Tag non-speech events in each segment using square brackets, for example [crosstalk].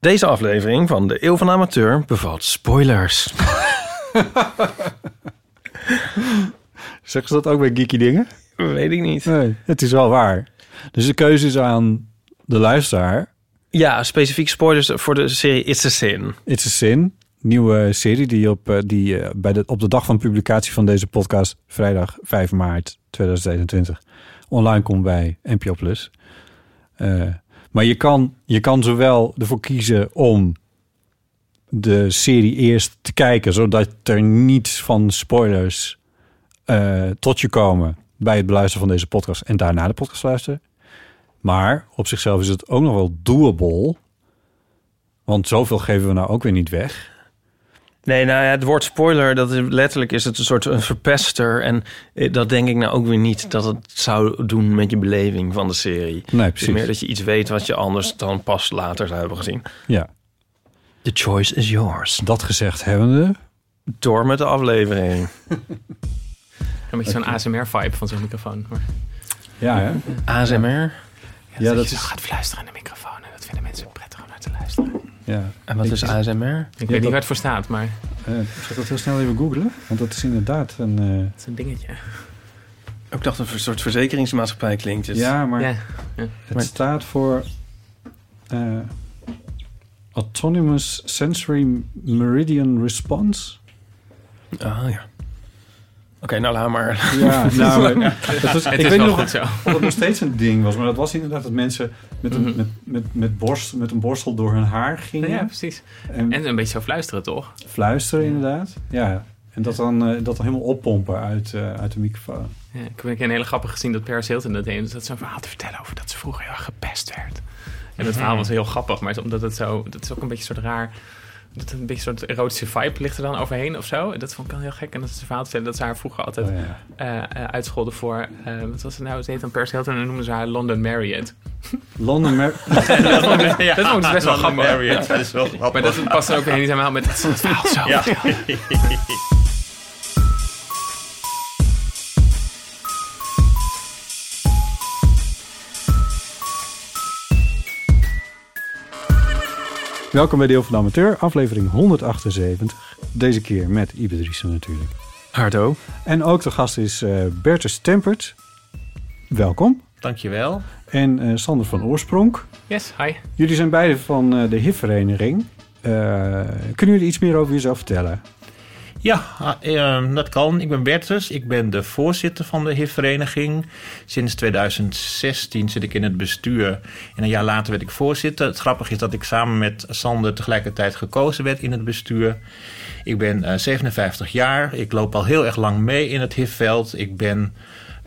Deze aflevering van de Eeuw van de Amateur bevat spoilers. [laughs] Zeggen ze dat ook bij geeky dingen? Weet ik niet. Nee, het is wel waar. Dus de keuze is aan de luisteraar. Ja, specifiek spoilers voor de serie It's a Sin. It's a Sin, nieuwe serie die, op, eh, die eh, bij de, op de dag van publicatie van deze podcast, vrijdag 5 maart 2021, online komt bij NPO+. Plus. Eh, maar je kan, je kan zowel ervoor kiezen om de serie eerst te kijken, zodat er niets van spoilers eh, tot je komen bij het beluisteren van deze podcast en daarna de podcast luisteren. Maar op zichzelf is het ook nog wel doable. Want zoveel geven we nou ook weer niet weg. Nee, nou ja, het woord spoiler, dat is, letterlijk is het een soort een verpester. En eh, dat denk ik nou ook weer niet dat het zou doen met je beleving van de serie. Nee, Het is precies. meer dat je iets weet wat je anders dan pas later zou hebben gezien. Ja, The choice is yours. dat gezegd hebbende. Door met de aflevering. Een beetje zo'n ASMR-vibe van zo'n microfoon. Maar Ja, hè? ASMR. Ja, dat je is... gaat fluisteren in de microfoon. En dat vinden mensen Ja. En wat is ASMR? Ik weet niet waar het voor staat, maar Eh, ik zal dat heel snel even googlen. Want dat is inderdaad een... eh, het is een dingetje. Ik dacht een soort verzekeringsmaatschappij klinkt het. ja, maar Ja. het Maar- staat voor... eh, Autonomous Sensory Meridian Response. Ah, ja. Oké, nou laat maar. Ja, nou, [laughs] maar, het was, Het ik is weet wel nog goed zo. of het nog steeds een ding was. Maar dat was inderdaad dat mensen met een, Mhm. met, met, met, borst, met een borstel door hun haar gingen. Ja, precies. en, En een beetje zo fluisteren, toch? fluisteren inderdaad. Ja, en dat dan, eh, dat dan helemaal oppompen uit, eh, uit de microfoon. Ja, ik heb een een hele grappige gezien dat Paris Hilton dat deed. Dus dat zo'n verhaal te vertellen over dat ze vroeger heel erg gepest werd. En dat verhaal was heel grappig, maar omdat het zo... Dat is ook een beetje een soort raar... Dat een beetje een soort erotische vibe ligt er dan overheen of zo. Dat vond ik dan heel gek. En dat is een verhaal te vertellen dat ze haar vroeger altijd Oh, ja. eh, eh, uitscholden voor... eh, wat was het nou? Ze heet dan Paris Hilton en dan noemden ze haar London Marriott. [laughs] London [laughs] dat vond ik, dat vond ik dus best wel grappig. Dat is wel grappig. Maar dat past er ook weer niet helemaal met het verhaal zo. Ja. [laughs] Welkom bij Deel van de Amateur, aflevering 178. Deze keer met Ibe Driessen natuurlijk. Hardo. En ook de gast is eh Bertus Tempert. Welkom. Dankjewel. En eh, Sander van Oorsprong. Yes, hi. Jullie zijn beide van eh, de HIV-vereniging. Eh, kunnen jullie iets meer over jezelf vertellen? Ja, eh, dat kan. Ik ben Bertus. Ik ben de voorzitter van de HIV-vereniging. Sinds 2016 zit ik in het bestuur. En een jaar later werd ik voorzitter. Het grappige is dat ik samen met Sander tegelijkertijd gekozen werd in het bestuur. Ik ben eh, 57 jaar. Ik loop al heel erg lang mee in het HIV-veld. Ik ben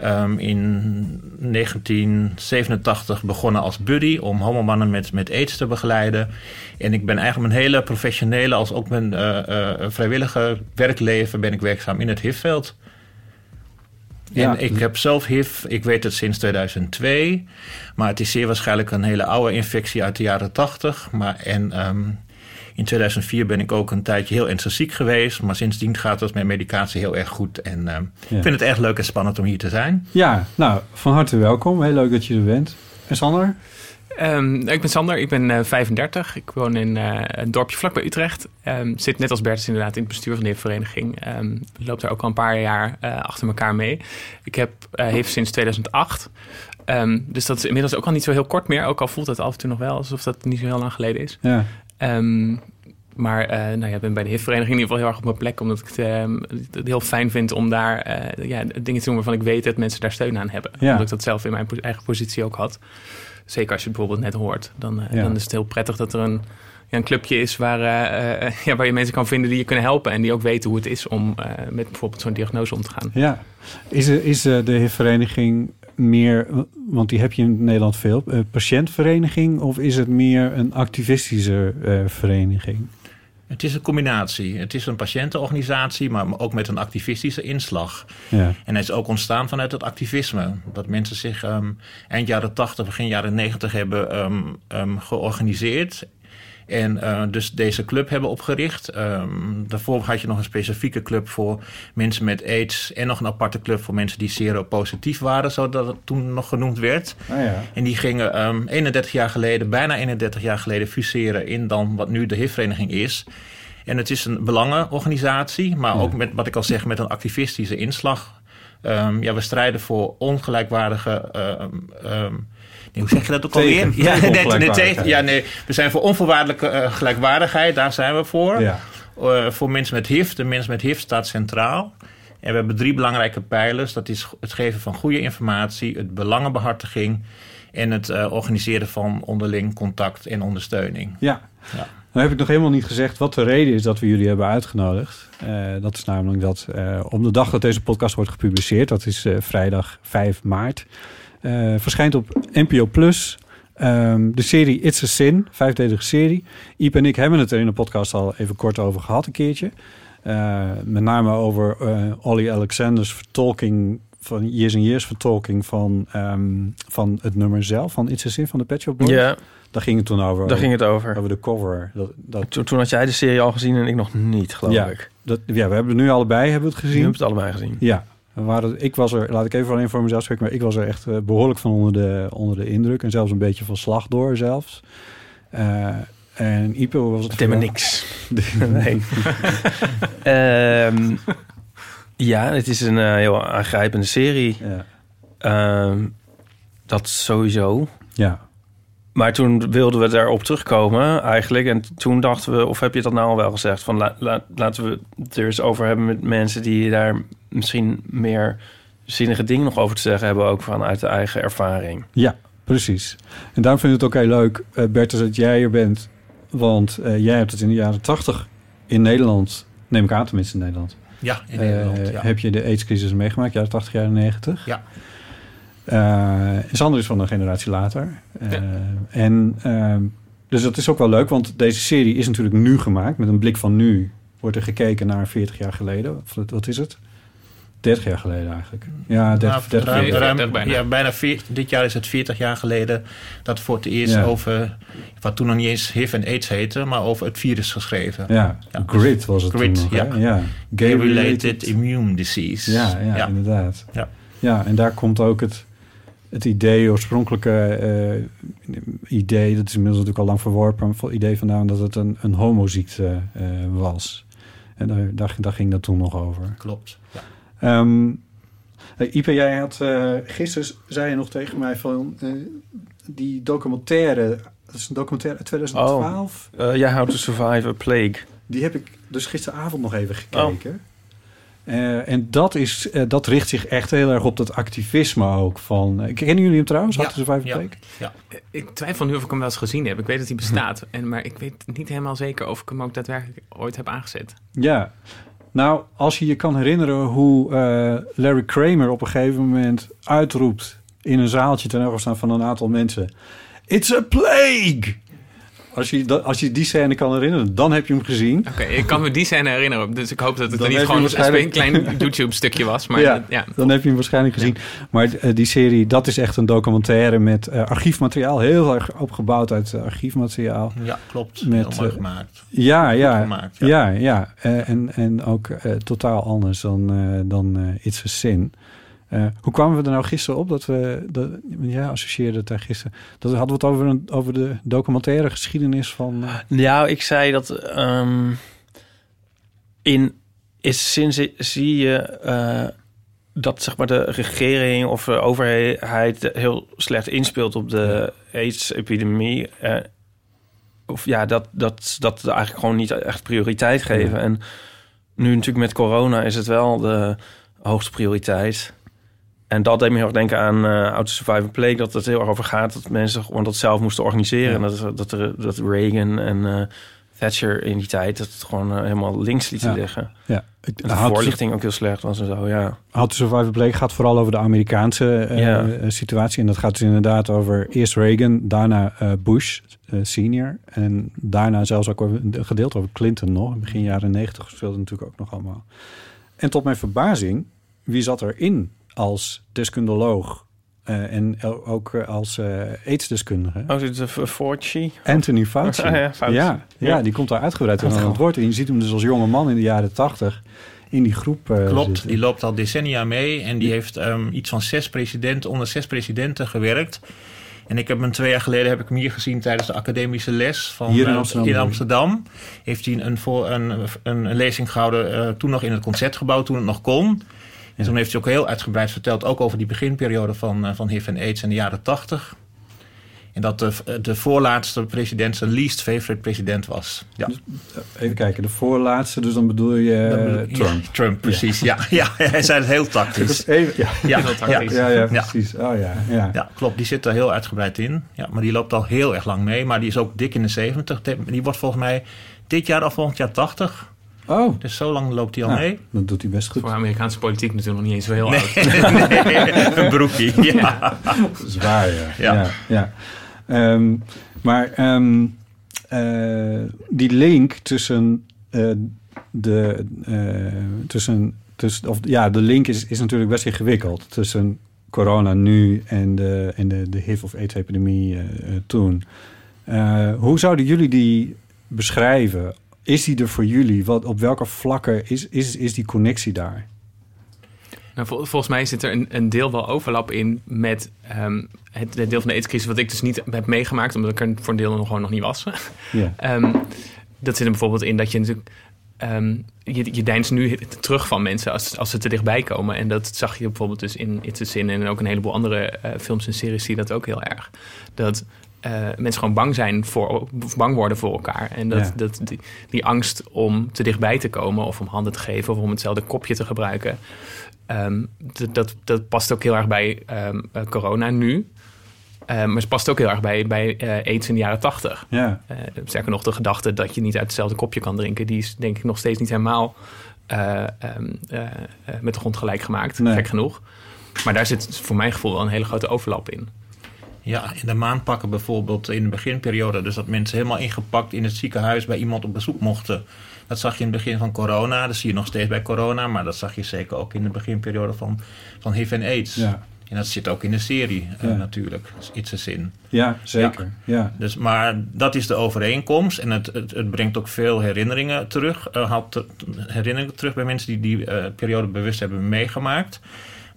ehm, in 1987 begonnen als buddy om homomannen met, met aids te begeleiden. En ik ben eigenlijk mijn hele professionele als ook mijn eh, eh, vrijwillige werkleven ben ik werkzaam in het HIV-veld. Ja. En ik heb zelf HIV, ik weet het sinds 2002. Maar het is zeer waarschijnlijk een hele oude infectie uit de jaren 80. Maar, en ehm, in 2004 ben ik ook een tijdje heel ernstig ziek geweest. Maar sindsdien gaat het met medicatie heel erg goed. En ehm, Ja. ik vind het erg leuk en spannend om hier te zijn. Ja, nou, van harte welkom. Heel leuk dat je er bent. En Sander? Ehm, ik ben Sander, ik ben eh, 35. Ik woon in eh, een dorpje vlakbij Utrecht. Ehm, zit net als Bertus inderdaad in het bestuur van de vereniging. Ehm loop daar ook al een paar jaar eh, achter elkaar mee. Ik heb uh, heeft sinds 2008. Ehm, dus dat is inmiddels ook al niet zo heel kort meer. Ook al voelt het af en toe nog wel alsof dat niet zo heel lang geleden is. Ja. Ehm, maar eh, nou ja, ik ben bij de HIV-vereniging in ieder geval heel erg op mijn plek. Omdat ik het, ehm, het heel fijn vind om daar eh, ja, dingen te doen waarvan ik weet dat mensen daar steun aan hebben. Ja. Omdat ik dat zelf in mijn eigen positie ook had. Zeker als je het bijvoorbeeld net hoort. Dan, eh, Ja. dan is het heel prettig dat er een, ja, een clubje is waar, [laughs] ja, waar je mensen kan vinden die je kunnen helpen. En die ook weten hoe het is om met bijvoorbeeld zo'n diagnose om te gaan. Ja. Is, er, is de HIV-vereniging meer, want die heb je in Nederland veel, eh, patiëntvereniging of is het meer een activistische eh, vereniging? Het is een combinatie. Het is een patiëntenorganisatie, maar ook met een activistische inslag. Ja. En hij is ook ontstaan vanuit het activisme. Dat mensen zich ehm, eind jaren 80, begin jaren 90 hebben ehm, ehm, georganiseerd. En eh, dus deze club hebben opgericht. Ehm, daarvoor had je nog een specifieke club voor mensen met AIDS. En nog een aparte club voor mensen die seropositief waren, zodat het toen nog genoemd werd. Ah ja. En die gingen ehm 31 jaar geleden, bijna 31 jaar geleden, fuseren in dan wat nu de HIV-vereniging is. En het is een belangenorganisatie, maar ook met wat ik al zeg, met een activistische inslag. Ehm, ja, we strijden voor ongelijkwaardige. ehm, ehm, hoe zeg je dat ook Tegen- alweer? Ja, nee, [laughs] nee, tegen- ja, nee, we zijn voor onvoorwaardelijke eh, gelijkwaardigheid, daar zijn we voor. Ja. Eh, voor mensen met HIV, de mensen met HIV staat centraal. En we hebben drie belangrijke pijlers. Dat is het geven van goede informatie, het belangenbehartiging en het eh, organiseren van onderling contact en ondersteuning. Ja. Ja. Dan heb ik nog helemaal niet gezegd wat de reden is dat we jullie hebben uitgenodigd. Dat is namelijk dat om de dag dat deze podcast wordt gepubliceerd, dat is vrijdag 5 maart, eh, verschijnt op NPO Plus ehm, de serie It's a Sin, vijfdelige serie. Iep en ik hebben het er in de podcast al even kort over gehad een keertje. Eh, met name over eh Ollie Alexander's vertolking van Years and Years vertolking van, ehm, van het nummer zelf, van It's a Sin van de Pet Shop Boys. Ja, Daar ging het toen over. daar ging het over. Over de cover. Dat, dat, Toen, toen had jij de serie al gezien en ik nog niet, geloof ja, ik. dat, ja, we hebben het nu allebei hebben we het gezien. hebt het allebei gezien. Ja, we waren, ik was er, laat ik even alleen voor mezelf spreken, maar ik was er echt eh, behoorlijk van onder de, onder de indruk. En zelfs een beetje van slag door zelfs. Eh, en Ipe hoe was het jou? niks. [laughs] nee. [laughs] Ehm, ja, het is een eh, heel aangrijpende serie. Ja. Ehm, dat sowieso. ja. Maar toen wilden we daarop terugkomen eigenlijk. En toen dachten we, of heb je dat nou al wel gezegd? Van la- la- laten we het er eens over hebben met mensen die daar misschien meer zinnige dingen nog over te zeggen hebben. Ook vanuit de eigen ervaring. Ja, precies. En daarom vind ik het ook heel leuk, eh Bertus, dat jij er bent. Want eh, jij hebt het in de jaren tachtig in Nederland, neem ik aan tenminste in Nederland. Ja, in eh, Nederland. Ja. Heb je de AIDS-crisis meegemaakt, jaren 80, jaren 90? Ja. Eh, Sander is van een generatie later. Eh, En ehm, dus dat is ook wel leuk, want deze serie is natuurlijk nu gemaakt. Met een blik van nu wordt er gekeken naar 40 jaar geleden. Of wat is het? 30 jaar geleden eigenlijk. Ja, 30, Nou, 30 ruim, jaar. ruim- bijna. bijna. Ja, bijna veer- dit jaar is het 40 jaar geleden dat voor het eerst Ja. over, wat toen nog niet eens HIV en AIDS heette, maar over het virus geschreven. Ja, Ja. GRID was het GRID, toen nog, ja. ja. Gay-related immune disease. Ja, ja, inderdaad. Ja. Ja, en daar komt ook het, het idee, oorspronkelijke eh, idee, dat is inmiddels natuurlijk al lang verworpen, het idee vandaan dat het een, een homoziekte eh, was. En daar, daar, daar ging dat toen nog over. Klopt. Ja. Ehm hey, Ipe, jij had eh, gisteren zei je nog tegen mij van eh, die documentaire, dat is een documentaire uit 2012. Eh ja, How to Survive a Plague. Die heb ik dus gisteravond nog even gekeken. Eh, en dat, is, eh, dat richt zich echt heel erg op dat activisme ook. Van, eh, kennen jullie hem trouwens? Ja, a ja. Plague? Ja. Ik twijfel nu of ik hem wel eens gezien heb. Ik weet dat hij bestaat, en, maar ik weet niet helemaal zeker of ik hem ook daadwerkelijk ooit heb aangezet. Ja. Nou, als je je kan herinneren hoe eh, Larry Kramer op een gegeven moment uitroept in een zaaltje ten overstaan van een aantal mensen: It's a plague! Als je, als je die scène kan herinneren, dan heb je hem gezien. Oké, ik kan me die scène herinneren, dus ik hoop dat het Dan er niet gewoon een klein [laughs] YouTube-stukje was. Maar ja, ja, dan heb je hem waarschijnlijk gezien. Maar eh, die serie, dat is echt een documentaire met eh, archiefmateriaal. Heel erg opgebouwd uit eh, archiefmateriaal. ja, klopt. Met, Heel eh, gemaakt. Ja, ja, gemaakt, ja. ja. ja, Eh, en, en ook eh, totaal anders dan, eh, dan eh, It's a Sin. Eh, hoe kwamen we er nou gisteren op dat we, dat, ja, associeerden het daar gisteren. Dat hadden we het over, een, over de documentaire geschiedenis van. eh, Ja, ik zei dat ehm, in is sinds zie je eh, dat zeg maar de regering of de overheid heel slecht inspeelt op de AIDS-epidemie. Of ja, dat, dat, dat eigenlijk gewoon niet echt prioriteit geven. En nu natuurlijk met corona is het wel de hoogste prioriteit. En dat deed me heel erg denken aan How to Survive Plague. Dat het heel erg over gaat dat mensen gewoon dat zelf moesten organiseren. En dat, dat, er, dat Reagan en eh, Thatcher in die tijd... dat het gewoon eh, helemaal links lieten Ja. liggen. Ja. Ik, En de to- voorlichting ook heel slecht was en zo, ja. Survive a Plague gaat vooral over de Amerikaanse Ja. situatie. En dat gaat dus inderdaad over eerst Reagan, daarna Bush senior. En daarna zelfs ook over- gedeelte over Clinton nog. Begin jaren negentig speelde natuurlijk ook nog allemaal. En tot mijn verbazing, wie zat erin als deskundoloog eh, en ook eh, als eh aidsdeskundige? Oh, dit is een Fauci. Anthony Fauci. Ah, ja, Fauci. Ja, ja, Ja. die komt daar uitgebreid in aan Oh. het woord. En je ziet hem dus als jonge man in de jaren tachtig in die groep eh, Klopt, zitten. die loopt al decennia mee en die heeft ehm, iets van zes presidenten, onder zes presidenten gewerkt. En ik heb hem twee jaar geleden heb ik hem hier gezien tijdens de academische les van Hier in Amsterdam, in? Amsterdam. Heeft hij een, voor, een, een, een lezing gehouden, eh, toen nog in het concertgebouw, toen het nog kon. En toen heeft hij ook heel uitgebreid verteld, ook over die beginperiode van, eh, van HIV en AIDS in de jaren tachtig. En dat de, de voorlaatste president zijn least favorite president was. Ja. Even kijken, de voorlaatste, dus dan bedoel je Dat eh, bedoel ik- Trump. Ja, Trump, precies. [laughs] Ja. Ja, hij zei het heel tactisch. Even, ja. Ja, Heel tactisch. Ja, ja, precies. Oh ja, ja. Ja, klopt. Die zit er heel uitgebreid in. Ja, maar die loopt al heel erg lang mee. Maar die is ook dik in de 70. Die wordt volgens mij dit jaar of volgend jaar 80. Oh. Dus zo lang loopt hij al Nou, mee. Dat doet hij best goed. Voor Amerikaanse politiek natuurlijk nog niet eens zo heel Nee, oud. [laughs] nee, [laughs] een broekie, ja. Zwaar, ja. Ja. ja. ja. Ehm, maar ehm, eh, die link tussen eh, de... eh, tussen, tussen, of, ja, de link is, is natuurlijk best ingewikkeld. Tussen corona nu en de, en de, de HIV- of AIDS-epidemie toen. Eh, hoe zouden jullie die beschrijven? Is die er voor jullie? Wat, op welke vlakken is, is, is die connectie daar? Nou, vol- volgens mij zit er een, een deel wel overlap in met ehm, het, het deel van de aidscrisis... wat ik dus niet heb meegemaakt, omdat ik er voor een deel nog gewoon nog niet was. [laughs] Ehm, dat zit er bijvoorbeeld in dat je natuurlijk... ehm, je, je deinst nu terug van mensen als, als ze te dichtbij komen. En dat zag je bijvoorbeeld dus in It's a Sin... en ook een heleboel andere eh, films en series zie je dat ook heel erg. Dat eh, mensen gewoon bang zijn voor, of bang worden voor elkaar. En dat, Ja. dat die, die angst om te dichtbij te komen... of om handen te geven of om hetzelfde kopje te gebruiken... Ehm, dat, dat past ook heel erg bij ehm, eh, corona nu. Ehm, maar het past ook heel erg bij, bij eh, aids in de jaren tachtig. Ja. Sterker nog, de gedachte dat je niet uit hetzelfde kopje kan drinken... die is denk ik nog steeds niet helemaal met de grond gelijk gemaakt. Nee. Gek genoeg. Maar daar zit voor mijn gevoel wel een hele grote overlap in. Ja, in de maanpakken bijvoorbeeld in de beginperiode. Dus dat mensen helemaal ingepakt in het ziekenhuis bij iemand op bezoek mochten. Dat zag je in het begin van corona. Dat zie je nog steeds bij corona. Maar dat zag je zeker ook in de beginperiode van, van HIV en AIDS. Ja. En dat zit ook in de serie eh, natuurlijk. Iets is in. Ja, zeker. Ja. Dus, maar dat is de overeenkomst. En het, het, het brengt ook veel herinneringen terug. eh, haalt te- herinneringen terug bij mensen die die eh, periode bewust hebben meegemaakt.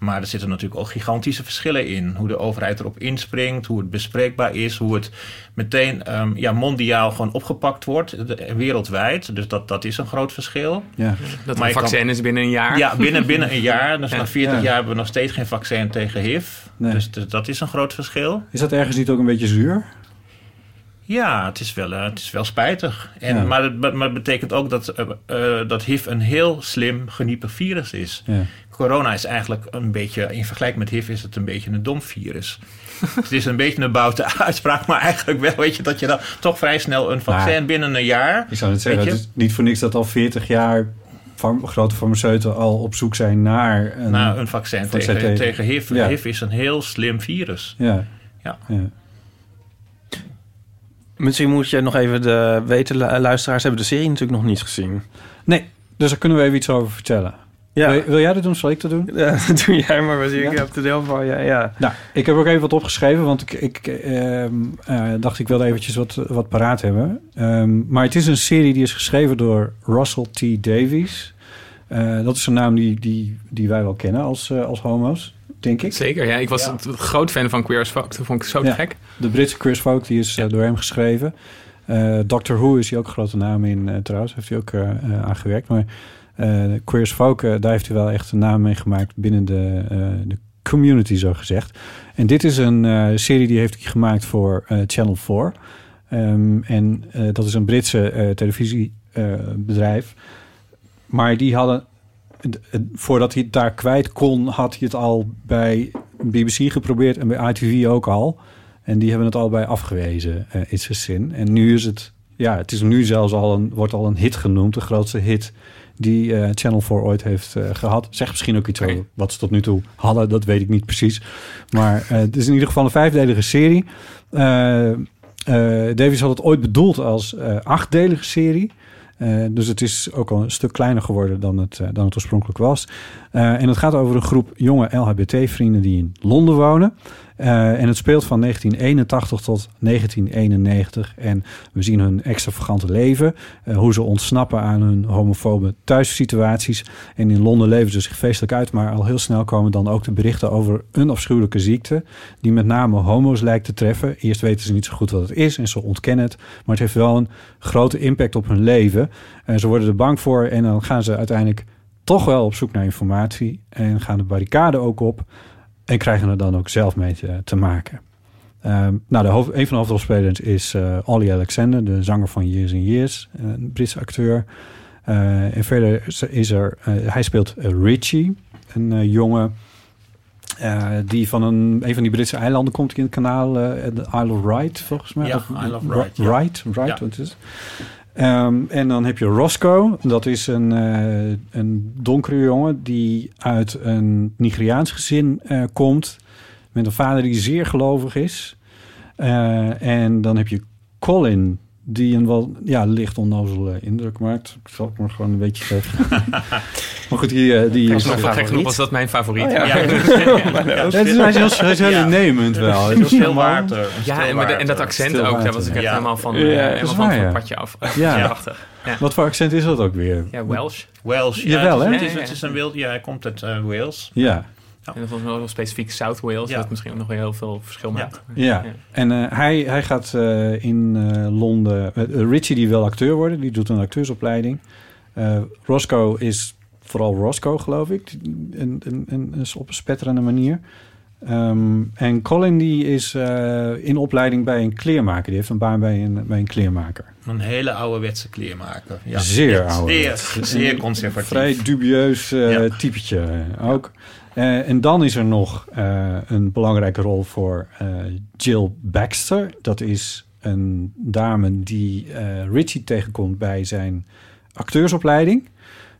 Maar er zitten natuurlijk ook gigantische verschillen in. Hoe de overheid erop inspringt, hoe het bespreekbaar is, hoe het meteen ehm, ja, mondiaal gewoon opgepakt wordt, de- wereldwijd. Dus dat, dat is een groot verschil. Ja. Dat Maar een kan- vaccin is binnen een jaar. Ja, binnen, binnen een jaar. [laughs] Dus Ja. na 40 Ja. jaar hebben we nog steeds geen vaccin tegen HIV. Nee. Dus, dus dat is een groot verschil. Is dat ergens niet ook een beetje zuur? Ja, het is wel, eh, het is wel spijtig. En, Ja. maar, het, maar het betekent ook dat, eh, eh, dat HIV een heel slim geniepig virus is. Ja. Corona is eigenlijk een beetje, in vergelijking met HIV is het een beetje een dom virus. [laughs] het is een beetje een boute [laughs] uitspraak, maar eigenlijk wel, weet je, dat je dan toch vrij snel een vaccin Maar- binnen een jaar. Ik zou het zeggen, het is niet voor niks dat al 40 jaar farm- grote farmaceuten al op zoek zijn naar een, een vaccin, vaccin tegen, tegen HIV. Ja. HIV is een heel slim virus. Ja. Ja. ja. Misschien moet je nog even de weten, lu- luisteraars hebben de serie natuurlijk nog niet gezien. Nee, dus daar kunnen we even iets over vertellen. Ja. Wil, wil jij dat doen? Zal ik dat doen? Ja, [laughs] doe jij maar, was ik Ja. heb de deel van ja, ja. Nou, ik heb ook even wat opgeschreven, want ik, ik ehm, eh, dacht ik wilde eventjes wat, wat paraat hebben. Ehm, maar het is een serie die is geschreven door Russell T. Davies. Eh, dat is een naam die, die, die wij wel kennen als, eh, als homo's, denk ik. Zeker, ja. Ik was een groot fan van Queer as Folk. Dat vond ik zo te gek. De Britse Chris Folk, die is door hem geschreven. Eh Doctor Who is hij ook een grote naam in, eh, trouwens. Heeft hij ook eh, aangewerkt. Maar Eh Queer as Folk, eh, daar heeft hij wel echt een naam mee gemaakt binnen de, eh, de community, zo gezegd. En dit is een serie die heeft hij gemaakt voor Channel 4. Ehm, en dat is een Britse televisiebedrijf. maar die hadden, voordat hij het daar kwijt kon, had hij het al bij BBC geprobeerd en bij ITV ook al. En die hebben het allebei afgewezen, eh It's a Sin. En nu is het, ja, het is nu zelfs al een, wordt al een hit genoemd, de grootste hit die eh, Channel 4 ooit heeft eh, gehad. Zeg misschien ook iets over wat ze tot nu toe hadden, dat weet ik niet precies. Maar eh, het is in ieder geval een vijfdelige serie. Davies had het ooit bedoeld als achtdelige serie. Dus het is ook al een stuk kleiner geworden dan het, dan het oorspronkelijk was. En het gaat over een groep jonge LHBT-vrienden die in Londen wonen. Eh, en het speelt van 1981 tot 1991. En we zien hun extravagante leven. eh, hoe ze ontsnappen aan hun homofobe thuissituaties. En in Londen leven ze zich feestelijk uit. Maar al heel snel komen dan ook de berichten over een afschuwelijke ziekte. Die met name homo's lijkt te treffen. Eerst weten ze niet zo goed wat het is en ze ontkennen het. Maar het heeft wel een grote impact op hun leven. En ze worden er bang voor. En dan gaan ze uiteindelijk toch wel op zoek naar informatie. En gaan de barricade ook op. En krijgen er dan ook zelf mee te, te maken. Ehm, nou, de hoofd, een van de hoofdrolspelers is eh Ollie Alexander, de zanger van Years and Years, een Britse acteur. Eh, en verder is- er, eh, hij speelt eh, Richie, een eh, jongen eh, die van een, een van die Britse eilanden komt in het kanaal, eh, de Isle of Wight, volgens mij. Ja, Of- Isle of Wight, ja. Wight, Ja. wat is Ehm, en dan heb je Roscoe. Dat is een, eh, een donkere jongen die uit een Nigeriaans gezin eh, komt. Met een vader die zeer gelovig is. Eh, en dan heb je Colin, die een wel ja, licht onnozele indruk maakt. Ik zal het maar gewoon een beetje geven. [laughs] maar goed, die, eh, die is genoeg- gek genoeg was dat mijn favoriet. Oh, ja. Ja. Ja, [laughs] het is, heel, hij is heel Ja. innemend wel. Is Stil heel water. Ja, en, met de- en dat accent ook, daar was ik echt Ja. helemaal van, Ja, eh, helemaal van, waar, van ja. het padje af. Ja. Ja. Wat voor accent is dat ook weer? Ja, Welsh. Wales. Ja, Jawel, het, hè? is, het, is, Ja, ja. het is een wild, ja, hij komt uit eh, Wales. Ja. En dat was wel heel specifiek South Wales, Ja. dat misschien ook nog weer heel veel verschil maakt. Ja, en eh, hij, hij gaat eh, in eh, Londen... Richie die wil acteur worden, die doet een acteursopleiding. Eh, Roscoe is vooral Roscoe, geloof ik. En, en, en op een spetterende manier. Ehm, en Colin die is eh, in opleiding bij een kleermaker. Die heeft een baan bij een, bij een kleermaker. Een hele ouderwetse kleermaker. Ja. Zeer oude. Zeer, zeer conservatief. Vrij dubieus eh, Ja. typetje eh, ook. En dan is er nog een belangrijke rol voor Jill Baxter. Dat is een dame die Richie tegenkomt bij zijn acteursopleiding.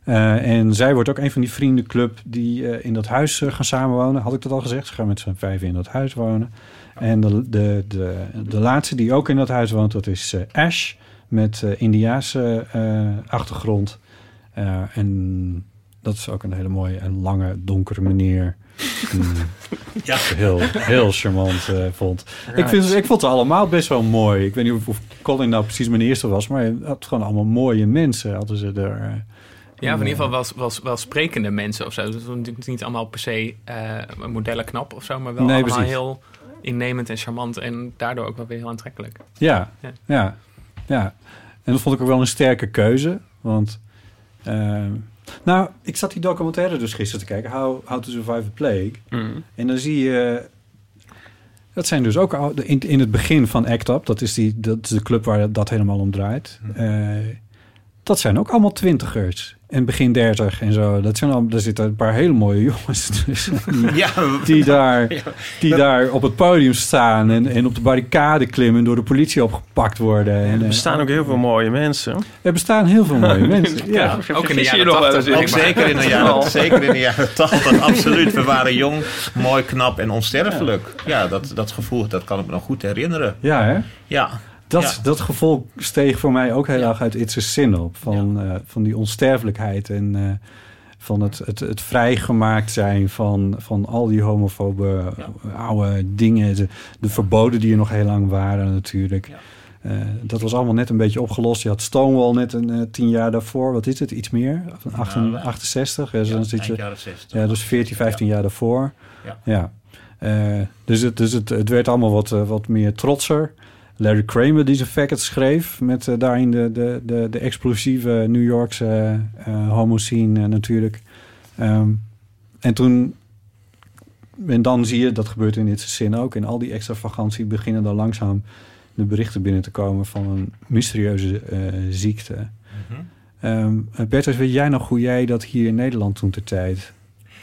Eh, en zij wordt ook een van die vriendenclub die eh, in dat huis eh, gaan samenwonen. Had ik dat al gezegd? Ze gaan met z'n vijven in dat huis wonen. En de, de, de, de laatste die ook in dat huis woont, dat is Ash. Met Indiaanse achtergrond. En dat is ook een hele mooie en lange, donkere meneer. [laughs] Ja. heel, heel charmant vond. Ik, vind, ik vond ze allemaal best wel mooi. Ik weet niet of, of Colin nou precies mijn eerste was, maar het had gewoon allemaal mooie mensen. Hadden ze er. Ja, of in ieder geval wel, wel, wel sprekende mensen of zo. Dus natuurlijk niet allemaal per se eh modellen knap of zo, maar wel Nee, allemaal precies. heel innemend en charmant en daardoor ook wel weer heel aantrekkelijk. Ja, Ja. ja, ja. En dat vond ik ook wel een sterke keuze. Want, eh, nou, ik zat die documentaire dus gisteren te kijken. How, How to Survive a Plague. Mm. En dan zie je... Dat zijn dus ook in, in het begin van ACT UP. Dat is, die, dat is de club waar dat helemaal om draait. Eh, dat zijn ook allemaal twintigers. En begin dertig en zo. Dat zijn al, daar zitten een paar hele mooie jongens [laughs] tussen. Die, Ja. die, daar, Ja. die daar op het podium staan en, en op de barricade klimmen... en door de politie opgepakt worden. En, Er eh, bestaan ook heel veel mooie mensen. er bestaan heel veel mooie [laughs] mensen. Ja. Ook in de jaren nog wel 80. eens in. Ook zeker in de jaren, zeker in de jaren [laughs] 80, absoluut. We waren jong, mooi, knap en onsterfelijk. Ja, dat, dat gevoel, dat kan ik me nog goed herinneren. ja, hè? Ja, Dat, Ja. dat gevoel steeg voor mij ook heel erg uit It's a Sin op. Van, eh, van die onsterfelijkheid en eh, van het, het, het vrijgemaakt zijn van, van al die homofobe oude dingen. De, de verboden die er nog heel lang waren natuurlijk. Eh, dat was allemaal net een beetje opgelost. Je had Stonewall net een eh, tien jaar daarvoor. Wat is het? Iets meer? Van acht- Nou, 68. Dus ja, dan zit je, jaren 60. ja, dus 14, 15 jaar daarvoor. Ja. Ja. Dus het, dus het, het werd allemaal wat, wat meer trotser. Larry Kramer die zijn Faggot schreef... met eh, daarin de, de, de, de explosieve New Yorkse eh homo-scene eh, natuurlijk. Ehm, en toen... En dan zie je, dat gebeurt in dit zin ook... in al die extravagantie beginnen dan langzaam de berichten binnen te komen... van een mysterieuze ziekte. Eh, Bertus, weet jij nog hoe jij dat hier in Nederland toen ter tijd...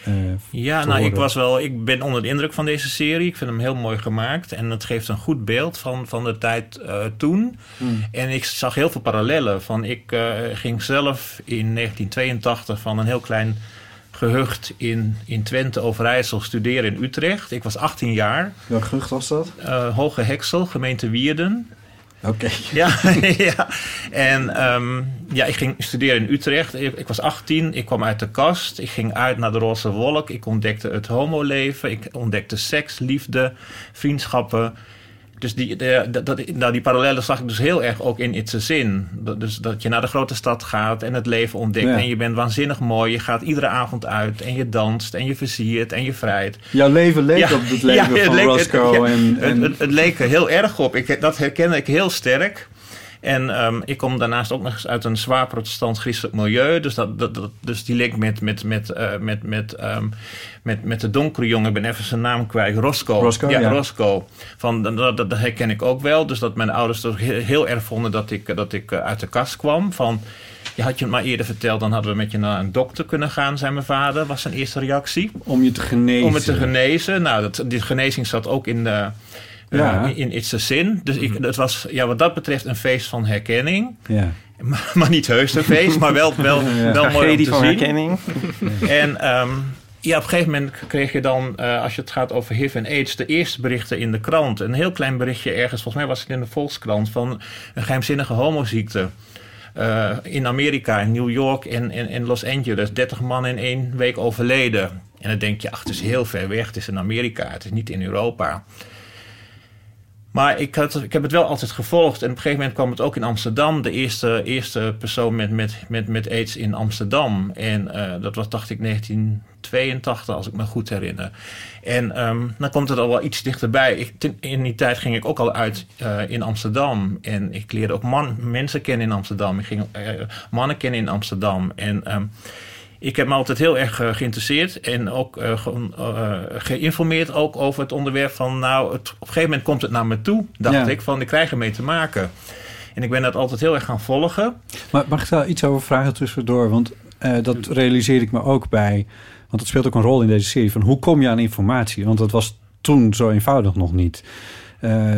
eh, Ja, te nou, ik, was wel, ik ben onder de indruk van deze serie. Ik vind hem heel mooi gemaakt. En het geeft een goed beeld van, van de tijd eh, toen. Hmm. En ik zag heel veel parallellen. Van, ik eh, ging zelf in 1982 van een heel klein gehucht in, in Twente, Overijssel, studeren in Utrecht. Ik was 18 jaar. Welk gerucht was dat? Eh, Hoge Heksel, gemeente Wierden. Oké. [laughs] Ja, [laughs] ja. En ehm, ja, ik ging studeren in Utrecht. Ik, ik was 18, ik kwam uit de kast. Ik ging uit naar de roze wolk. Ik ontdekte het homoleven. Ik ontdekte seks, liefde, vriendschappen. Dus die, de, dat- dat, nou, die parallellen zag ik dus heel erg ook in It's a Zin. Dat, dus dat je naar de grote stad gaat en het leven ontdekt. Ja. En je bent waanzinnig mooi. Je gaat iedere avond uit en je danst en je versiert en je vrijt. Jouw leven leek op het [laughs] leven van leek- het- Roscoe. ja, en, het, en, het, het leek er heel erg op. Ik, dat herkende ik heel sterk. En ehm, ik kom daarnaast ook nog eens uit een zwaar protestant-christelijk milieu. Dus, dat, dat, dat- dus die link met, met, met, eh, met, met, ehm, met, met de donkere jongen, ik ben even zijn naam kwijt, Roscoe. Roscoe, ja, ja. Roscoe. Van, dat, dat, dat herken ik ook wel. Dus dat mijn ouders toch heel, erg vonden dat ik, dat ik eh, uit de kast kwam. Van, je had je het maar eerder verteld, dan hadden we met je naar een dokter kunnen gaan, zei mijn vader, was zijn eerste reactie. om je te genezen. Om het te genezen. Nou, dat, die genezing zat ook in, de, Ja. in It's a Sin. Dus ik, het was ja, wat dat betreft een feest van herkenning. Ja. [laughs] Maar, maar niet heus een feest, maar wel, wel, Ja. wel mooi om te van zien. herkenning. [laughs] En ehm, ja, op een gegeven moment kreeg je dan, eh, als je het gaat over HIV en AIDS, de eerste berichten in de krant. Een heel klein berichtje ergens, volgens mij was het in de Volkskrant, van een geheimzinnige homoziekte. Eh, in Amerika, in New York en in, in Los Angeles. 30 man in één week overleden. En dan denk je, ach, het is heel ver weg. Het is in Amerika, het is niet in Europa. Maar ik, had, ik heb het wel altijd gevolgd. En op een gegeven moment kwam het ook in Amsterdam. De eerste, eerste persoon met, met, met, met aids in Amsterdam. En eh, dat was, dacht ik, 1982, als ik me goed herinner. En ehm, dan komt het al wel iets dichterbij. In die tijd ging ik ook al uit eh, in Amsterdam. En ik leerde ook man, mensen kennen in Amsterdam. Ik ging eh, mannen kennen in Amsterdam. En... ehm, ik heb me altijd heel erg eh, geïnteresseerd en ook eh, ge- eh, geïnformeerd ook over het onderwerp van... nou, het, op een gegeven moment komt het naar me toe, dacht Ja. ik, van ik krijg ermee te maken. En ik ben dat altijd heel erg gaan volgen. Maar mag ik daar iets over vragen tussendoor? Want dat realiseer ik me ook bij... Want dat speelt ook een rol in deze serie. Van hoe kom je aan informatie? Want dat was toen zo eenvoudig nog niet.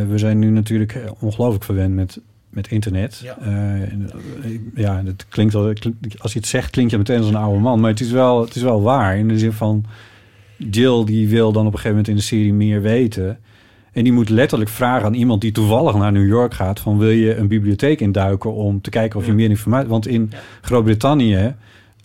We zijn nu natuurlijk ongelooflijk verwend met, met internet. Ja. Eh, en, eh, ja, het klinkt al, klink- als je het zegt, klinkt je meteen als een oude man. Maar het is wel, het is wel waar. In de zin van... Jill die wil dan op een gegeven moment in de serie meer weten... En die moet letterlijk vragen aan iemand die toevallig naar New York gaat: van wil je een bibliotheek induiken om te kijken of je meer informatie. Want in Groot-Brittannië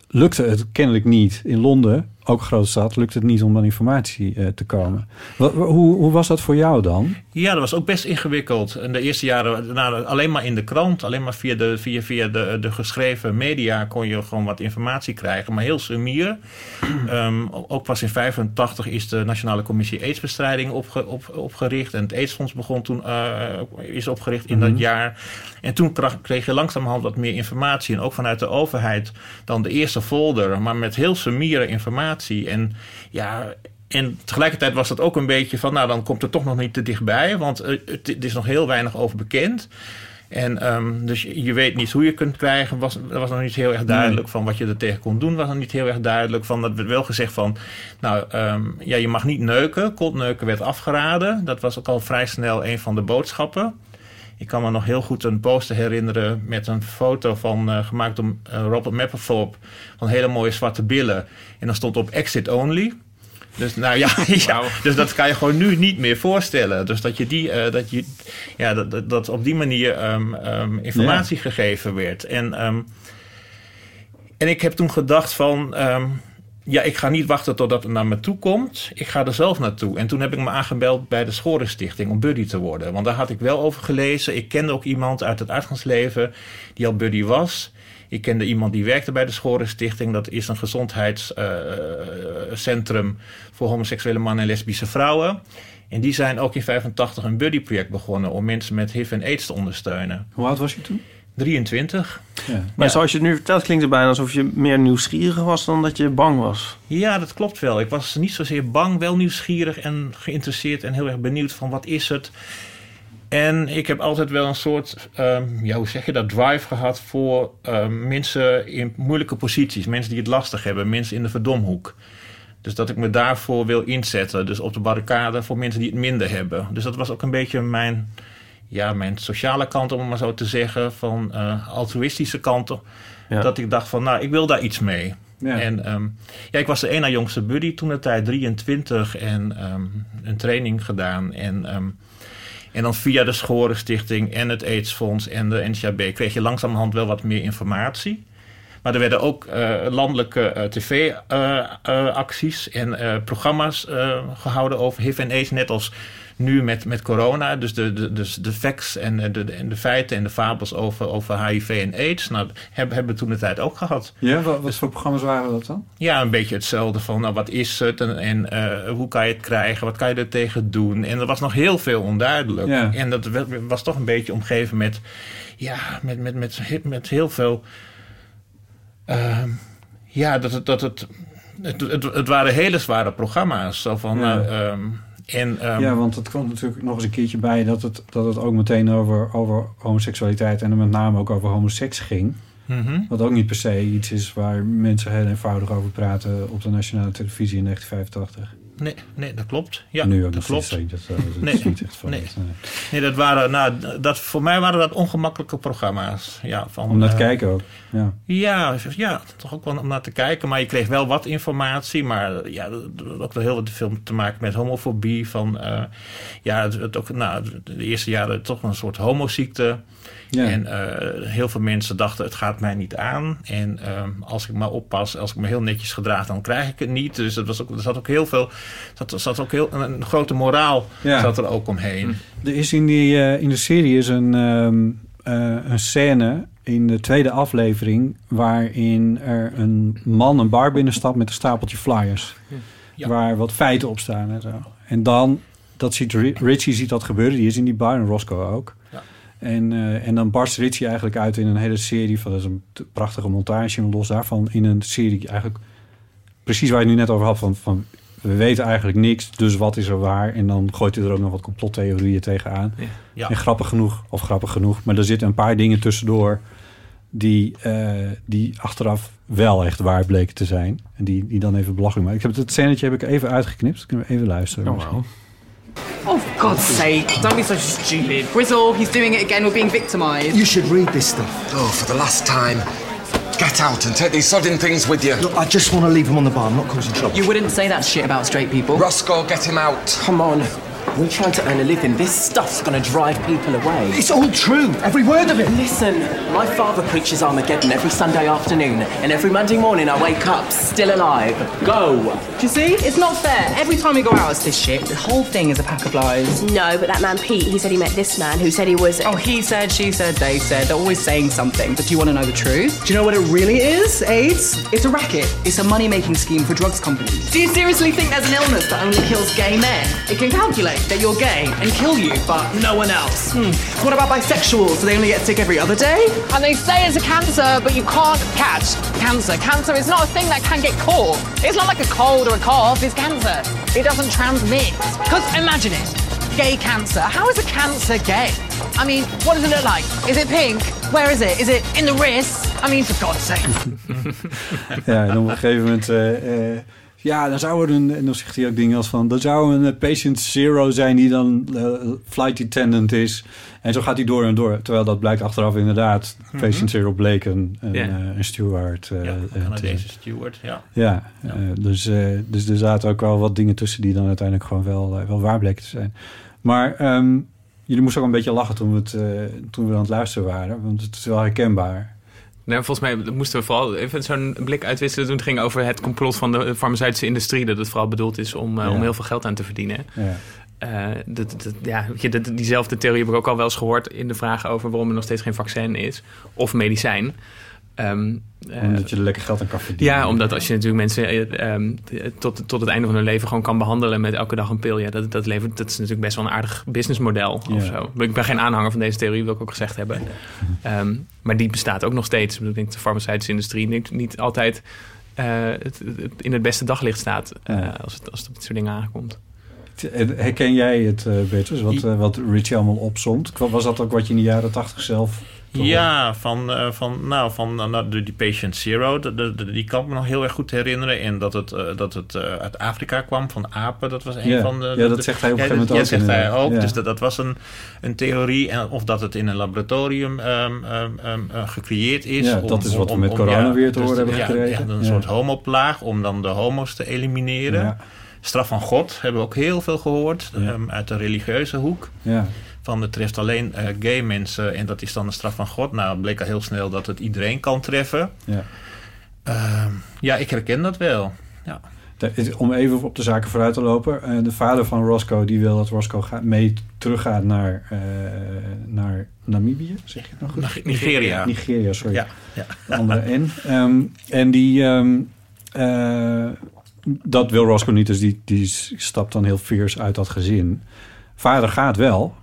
lukte het kennelijk niet. In Londen, ook grote stad, lukte het niet om aan informatie eh, te komen. Wat, hoe, hoe was dat voor jou dan? Ja, dat was ook best ingewikkeld. En de eerste jaren alleen maar in de krant, alleen maar via, de, via, via de, de geschreven media kon je gewoon wat informatie krijgen, maar heel sumier. [clears throat] Ehm, ook pas in 85 is de Nationale Commissie Aidsbestrijding opge, op, opgericht en het Aidsfonds begon toen, eh, is opgericht in Mhm. dat jaar. En toen kreeg je langzamerhand wat meer informatie en ook vanuit de overheid dan de eerste folder, maar met heel sumiere informatie. En ja, en tegelijkertijd was dat ook een beetje van, nou dan komt het toch nog niet te dichtbij, want eh, het, het is nog heel weinig over bekend. En ehm, dus je weet niet hoe je kunt krijgen. Was, was nog niet heel erg duidelijk van wat je er tegen kon doen. Was nog niet heel erg duidelijk van. Dat werd wel gezegd van. Nou, ehm, ja, je mag niet neuken. Kontneuken werd afgeraden. Dat was ook al vrij snel een van de boodschappen. Ik kan me nog heel goed een poster herinneren met een foto van, eh, gemaakt door eh, Robert Mapplethorpe van hele mooie zwarte billen. En dan stond op exit only. Dus nou ja, [laughs] ja dus dat kan je gewoon nu niet meer voorstellen. Dus dat je die, eh, dat je, ja, dat, dat, dat op die manier ehm, ehm, informatie gegeven werd. En, ehm, en ik heb toen gedacht van, ja, ik ga niet wachten totdat het naar me toe komt. Ik ga er zelf naartoe. En toen heb ik me aangebeld bij de Schorenstichting om buddy te worden. Want daar had ik wel over gelezen. Ik kende ook iemand uit het uitgangsleven die al buddy was. Ik kende iemand die werkte bij de Schorenstichting. Dat is een gezondheidscentrum voor homoseksuele mannen en lesbische vrouwen. En die zijn ook in 85 een buddyproject begonnen om mensen met HIV en AIDS te ondersteunen. Hoe oud was je toen? 23. Ja. Maar zoals je het nu vertelt, klinkt het bijna alsof je meer nieuwsgierig was dan dat je bang was. Ja, dat klopt wel. Ik was niet zozeer bang, wel nieuwsgierig en geïnteresseerd en heel erg benieuwd van wat is het. En ik heb altijd wel een soort, ehm, ja, hoe zeg je dat, drive gehad voor ehm, mensen in moeilijke posities. Mensen die het lastig hebben, mensen in de verdomhoek. Dus dat ik me daarvoor wil inzetten. Dus op de barricade voor mensen die het minder hebben. Dus dat was ook een beetje mijn, ja, mijn sociale kant, om het maar zo te zeggen. Van eh, altruïstische kanten. Ja. Dat ik dacht van, nou, ik wil daar iets mee. Ja. En ehm, ja, ik was de één na jongste buddy toen de tijd 23 en ehm, een training gedaan. En, ehm, en dan via de Schorenstichting en het AIDS-fonds en de NCAB kreeg je langzamerhand wel wat meer informatie. Maar er werden ook eh, landelijke tv-acties en eh, programma's eh, gehouden over HIV en AIDS, net als nu met, met corona. Dus de, de, dus de facts en eh, de, de, en de feiten en de fabels over, over HIV en AIDS, nou, hebben, hebben we toen de tijd ook gehad. Ja, wat, wat voor programma's waren dat dan? Ja, een beetje hetzelfde van nou, wat is het en, en eh, hoe kan je het krijgen, wat kan je er tegen doen. En er was nog heel veel onduidelijk. Ja. En dat wa- was toch een beetje omgeven met, ja, met, met, met, met, heel veel. ehm, ja, dat het, dat het, het, het, het waren hele zware programma's. Zo van, Ja. nou, ehm, en, ehm, ja, want het kwam natuurlijk nog eens een keertje bij dat het, dat het ook meteen over, over homoseksualiteit en met name ook over homoseks ging. mhm. Wat ook niet per se iets is waar mensen heel eenvoudig over praten op de nationale televisie in 1985. Nee, nee, dat klopt. Ja, nu ook dat klopt. steeds. Dat, dat, dat Nee, is niet echt van nee. het, nee. Nee, dat waren, nou, dat, voor mij waren dat ongemakkelijke programma's. Ja, van, Om naar te eh, kijken ook. Ja. Ja, ja, toch ook wel om naar te kijken. Maar je kreeg wel wat informatie. Maar ja, ook wel heel wat veel te maken met homofobie. Van, eh, ja, het, het ook, nou, de eerste jaren toch een soort homoziekte. Ja. En eh, heel veel mensen dachten, het gaat mij niet aan. En ehm, als ik maar oppas, als ik me heel netjes gedraag, dan krijg ik het niet. Dus dat was ook, er zat ook heel veel, zat, zat ook heel, een, grote moraal Ja. zat er ook omheen. Er is in, die, eh, in de serie is een, eh, een scène in de tweede aflevering... waarin er een man een bar binnenstapt met een stapeltje flyers. Ja. Waar wat feiten op staan en zo. En dan, dat ziet Ri- Richie ziet dat gebeuren. Die is in die bar en Roscoe ook. En, eh, en dan barst Richie eigenlijk uit in een hele serie van... dat is een prachtige montage, en los daarvan in een serie eigenlijk... precies waar je het nu net over had, van, van we weten eigenlijk niks, dus wat is er waar? En dan gooit hij er ook nog wat complottheorieën tegenaan. Ja. En grappig genoeg, of grappig genoeg, maar er zitten een paar dingen tussendoor... die, eh, die achteraf wel echt waar bleken te zijn. En die, die dan even belachelijk maken. Ik heb het scènetje heb ik even uitgeknipt. Kunnen we even luisteren? misschien? Oh, for God's sake, don't be so stupid. Grizzle, he's doing it again. We're being victimized. You should read this stuff. Oh, for the last time. Get out and take these sodding things with you. Look, I just want to leave him on the bar. I'm not causing trouble. You wouldn't say that shit about straight people. Roscoe, get him out. Come on. We're trying to earn a living. This stuff's gonna drive people away. It's all true. Every word of it. Listen, my father preaches Armageddon every Sunday afternoon, and every Monday morning I wake up still alive. Go! Do you see? It's not fair. Every time we go out, it's this shit. The whole thing is a pack of lies. No, but that man Pete, he said he met this man who said he was. Oh, he said, she said, they said. They're always saying something. But do you want to know the truth? Do you know what it really is, AIDS? It's a racket. It's a money-making scheme for drugs companies. Do you seriously think there's an illness that only kills gay men? It can calculate that you're gay and kill you, but no one else. Hmm. What about bisexuals? Do they only get sick every other day? And they say it's a cancer, but you can't catch cancer. Cancer is not a thing that can get caught. It's not like a cold or a cough, it's cancer. It doesn't transmit. Because imagine it gay cancer. How is a cancer gay? I mean, what does it look like? Is it pink? Where is it? Is it in the wrist? I mean, for God's sake. [laughs] Ja, en op een gegeven moment... eh, eh, ja, dan zou er een... En dan zegt hij ook dingen als van... Er zou een eh, patient zero zijn die dan eh, flight attendant is. En zo gaat hij door en door. Terwijl dat blijkt achteraf inderdaad... Mhm. Patient zero bleek een, een, eh, een steward. Ja, een Canadese te- steward, ja. Ja, dus, dus er zaten ook wel wat dingen tussen... die dan uiteindelijk gewoon wel, wel waar bleken te zijn. Maar ehm, jullie moesten ook een beetje lachen toen we, het, toen we aan het luisteren waren. Want het is wel herkenbaar. Nou, volgens mij moesten we vooral even zo'n blik uitwisselen toen het ging over het complot van de farmaceutische industrie. Dat het vooral bedoeld is om, eh, Ja. om heel veel geld aan te verdienen. Ja. Eh, dat, dat, ja, dat- diezelfde theorie heb ik ook al wel eens gehoord in de vraag over waarom er nog steeds geen vaccin is of medicijn. Eh, Omdat je er lekker geld aan kan verdienen. ja, omdat als je natuurlijk mensen eh, ehm, tot, tot het einde van hun leven gewoon kan behandelen met elke dag een pil. Ja, dat, dat, levert, dat is natuurlijk best wel een aardig businessmodel of Ja. zo. Ik ben geen aanhanger van deze theorie, wil ik ook gezegd hebben. Ehm, maar die bestaat ook nog steeds. Ik bedoel, de farmaceutische industrie niet, niet altijd eh, het, het in het beste daglicht staat Ja. als, het, als het op dit soort dingen aankomt. En Herken jij het, Bertus, wat, eh, wat Richie allemaal opzond? Was dat ook wat je in de jaren tachtig zelf... Ja, van, eh, van, nou, van de, die Patient Zero, de, de- de- die kan ik me nog heel erg goed herinneren. En dat het, eh, dat het uit Afrika kwam, van apen. Dat was een Ja. van de... Ja, dat de- zegt hij op een gegeven moment ook zegt hij inderdaad. ook. Ja. Dus dat, dat was een, een theorie. En of dat het in een laboratorium ehm, ehm, ehm, eh, gecreëerd is. Ja, dat is wat we met corona weer te dus horen hebben gekregen. Ja, een soort homoplaag om dan de homo's te elimineren. Straf van God hebben we ook heel veel gehoord. uit de religieuze hoek. Ja. Van het treft alleen eh, gay mensen en dat is dan de straf van God. Nou, bleek al heel snel dat het iedereen kan treffen. Ja. Ehm, ja, ik herken dat wel. Ja. Om even op de zaken vooruit te lopen. eh, de vader van Roscoe die wil dat Roscoe ga- mee teruggaat naar, eh, naar Namibië. Zeg je het nog goed? Nigeria. Nigeria, sorry. Ja, ja. De andere N. Ehm, en die... ehm, eh, dat wil Roscoe niet, dus die, die stapt dan heel fierce uit dat gezin. Vader gaat wel,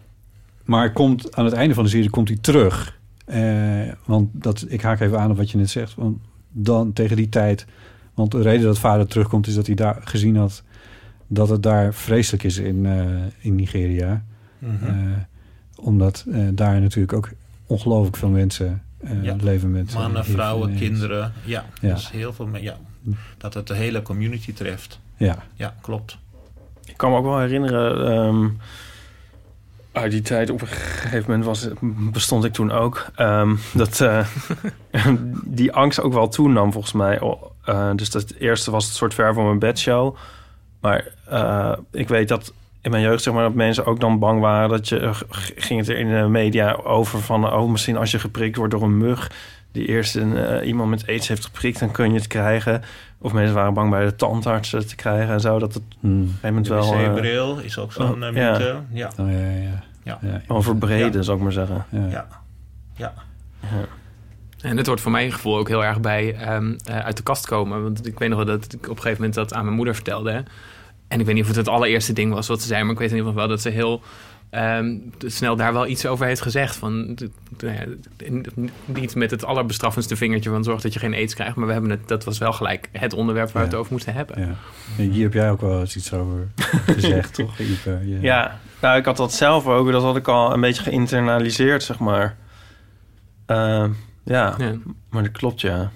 maar komt, aan het einde van de serie komt hij terug. Eh, want dat, ik haak even aan op wat je net zegt. Want dan tegen die tijd... Want de reden dat vader terugkomt is dat hij daar gezien had... dat het daar vreselijk is in, eh, in Nigeria. Mhm. Eh, omdat eh, daar natuurlijk ook ongelooflijk veel mensen eh, Ja. leven met... Mannen, vrouwen, en kinderen. Ja, Ja. dus heel veel. me- Ja, dat het de hele community treft. Ja. Ja, klopt. Ik kan me ook wel herinneren, ehm, uit die tijd, op een gegeven moment was, bestond ik toen ook, ehm, dat eh, [laughs] die angst ook wel toenam volgens mij. O- eh, dus dat het eerste was het soort ver van mijn bedshow. Maar eh, ik weet dat in mijn jeugd zeg maar dat mensen ook dan bang waren dat je ging het er in de media over van oh misschien als je geprikt wordt door een mug die eerst een, iemand met aids heeft geprikt dan kun je het krijgen of mensen waren bang bij de tandartsen te krijgen en zo dat het op een gegeven moment wel eh, wc-bril is ook zo'n oh, eh, ja. mythe. Ja. Oh, ja, ja. Ja. ja. overbreden Ja. zou ik maar zeggen Ja. Ja. ja. En het hoort voor mijn gevoel ook heel erg bij ehm, eh, uit de kast komen. Want ik weet nog wel dat ik op een gegeven moment dat aan mijn moeder vertelde. hè. En ik weet niet of het het allereerste ding was wat ze zei, maar ik weet in ieder geval wel dat ze heel ehm, snel daar wel iets over heeft gezegd. Van, nou ja, niet met het allerbestraffendste vingertje van zorg dat je geen aids krijgt, maar we hebben het, dat was wel gelijk het onderwerp waar we het over moesten hebben. Ja. En hier heb jij ook wel eens iets over [laughs] gezegd, toch, Ipe? Ja, nou, ik had dat zelf ook. Dat had ik al een beetje geïnternaliseerd, zeg maar. Ehm, ja, Ja. maar dat klopt, ja.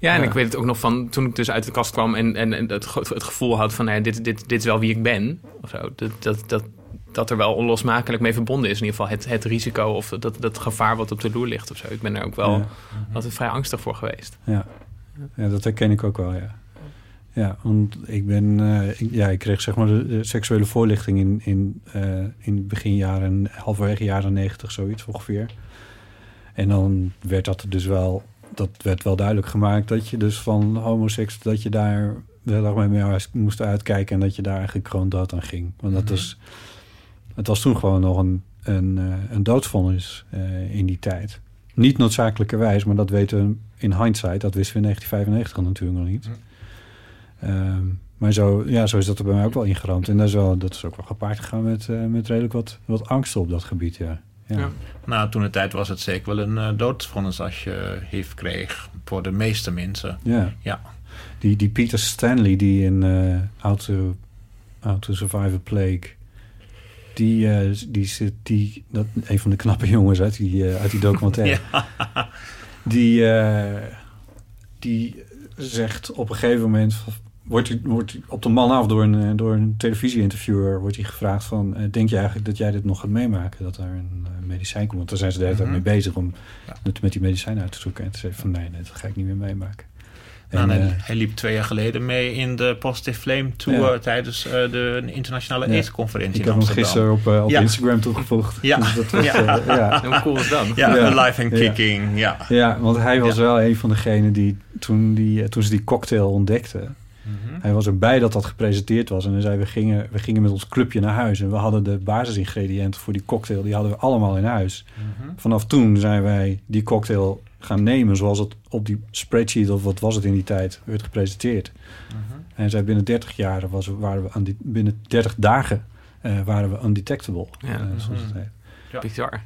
Ja, en Ja. ik weet het ook nog van toen ik dus uit de kast kwam en, en, en het, ge- het gevoel had van nou ja, dit, dit, dit is wel wie ik ben. Of zo. Dat, dat, dat, dat er wel onlosmakelijk mee verbonden is. In ieder geval het, het risico of dat, dat gevaar wat op de loer ligt of zo. Ik ben er ook wel Ja. altijd vrij angstig voor geweest. Ja. ja, dat herken ik ook wel, ja. Ja, want ik ben... eh, ik, ja, ik kreeg zeg maar de, seksuele voorlichting in, in, eh, in begin jaren... halverwege jaren negentig, zoiets ongeveer. En dan werd dat dus wel... Dat werd wel duidelijk gemaakt dat je dus van homoseks... dat je daar heel erg mee moest uitkijken... en dat je daar eigenlijk gewoon dood aan ging. Want dat Mhm. was... Het was toen gewoon nog een, een, eh, een doodsvonnis eh, in die tijd. Niet noodzakelijkerwijs, maar dat weten we in hindsight. Dat wisten we in 1995 natuurlijk nog niet. Ehm, maar zo, ja, zo is dat er bij mij ook wel ingeramd. En dat is, wel, dat is ook wel gepaard gegaan met, eh, met redelijk wat, wat angst op dat gebied, ja. ja. Ja. Nou, toen de tijd was het zeker wel een doodsvonnis als je HIV kreeg. Voor de meeste mensen. Ja. Ja. Die, die Peter Stanley, die in How, to, How to Survive a Plague... Die, eh, die zit, die, dat, een van de knappe [laughs] jongens uit die, eh, uit die documentaire. [laughs] Ja. Die, eh, die zegt op een gegeven moment... Wordt hij, wordt hij op de man af door een, eh, door een televisieinterviewer... wordt hij gevraagd van... eh, denk je eigenlijk dat jij dit nog gaat meemaken? Dat er een eh, medicijn komt? Want daar zijn ze de hele tijd Mhm. mee bezig... om het met die medicijn uit te zoeken. En te zeggen van nee, nee, dat ga ik niet meer meemaken. Nou, En, hij, eh, hij liep twee jaar geleden mee in de Positive Flame Tour Ja. tijdens eh, de internationale Ja. AIDS-conferentie Ik in heb hem Amsterdam. gisteren op, eh, op Ja. Instagram toegevoegd. Ja. Dus dat was, Ja. eh, ja. [laughs] Hoe cool is dat? Ja, Alive and Kicking, ja. Ja, want hij was Ja. wel een van degenen die toen, die, eh, toen ze die cocktail ontdekten... Mhm. Hij was erbij dat dat gepresenteerd was. En hij zei, we gingen, we gingen met ons clubje naar huis. En we hadden de basisingrediënten voor die cocktail... die hadden we allemaal in huis. Mhm. Vanaf toen zijn wij die cocktail gaan nemen zoals het op die spreadsheet of wat was het in die tijd werd gepresenteerd. En zij binnen 30 jaar was, waren we aan die, binnen 30 dagen eh, waren we undetectable. Ja. eh, zoals het Mhm. heet. Ja. Bizar.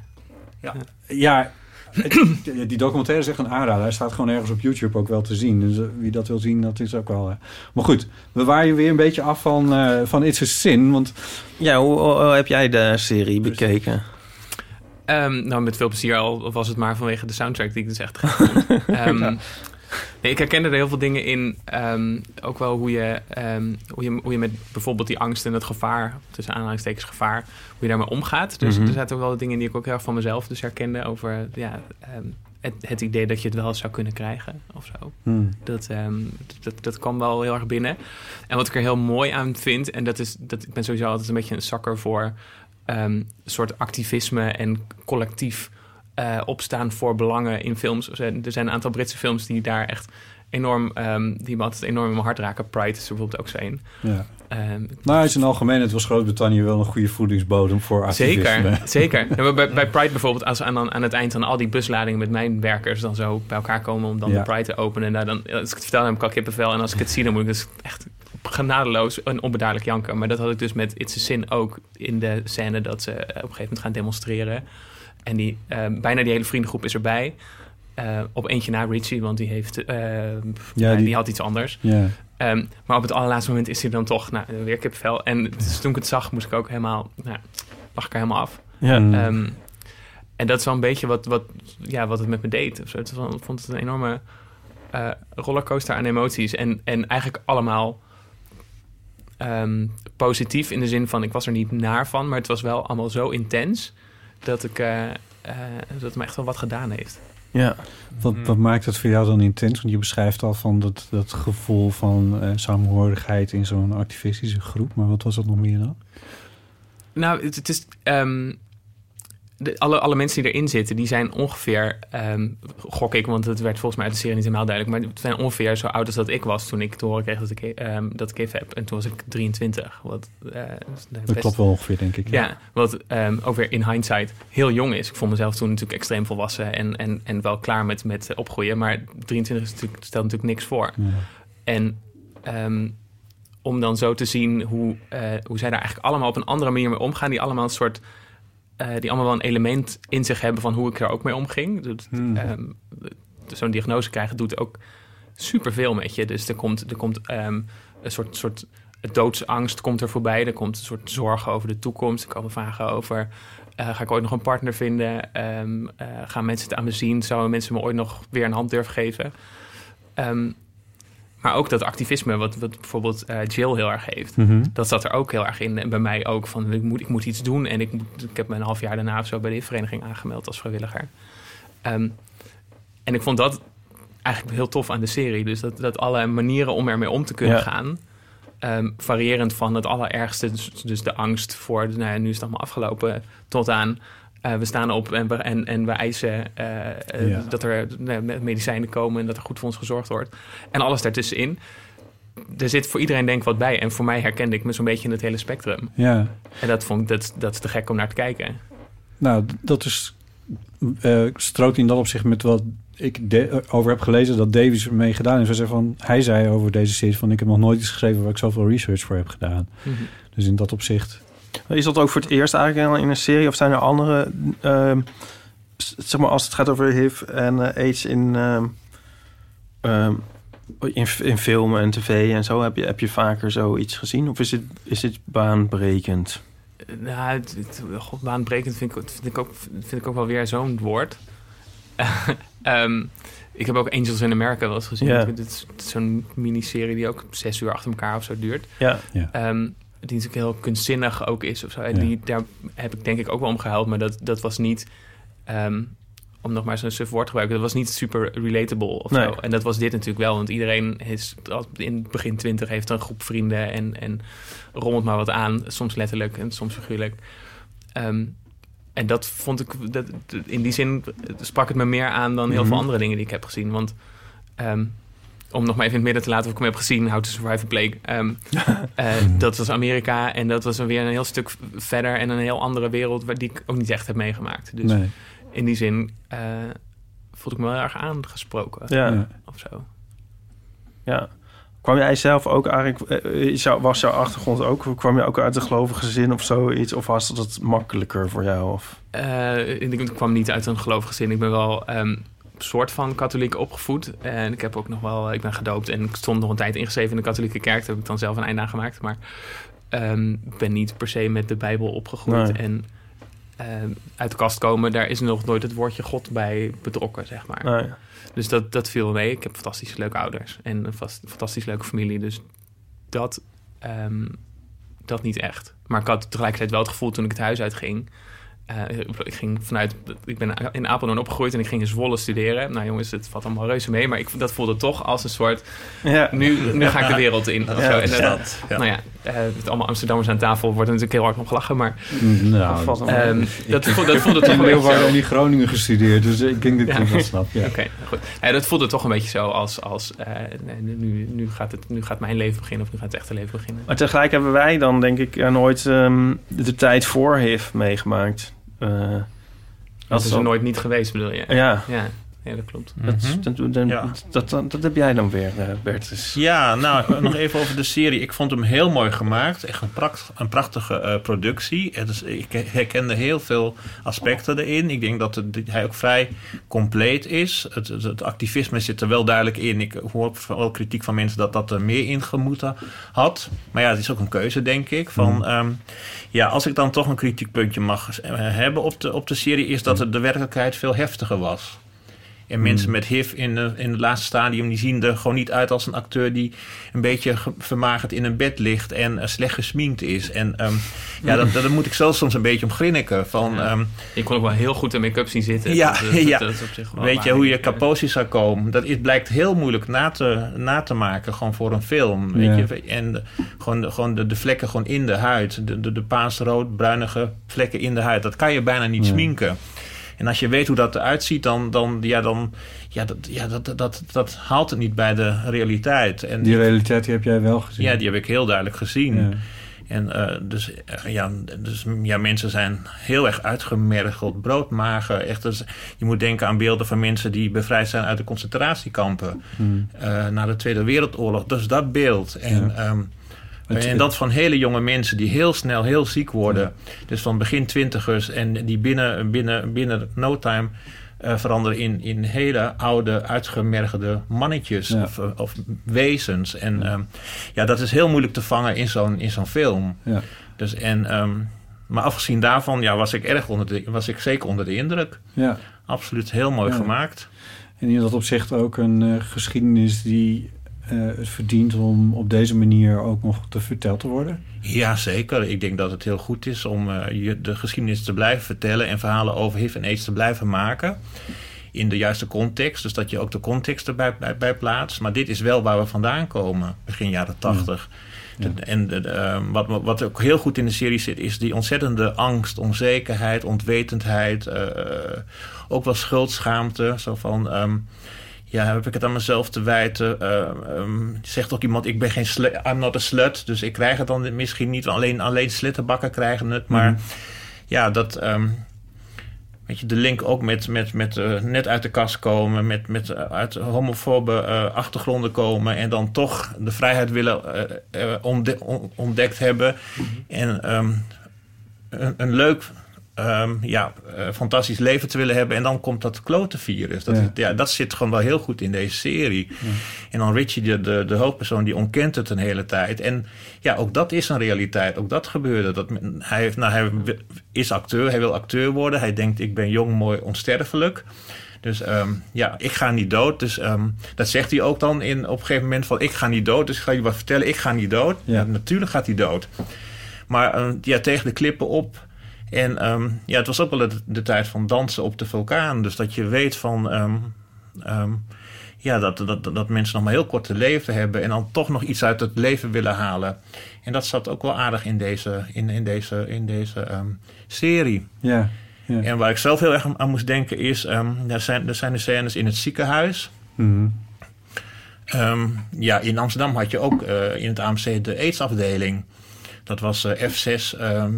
Ja. Ja, het- die documentaire is echt een aanrader. Hij staat gewoon ergens op YouTube ook wel te zien. Dus eh, wie dat wil zien, dat is ook wel... Maar goed, we waaien weer een beetje af van, eh, van It's a Sin. Want Ja, hoe, hoe heb jij de serie bekeken? Ehm, nou, met veel plezier al was het maar vanwege de soundtrack die ik dus echt. [laughs] Ehm, nee, ik herkende er heel veel dingen in. ehm, ook wel hoe je, hoe, je, hoe je met bijvoorbeeld die angst en het gevaar, tussen aanhalingstekens gevaar, hoe je daarmee omgaat. Dus Mhm. er zaten ook wel dingen die ik ook heel erg van mezelf dus herkende over ja, het, het idee dat je het wel zou kunnen krijgen of zo. Hmm. Dat, dat, dat kwam wel heel erg binnen. En wat ik er heel mooi aan vind, en dat is dat ik ben sowieso altijd een beetje een zakker voor ehm, soort activisme en collectief eh, opstaan voor belangen in films. Er zijn, zijn een aantal Britse films die daar echt enorm, ehm, die me altijd enorm in mijn hart raken. Pride is er bijvoorbeeld ook zo een. Ja. Ehm, nou, in zijn algemeenheid was Groot-Brittannië wel een goede voedingsbodem voor activisme. Zeker, [laughs] zeker. Ja, bij, bij Pride bijvoorbeeld, als aan, aan het eind dan al die busladingen met mijn werkers dan zo bij elkaar komen om dan Ja. de Pride te openen. En daar dan, als ik het vertel, heb ik al kippenvel. En als ik het zie, dan moet ik dus echt genadeloos en onbeduidelijk janken. Maar dat had ik dus met It's a Sin ook in de scène dat ze op een gegeven moment gaan demonstreren. En die, eh, bijna die hele vriendengroep is erbij. Eh, op eentje na Richie, want die heeft, eh, die, die- had iets anders. Ja. Ehm, maar op het allerlaatste moment is hij dan toch nou, weer kipvel. En dus toen ik het zag, moest ik ook helemaal, nou, lag ik er helemaal af. Ja. Ehm, en dat is wel een beetje wat, wat, ja, wat het met me deed. Ik vond het een enorme eh, rollercoaster aan emoties. En, en eigenlijk allemaal ehm, positief in de zin van... ik was er niet naar van, maar het was wel allemaal zo intens... dat, ik, eh, eh, dat het me echt wel wat gedaan heeft. Ja. Wat, wat maakt het voor jou dan intens? Want je beschrijft al van dat, dat gevoel van eh, samenhorigheid in zo'n activistische groep. Maar wat was dat nog meer dan? Nou, het, het is. ehm, de, alle, alle mensen die erin zitten, die zijn ongeveer. ehm, gok ik, want het werd volgens mij uit de serie niet helemaal duidelijk. Maar het zijn ongeveer zo oud als dat ik was toen ik te horen kreeg dat ik, ehm, dat ik HIV heb. En toen was ik 23. Wat, eh, Dat best- klopt wel ongeveer, denk ik. Ja, wat ehm, ook weer in hindsight heel jong is. Ik vond mezelf toen natuurlijk extreem volwassen en, en, en wel klaar met, met opgroeien. Maar 23 is natuurlijk, stelt natuurlijk niks voor. Ja. En om dan zo te zien hoe, eh, hoe zij daar eigenlijk allemaal op een andere manier mee omgaan. Die allemaal een soort. Eh, die allemaal wel een element in zich hebben van hoe ik er ook mee omging. Hmm. ehm, Zo'n diagnose krijgen doet ook superveel met je. Dus er komt, er komt ehm, een soort, soort doodsangst komt er voorbij. Er komt een soort zorgen over de toekomst. Er komen vragen over... eh, ga ik ooit nog een partner vinden? Ehm, eh, gaan mensen het aan me zien? Zouden mensen me ooit nog weer een hand durven geven? Ehm, maar ook dat activisme, wat, wat bijvoorbeeld eh, Jill heel erg heeft. Mhm. Dat zat er ook heel erg in. En bij mij ook. Van, ik, moet, ik moet iets doen. En ik, moet, ik heb me een half jaar daarna of zo bij de vereniging aangemeld als vrijwilliger. Ehm, en ik vond dat eigenlijk heel tof aan de serie. Dus dat, dat alle manieren om ermee om te kunnen Ja. gaan... ehm, variërend van het allerergste, dus, dus de angst voor... Nou ja, nu is het allemaal afgelopen, tot aan... eh, we staan op en we, en, en we eisen eh, eh, Ja. dat er nou, medicijnen komen... en dat er goed voor ons gezorgd wordt. En alles daartussenin. Er zit voor iedereen denk ik wat bij. En voor mij herkende ik me zo'n beetje in het hele spectrum. Ja. En dat vond ik dat, dat is te gek om naar te kijken. Nou, dat is eh stroot in dat opzicht met wat ik de- over heb gelezen dat Davies ermee gedaan heeft. Hij zei, van, hij zei over deze serie van ik heb nog nooit iets geschreven waar ik zoveel research voor heb gedaan. Mhm. Dus in dat opzicht. Is dat ook voor het eerst eigenlijk in een serie? Of zijn er andere... ehm, zeg maar, als het gaat over HIV en eh, AIDS in, ehm, ehm, in, in film en tv en zo... Heb je, heb je vaker zoiets gezien? Of is het, is het baanbrekend? Nou, het, het, god, baanbrekend vind ik, vind, ik ook, vind ik ook wel weer zo'n woord. [laughs] Ehm, ik heb ook Angels in America wel eens gezien. Dit is zo'n miniserie die ook zes uur achter elkaar of zo duurt. Ja. Ja. Ehm, die natuurlijk heel kunstzinnig ook is of zo. En Ja. die, daar heb ik denk ik ook wel om gehuild. Maar dat, dat was niet... ehm, om nog maar zo'n suf woord te gebruiken... dat was niet super relatable of Nee. zo. En dat was dit natuurlijk wel. Want iedereen is in begin twintig... heeft een groep vrienden en, en rommelt maar wat aan. Soms letterlijk en soms figuurlijk. Ehm, en dat vond ik... Dat, in die zin sprak het me meer aan... dan heel Mhm. veel andere dingen die ik heb gezien. Want... ehm, om nog maar even in het midden te laten of ik hem heb gezien, How to Survive a Plague. Ehm, [laughs] eh, dat was Amerika en dat was weer een heel stuk verder en een heel andere wereld waar die ik ook niet echt heb meegemaakt. Dus Nee. in die zin eh, voelde ik me wel erg aangesproken. Ja. Ja. Of zo. Ja. Kwam jij zelf ook eigenlijk... eh, was jouw achtergrond ook... Kwam je ook uit een gelovige gezin of zoiets? Of was dat makkelijker voor jou? Of? Eh, ik, ik kwam niet uit een gelovig gezin. Ik ben wel ehm soort van katholiek opgevoed. En ik heb ook nog wel... Ik ben gedoopt en ik stond nog een tijd ingeschreven in de katholieke kerk. Daar heb ik dan zelf een einde aan gemaakt. Maar ik ben niet per se met de Bijbel opgegroeid. Nee. En ehm, uit de kast komen, daar is nog nooit het woordje God bij betrokken, zeg maar. Nee. Dus dat, dat viel mee. Ik heb fantastisch leuke ouders en een vast- fantastisch leuke familie. Dus dat, ehm, dat niet echt. Maar ik had tegelijkertijd wel het gevoel toen ik het huis uitging. Eh, ik ging vanuit, ik ben in Apeldoorn opgegroeid en ik ging in Zwolle studeren. Nou jongens, het valt allemaal reuze mee, maar ik, dat voelde toch als een soort, Ja. nu, nu ga ik de wereld in. of Ja, zo. En, eh, dat, ja. Nou ja, eh, met allemaal Amsterdammers aan tafel wordt er natuurlijk heel hard om gelachen, maar Nou, valt wel ehm, dat, voelde, dat voelde toch een in beetje zo. in Groningen gestudeerd, dus ik denk dat ik Ja. wel snap. Ja. [laughs] Oké, goed. Ja, dat voelde toch een beetje zo als, als eh, nu, nu, gaat het, nu gaat mijn leven beginnen of nu gaat het echte leven beginnen. Maar tegelijk hebben wij dan denk ik eh, nooit ehm, de tijd voor HIV meegemaakt. Eh, Dat is er nooit niet geweest, bedoel je? Ja. Ja, ja dat klopt. Dat, dat, dat, Ja. dat, dat, dat heb jij dan weer, eh, Bertus. Ja, nou, [laughs] nog even over de serie. Ik vond hem heel mooi gemaakt. Echt een, pracht, een prachtige eh, productie. Het is, ik herkende heel veel aspecten erin. Ik denk dat het, hij ook vrij compleet is. Het, het, het activisme zit er wel duidelijk in. Ik hoor wel kritiek van mensen dat dat er meer in gemoeten had. Maar ja, het is ook een keuze, denk ik. Van, ehm, ja, als ik dan toch een kritiekpuntje mag eh, hebben op de, op de serie... is dat het de werkelijkheid veel heftiger was. En mensen met HIV in, de, in het laatste stadium... die zien er gewoon niet uit als een acteur... die een beetje ge- vermagerd in een bed ligt... en eh, slecht gesminkt is. En ehm, ja, dat, daar moet ik zelf soms een beetje om grinniken. Van, ehm, Ik kon ook wel heel goed in make-up zien zitten. ja, Dat- dat- dat- [laughs] ja. dat is op zich wel weet je hoe je capotie zou komen? Dat is, blijkt heel moeilijk na te, na te maken, gewoon voor een film. Weet Ja. je? En de- gewoon, de, gewoon de, de vlekken gewoon in de huid. De, de, de paasrood-bruinige vlekken in de huid. Dat kan je bijna niet Ja. sminken. En als je weet hoe dat eruit ziet, dan, dan, ja, dan ja, dat, ja, dat, dat, dat haalt het niet bij de realiteit. En Die realiteit die heb jij wel gezien. ja, die heb ik heel duidelijk gezien. Ja. En eh, dus, eh, ja, dus ja, mensen zijn heel erg uitgemergeld, broodmager. Echt, dus, je moet denken aan beelden van mensen die bevrijd zijn uit de concentratiekampen. Hmm. eh, na de Tweede Wereldoorlog. Dus dat beeld. En, Ja. ehm, en dat van hele jonge mensen die heel snel heel ziek worden. Dus van begin twintigers en die binnen, binnen, binnen no time eh, veranderen in, in hele oude, uitgemergelde mannetjes Ja. of, eh, of wezens. En ehm, ja, dat is heel moeilijk te vangen in zo'n, in zo'n film. Ja. Dus, en, ehm, maar afgezien daarvan ja, was, ik erg onder de, was ik zeker onder de indruk. Ja. Absoluut heel mooi Ja. gemaakt. En in dat opzicht ook een eh, geschiedenis die het verdient om op deze manier ook nog te verteld te worden. Ja, zeker. Ik denk dat het heel goed is om eh, je de geschiedenis te blijven vertellen en verhalen over HIV en AIDS te blijven maken. In de juiste context. Dus dat je ook de context erbij bij, bij plaatst. Maar dit is wel waar we vandaan komen, begin jaren tachtig. De- En de- de, eh, wat, wat ook heel goed in de serie zit, is die ontzettende angst, onzekerheid, onwetendheid. eh, ook wel schuldschaamte. Zo van. ehm, ja, heb ik het aan mezelf te wijten? Eh, ehm, zegt ook iemand, ik ben geen slut, I'm not a slut. Dus ik krijg het dan misschien niet. Alleen, alleen slittenbakken krijgen het. Maar Mhm. ja, dat... ehm, weet je, de link ook met, met, met eh, net uit de kast komen... met, met eh, uit homofobe achtergronden komen... en dan toch de vrijheid willen ontde- on- ontdekt hebben. En ehm, een, een leuk... ehm, ja, eh, fantastisch leven te willen hebben. En dan komt dat klote virus. Dat, Ja. is- ja, dat zit gewoon wel heel goed in deze serie. En dan Richie, de, de, de hoofdpersoon, die ontkent het een hele tijd. En ja, ook dat is een realiteit. Ook dat gebeurde. Dat, hij, heeft, nou, hij is acteur, hij wil acteur worden. Hij denkt, ik ben jong, mooi, onsterfelijk. Dus ehm, ja, ik ga niet dood. Dus ehm, dat zegt hij ook dan in, op een gegeven moment van... ik ga niet dood, dus ik ga je wat vertellen. Ik ga niet dood. Ja. natuurlijk gaat hij dood. Maar eh, ja, tegen de klippen op... En ehm, ja, het was ook wel de, de tijd van dansen op de vulkaan. Dus dat je weet van... ehm, ehm, ja, dat, dat, dat mensen nog maar heel kort te leven hebben... en dan toch nog iets uit het leven willen halen. En dat zat ook wel aardig in deze, in, in deze, in deze serie. Ja. ja. En waar ik zelf heel erg aan- moest denken is... er, zijn, er zijn de scènes in het ziekenhuis... Mhm. Ja, in Amsterdam had je ook eh, in het AMC de AIDS-afdeling. Dat was eh, F6 ehm, eh,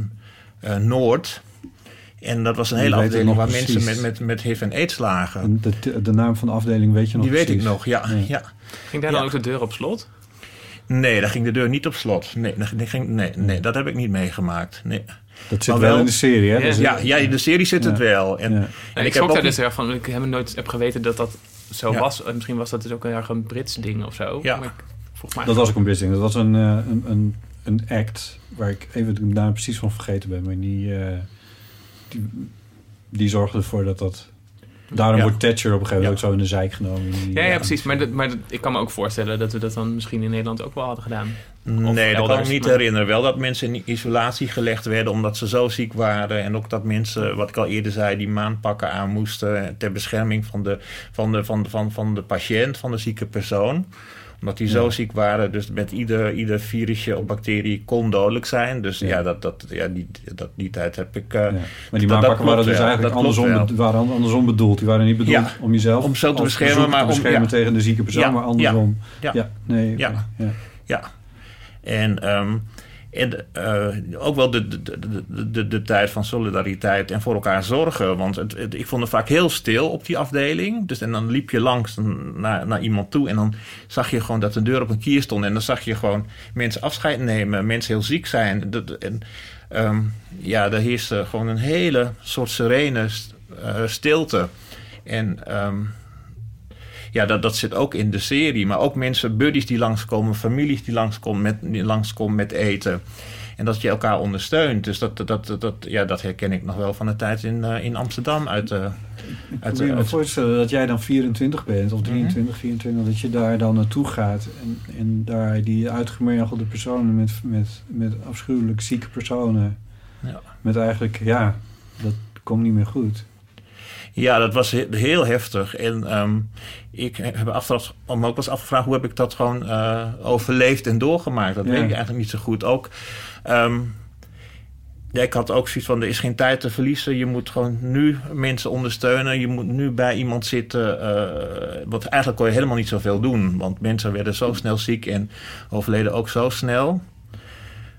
Noord. En dat was een hele afdeling nog waar mensen met, met, met HIV en AIDS lagen. En de, de naam van de afdeling weet je nog Die weet ik nog, ja. ja. Ging daar dan ook de deur op slot? Nee, daar ging de deur niet op slot. Nee, dat, ging, nee, nee, dat heb ik niet meegemaakt. Nee. Dat zit wel in de serie, hè? Ja. Dus- Ja, ja, in de serie zit het wel. En, Ja. en ik heb schrok ook daar dus erg van. Ik heb nooit heb geweten dat dat zo Ja. was. En misschien was dat dus ook heel erg een Brits ding of zo. Ja. Maar ik mij Dat was ook een business. Dat was een, eh, een, een, een act waar ik even de naam precies van vergeten ben. Maar die, eh, die, die zorgde ervoor dat dat... Daarom Ja. wordt Thatcher op een gegeven moment Ja. ook zo in de zijk genomen. Die, Ja, ja, precies. Maar, dat, maar dat- ik kan me ook voorstellen dat we dat dan misschien in Nederland ook wel hadden gedaan. Of Nee, dat kan ik niet maar- herinneren. Wel dat mensen in isolatie gelegd werden omdat ze zo ziek waren. En ook dat mensen, wat ik al eerder zei, die maandpakken aan moesten ter bescherming van de, van de, van de, van, van de patiënt, van de zieke persoon omdat die zo ziek waren, dus met ieder, ieder virusje of bacterie kon dodelijk zijn. Dus ja, dat, dat, ja die, dat, die tijd heb ik... eh, Maar die dat- waren dus eigenlijk andersom, waren andersom bedoeld. Die waren niet bedoeld om jezelf om zo te beschermen, maar te om- beschermen ja. tegen de zieke persoon, maar andersom. Ja, ja. nee, ja. ja. Ja. En, ehm, en eh, ook wel de, de, de, de, de, tijd van solidariteit en voor elkaar zorgen. Want ik vond het vaak heel stil op die afdeling. Dus, en dan liep je langs naar, naar iemand toe en dan zag je gewoon dat de deur op een kier stond. En dan zag je gewoon mensen afscheid nemen, mensen heel ziek zijn. En, ehm, ja, daar heerste gewoon een hele soort serene eh, stilte. En... ehm, ja, dat, dat zit ook in de serie. Maar ook mensen, buddies die langskomen, families die langskomen met, die langskomen met eten. En dat je elkaar ondersteunt. Dus dat, dat, dat, dat, ja, dat herken ik nog wel van de tijd in, eh, in Amsterdam. Uit, de Ik uit, probeer me uit- voorstellen dat jij dan 24 bent, of 23, 24, dat je daar dan naartoe gaat en, en daar die uitgemergelde personen met, met, met afschuwelijk zieke personen, Ja. met eigenlijk, ja, dat komt niet meer goed. Ja, dat was he- heel heftig. En ehm, ik heb achteraf me ook wel eens afgevraagd... hoe heb ik dat gewoon eh, overleefd en doorgemaakt? Dat Ja. weet ik eigenlijk niet zo goed. Ook, ehm, ja, ik had ook zoiets van... er is geen tijd te verliezen. Je moet gewoon nu mensen ondersteunen. Je moet nu bij iemand zitten. eh want eigenlijk kon je helemaal niet zoveel doen. Want mensen werden zo snel ziek en overleden ook zo snel.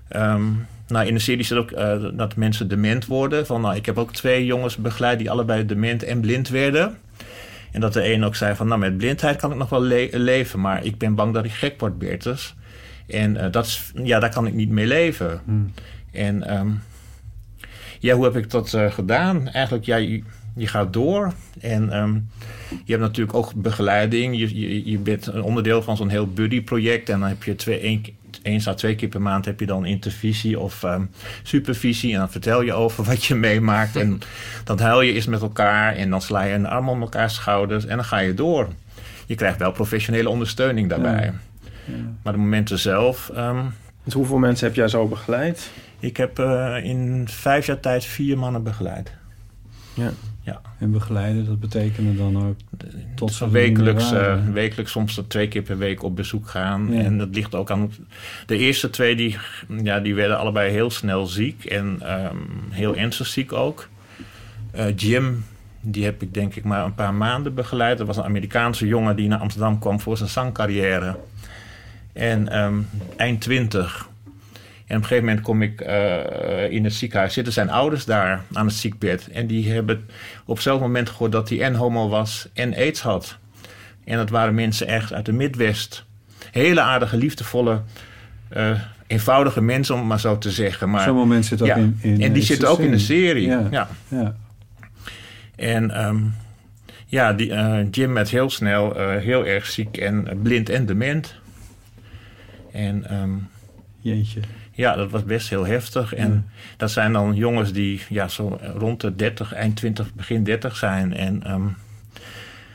Ehm, nou, in de serie zit ook eh, dat mensen dement worden. Van, nou, ik heb ook twee jongens begeleid die allebei dement en blind werden. En dat de een ook zei van, nou, met blindheid kan ik nog wel le- leven. Maar ik ben bang dat ik gek word, Bertus. En eh, dat is, ja, daar kan ik niet mee leven. En ehm, ja, hoe heb ik dat eh, gedaan? Eigenlijk, ja, je, je gaat door. En ehm, je hebt natuurlijk ook begeleiding. Je, je, je bent een onderdeel van zo'n heel buddy-project. En dan heb je twee, één, eens à twee keer per maand heb je dan intervisie of ehm, supervisie. En dan vertel je over wat je meemaakt. En dan huil je eens met elkaar. En dan sla je een arm om elkaar schouders. En dan ga je door. Je krijgt wel professionele ondersteuning daarbij. Maar de momenten zelf... ehm, Dus hoeveel mensen heb jij zo begeleid? ik heb eh, in vijf jaar tijd vier mannen begeleid. Ja. Ja. En begeleiden, dat betekende dan ook tot er wekelijks, eh, wekelijks soms twee keer per week op bezoek gaan. Ja. En dat ligt ook aan... De eerste twee die, ja, die werden allebei heel snel ziek. En ehm, heel ernstig ziek ook. Eh, Jim, die heb ik denk ik maar een paar maanden begeleid. Dat was een Amerikaanse jongen die naar Amsterdam kwam voor zijn zangcarrière. En ehm, eind twintig. En op een gegeven moment kom ik eh, in het ziekenhuis. Zitten zijn ouders daar aan het ziekbed. En die hebben op zo'n moment gehoord dat hij en homo was en aids had. En dat waren mensen echt uit de Midwest. Hele aardige, liefdevolle, eh, eenvoudige mensen, om het maar zo te zeggen. Maar, Zo'n moment zit ook ja, in- in, En die zitten ook in de serie. Ja. Ja. Ja. En ehm, ja, die, eh, Jim werd heel snel heel erg ziek en blind en dement. En ehm, Jeetje. Ja, dat was best heel heftig. En dat zijn dan jongens die ja, zo rond de 30, eind 20, begin 30 zijn. En ehm,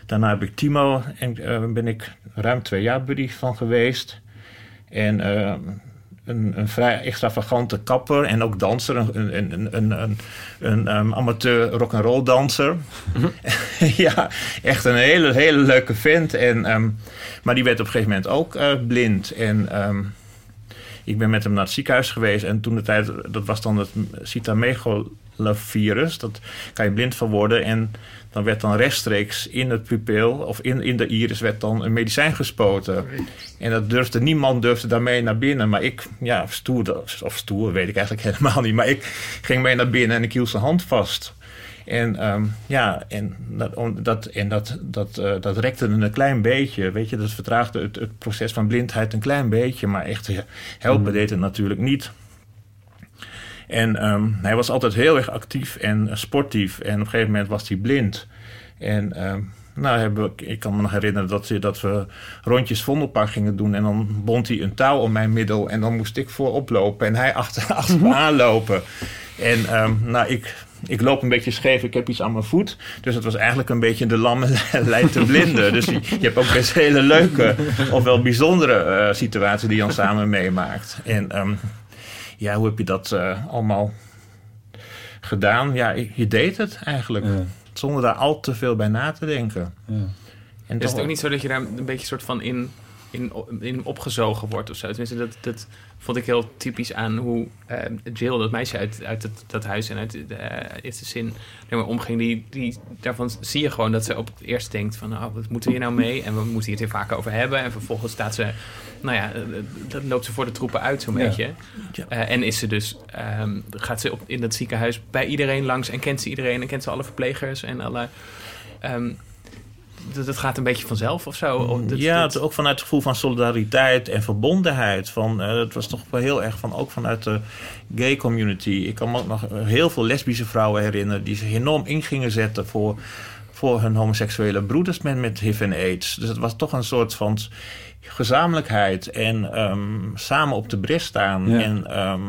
daarna heb ik Timo en eh, ben ik ruim twee jaar buddy van geweest. En eh, een, een vrij extravagante kapper en ook danser. Een, een, een, een, een, een ehm, amateur rock'n'roll danser. [laughs] ja, echt een hele, hele leuke vent. En, ehm, maar die werd op een gegeven moment ook eh, blind. En ik ben met hem naar het ziekenhuis geweest. En toen de tijd, dat was dan het cytomegalovirus. Dat kan je blind van worden. En dan werd dan rechtstreeks in het pupil of in, in de iris werd dan een medicijn gespoten. En dat durfde, niemand durfde daarmee naar binnen. Maar ik, ja, stoer, of stoer weet ik eigenlijk [laughs] helemaal niet. Maar ik ging mee naar binnen en ik hield zijn hand vast. En ehm, ja, en, dat, en dat, dat, eh, dat rekte een klein beetje. Weet je, dat vertraagde het, het proces van blindheid een klein beetje. Maar echt he- helpen deed het natuurlijk niet. En ehm, hij was altijd heel erg actief en eh, sportief. En op een gegeven moment was hij blind. En ehm, nou, hebben ik kan me nog herinneren dat, dat we rondjes Vondelpark gingen doen. En dan bond hij een touw om mijn middel. En dan moest ik voorop lopen en hij achter, [laughs] achter me [laughs] aanlopen. En nou, ik, ik loop een beetje scheef. Ik heb iets aan mijn voet. Dus het was eigenlijk een beetje de lamme [laughs] leidt de blinde. Dus je, je hebt ook best hele leuke of wel bijzondere eh, situaties die je dan samen meemaakt. En ehm, ja, hoe heb je dat eh, allemaal gedaan? Ja, je je deed het eigenlijk. Zonder daar al te veel bij na te denken. En is het ook niet zo dat je daar een beetje soort van in, in, in opgezogen wordt of zo? Tenminste, dat, dat vond ik heel typisch aan hoe eh, Jill, dat meisje uit, uit het, dat huis en uit de eh, eerste zin ermee omging. Die, die, daarvan zie je gewoon dat ze op het eerst denkt van, nou, wat moeten we hier nou mee? En we moeten het hier vaak over hebben. En vervolgens staat ze, nou ja, eh, dan loopt ze voor de troepen uit zo'n Ja. beetje. En is ze dus, ehm, gaat ze op, in dat ziekenhuis bij iedereen langs en kent ze iedereen en kent ze alle verplegers en alle... ehm, dat, dat gaat een beetje vanzelf of zo. Of dat- ja, dat- het, ook vanuit het gevoel van solidariteit en verbondenheid. Van, eh, het was toch wel heel erg van, ook vanuit de gay community. Ik kan me ook nog heel veel lesbische vrouwen herinneren... die zich enorm in gingen zetten voor, voor hun homoseksuele broeders met, met HIV en AIDS. Dus het was toch een soort van gezamenlijkheid en ehm, samen op de bres staan... Ja. en ehm,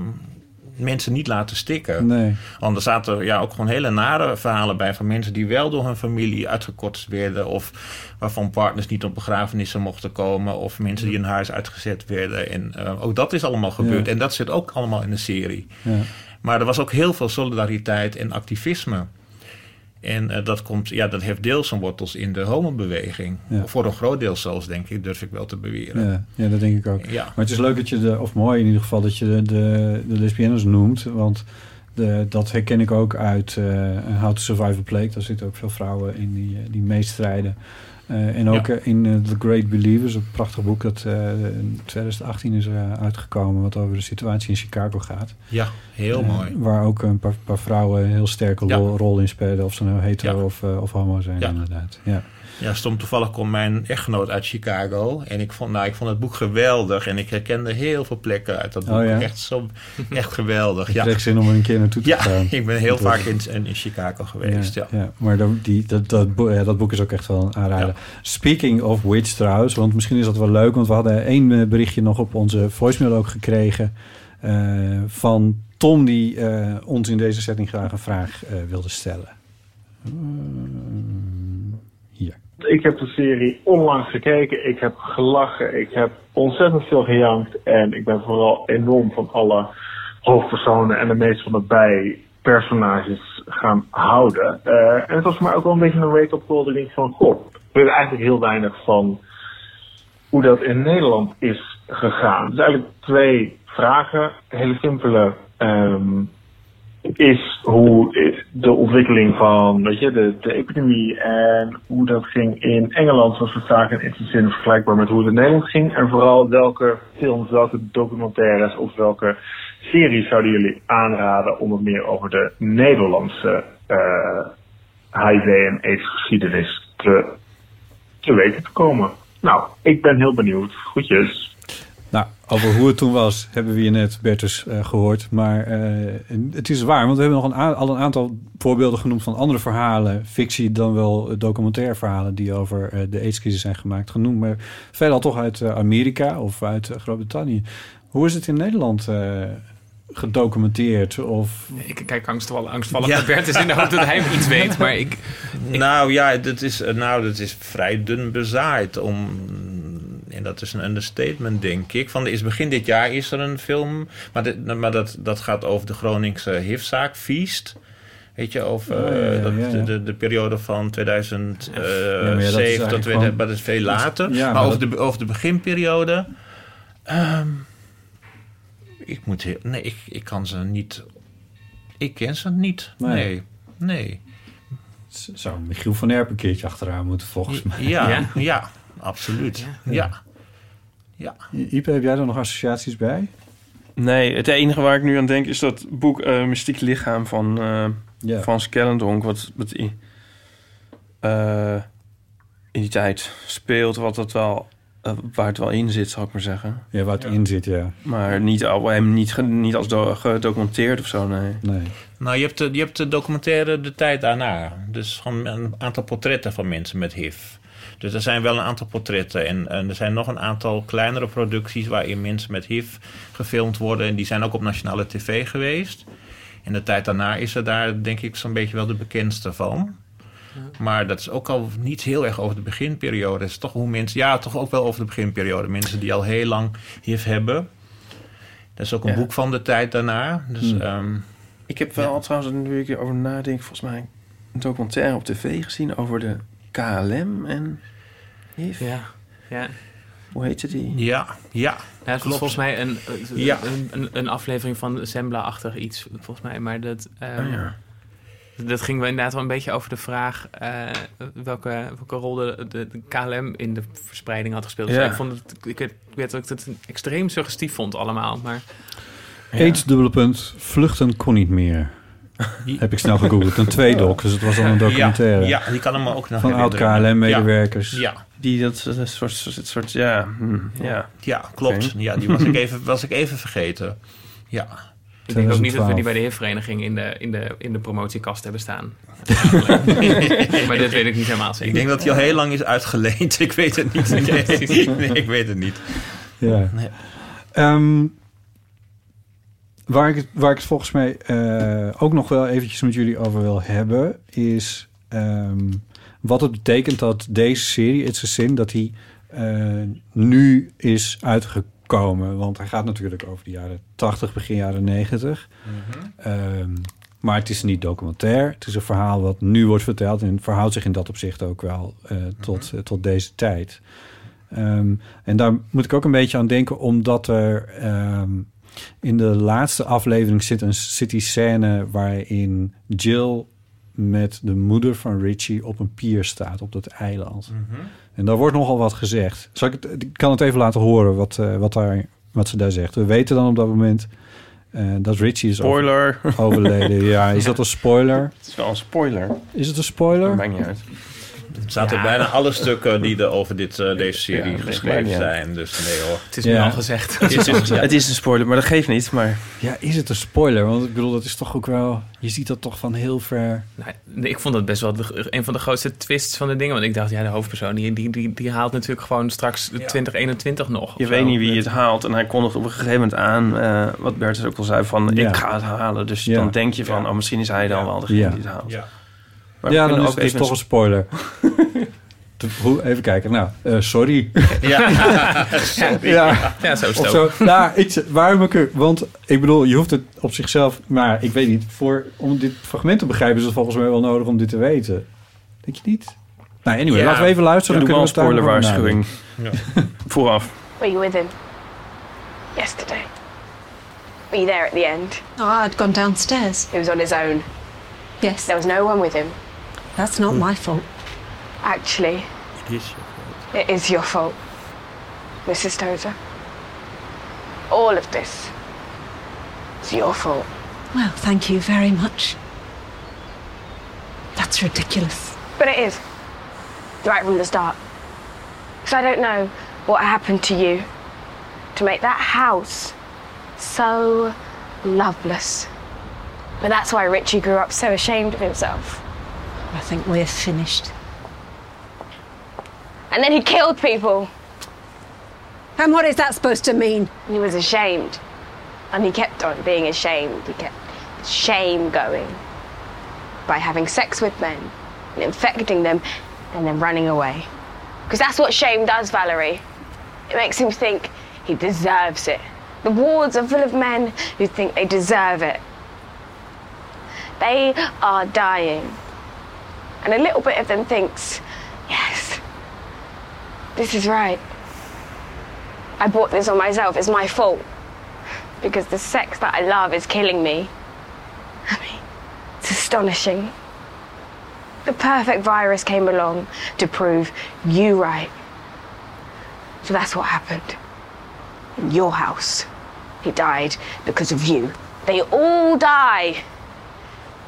mensen niet laten stikken. Nee. Want er zaten ja, ook gewoon hele nare verhalen bij van mensen die wel door hun familie uitgekort werden. Of waarvan partners niet op begrafenissen mochten komen. Of mensen die in huis uitgezet werden. En eh, ook dat is allemaal gebeurd. Ja. En dat zit ook allemaal in de serie. Ja. Maar er was ook heel veel solidariteit en activisme. En eh, dat, komt, ja, dat heeft deels zijn wortels in de homobeweging. Ja. Voor een groot deel zelfs, denk ik, durf ik wel te beweren. Ja, ja, dat denk ik ook. Ja. Maar het is leuk dat je de, of mooi in ieder geval, dat je de, de, de lesbiennes noemt. Want de, dat herken ik ook uit eh How to Survive a Plague. Daar zitten ook veel vrouwen in die, eh, die meestrijden. Eh, en ook Ja. eh, in eh, The Great Believers, een prachtig boek dat in 2018 is uitgekomen, wat over de situatie in Chicago gaat. Ja, heel mooi. Waar ook een paar, paar vrouwen een heel sterke Ja. rol, in spelen, of ze nou hetero Ja. of, of homo zijn, inderdaad. Ja. Ja, stom toevallig komt mijn echtgenoot uit Chicago. En ik vond, nou, ik vond het boek geweldig. En ik herkende heel veel plekken uit dat boek. Oh ja? Echt, zo, echt geweldig. Ik Ja. kreeg zin om er een keer naartoe te ja, gaan. ik ben heel vaak in, in, Chicago geweest. Ja. ja. maar dat, die, dat, dat, boek, ja, dat boek is ook echt wel een aanrader. Speaking of which trouwens, want misschien is dat wel leuk... want we hadden één eh, berichtje nog op onze voicemail ook gekregen... eh, van Tom die eh, ons in deze setting graag een vraag wilde stellen. Ik heb de serie onlangs gekeken. Ik heb gelachen. Ik heb ontzettend veel gejankt. En ik ben vooral enorm van alle hoofdpersonen en de meest van de bijpersonages gaan houden. Eh, en het was voor mij ook wel een beetje een wake-up call. Ik denk van, goh, ik weet eigenlijk heel weinig van hoe dat in Nederland is gegaan. Dus eigenlijk twee vragen. Hele simpele. ehm, is hoe de ontwikkeling van weet je, de, de epidemie en hoe dat ging in Engeland, zoals we zagen, in die zin vergelijkbaar met hoe het in Nederland ging. En vooral welke films, welke documentaires of welke series zouden jullie aanraden om het meer over de Nederlandse eh, HIV en AIDS geschiedenis te, te weten te komen. Nou, ik ben heel benieuwd. Groetjes. Over hoe het toen was, hebben we je net, Bertus, eh, gehoord. Maar eh, het is waar, want we hebben nog een al een aantal voorbeelden genoemd van andere verhalen. Fictie dan wel documentaire verhalen die over eh, de AIDS-crisis zijn gemaakt. Genoemd, maar veelal toch uit eh, Amerika of uit Groot-Brittannië. Hoe is het in Nederland eh, gedocumenteerd? Of... Ik kijk angstvallig, angstvallig Ja. naar Bert is in de hoop dat hij iets weet. Maar ik, Nou ja, dat is, nou, dat is vrij dun bezaaid. Om, en dat is een understatement, denk ik. Van, is begin dit jaar is er een film. Maar, dit- maar dat, dat gaat over de Groningse HIV-zaak, Feast. Weet je, over Oh, ja, eh, ja, dat, ja, ja. De, de, de periode van 2007, maar ja, dat is eigenlijk dat, weet- gewoon- maar dat is veel later. Ja, maar maar over, dat- de, over de beginperiode... ehm, ik moet heel, nee, ik, ik kan ze niet... Ik ken ze niet. Nee. Nee, nee. Zou Michiel van Erp een keertje achteraan moeten, volgens mij. Ja, ja, absoluut. Ja. ja. Ipe, heb jij er nog associaties bij? Nee, het enige waar ik nu aan denk is dat boek eh Mystiek Lichaam van eh Ja. van Skellendonk, wat, wat i- eh, in die tijd speelt, wat het wel, waar het wel in zit, zal ik maar zeggen. Ja, waar het in zit, ja. Maar niet, al, hem niet, niet als do- gedocumenteerd of zo, nee. Nee. Nou, je hebt, de, je hebt de documentaire de tijd daarna. Dus gewoon een aantal portretten van mensen met HIV. Dus er zijn wel een aantal portretten. En, en er zijn nog een aantal kleinere producties waarin mensen met HIV gefilmd worden. En die zijn ook op nationale tv geweest. En de tijd daarna is er daar denk ik zo'n beetje wel de bekendste van. Maar dat is ook al niet heel erg over de beginperiode. Het is toch hoe mensen, ja, toch ook wel over de beginperiode. Mensen die al heel lang HIV hebben. Dat is ook een Ja. boek van de tijd daarna. Dus, Hmm. ehm, Ik heb wel trouwens, nu ik erover nadenk, volgens mij een documentaire op tv gezien over de KLM en Ja, ja. Hoe heette die? Ja, ja. Ja, het was Klopt. volgens mij een, Ja. een, een, een aflevering van Zembla-achtig iets, volgens mij. Maar dat, Oh ja. dat ging wel inderdaad wel een beetje over de vraag eh, welke, welke rol de, de, de KLM in de verspreiding had gespeeld. Dus ik, vond het, ik, weet, ik weet dat ik het extreem suggestief vond allemaal. Maar AIDS dubbele punt, vluchten kon niet meer. Heb ik snel gegoogeld. Een tweedoc, [laughs] dus het was al een documentaire. Ja, ja, die kan hem ook nog Van oud herinneren. KLM-medewerkers. Ja. Die dat soort, soort, soort ja, hm, ja. Ja, klopt. Ja, die was ik, even, was ik even vergeten. Ja. ik denk ook niet dat we 2012. die bij de HIV-vereniging in de, in, de, in de promotiekast hebben staan. [laughs] maar dit weet ik niet helemaal zeker. Ik denk dat hij al heel lang is uitgeleend. Ik weet het niet. [laughs] Nee, ik weet het niet. Ja. Nee. Ehm, waar, ik, het- waar ik het volgens mij eh, ook nog wel eventjes met jullie over wil hebben... is ehm, wat het betekent dat deze serie, It's a Sin... dat die eh, nu is uitgekomen. Want hij gaat natuurlijk over de jaren 80, begin jaren 90. Ehm, maar het is niet documentair. Het is een verhaal wat nu wordt verteld... en verhoudt zich in dat opzicht ook wel eh, tot, eh, tot deze tijd... Ehm, en daar moet ik ook een beetje aan denken, omdat er ehm, in de laatste aflevering zit, een, zit die scène waarin Jill met de moeder van Richie op een pier staat op dat eiland. En daar wordt nogal wat gezegd. Zal ik, het, ik kan het even laten horen wat, eh, wat, daar, wat ze daar zegt. We weten dan op dat moment eh, dat Richie is over- Spoiler. overleden. Ja, is [laughs] dat een spoiler? Het is wel een spoiler. Is het een spoiler? Maakt niet uit. Het staat in bijna alle stukken die er over dit, eh, deze serie Ja, geschreven zijn. Dus nee hoor. Het is Ja. nu al gezegd. Het is, [laughs] ja. Het is een spoiler, maar dat geeft niet. Maar Ja, is het een spoiler? Want ik bedoel, dat is toch ook wel... Je ziet dat toch van heel ver... Nou, nee, ik vond dat best wel de- een van de grootste twists van de dingen. Want ik dacht, ja, de hoofdpersoon die, die, die, die haalt natuurlijk gewoon straks 2021 nog. je weet zo. niet wie het haalt. En hij kondigt op een gegeven moment aan, eh, wat Bertus ook al zei, van Ja. ik ga het halen. Dus Ja. dan denk je van, oh, misschien is hij dan wel degene Ja. die het haalt. Ja. Maar ja, dan is het even toch een spoiler. [laughs] Even kijken. Nou, eh, sorry. [laughs] Ja. ja. [laughs] Ja, zo ook. Nou, ik, waarom ik er... Want ik bedoel, je hoeft het op zichzelf... Maar ik weet niet, voor, om dit fragment te begrijpen... is het volgens mij wel nodig om dit te weten. Denk je niet? Nou, anyway, Ja. laten we even luisteren. Ja, dan doe een kunnen we daarover spoilerwaarschuwing. Vooraf. Were you with him? Yesterday. Were you there at the end? Oh, I'd gone downstairs. He was on his own. Yes. There was no one with him. That's not my fault. Actually, Het is it is your fault, Mrs. Tozer. All of this is your fault. Well, thank you very much. That's ridiculous. But it is. Right from the start. Because I don't know what happened to you to make that house so loveless. But that's why Richie grew up so ashamed of himself. I think we're finished. And then he killed people. And what is that supposed to mean? He was ashamed. And he kept on being ashamed. He kept shame going by having sex with men and infecting them and then running away. Because that's what shame does, Valerie. It makes him think he deserves it. The wards are full of men who think they deserve it. They are dying. And a little bit of them thinks, yes, this is right. I bought this on myself. It's my fault. Because the sex that I love is killing me. I mean, it's astonishing. The perfect virus came along to prove you right. So that's what happened. In your house. He died because of you. They all die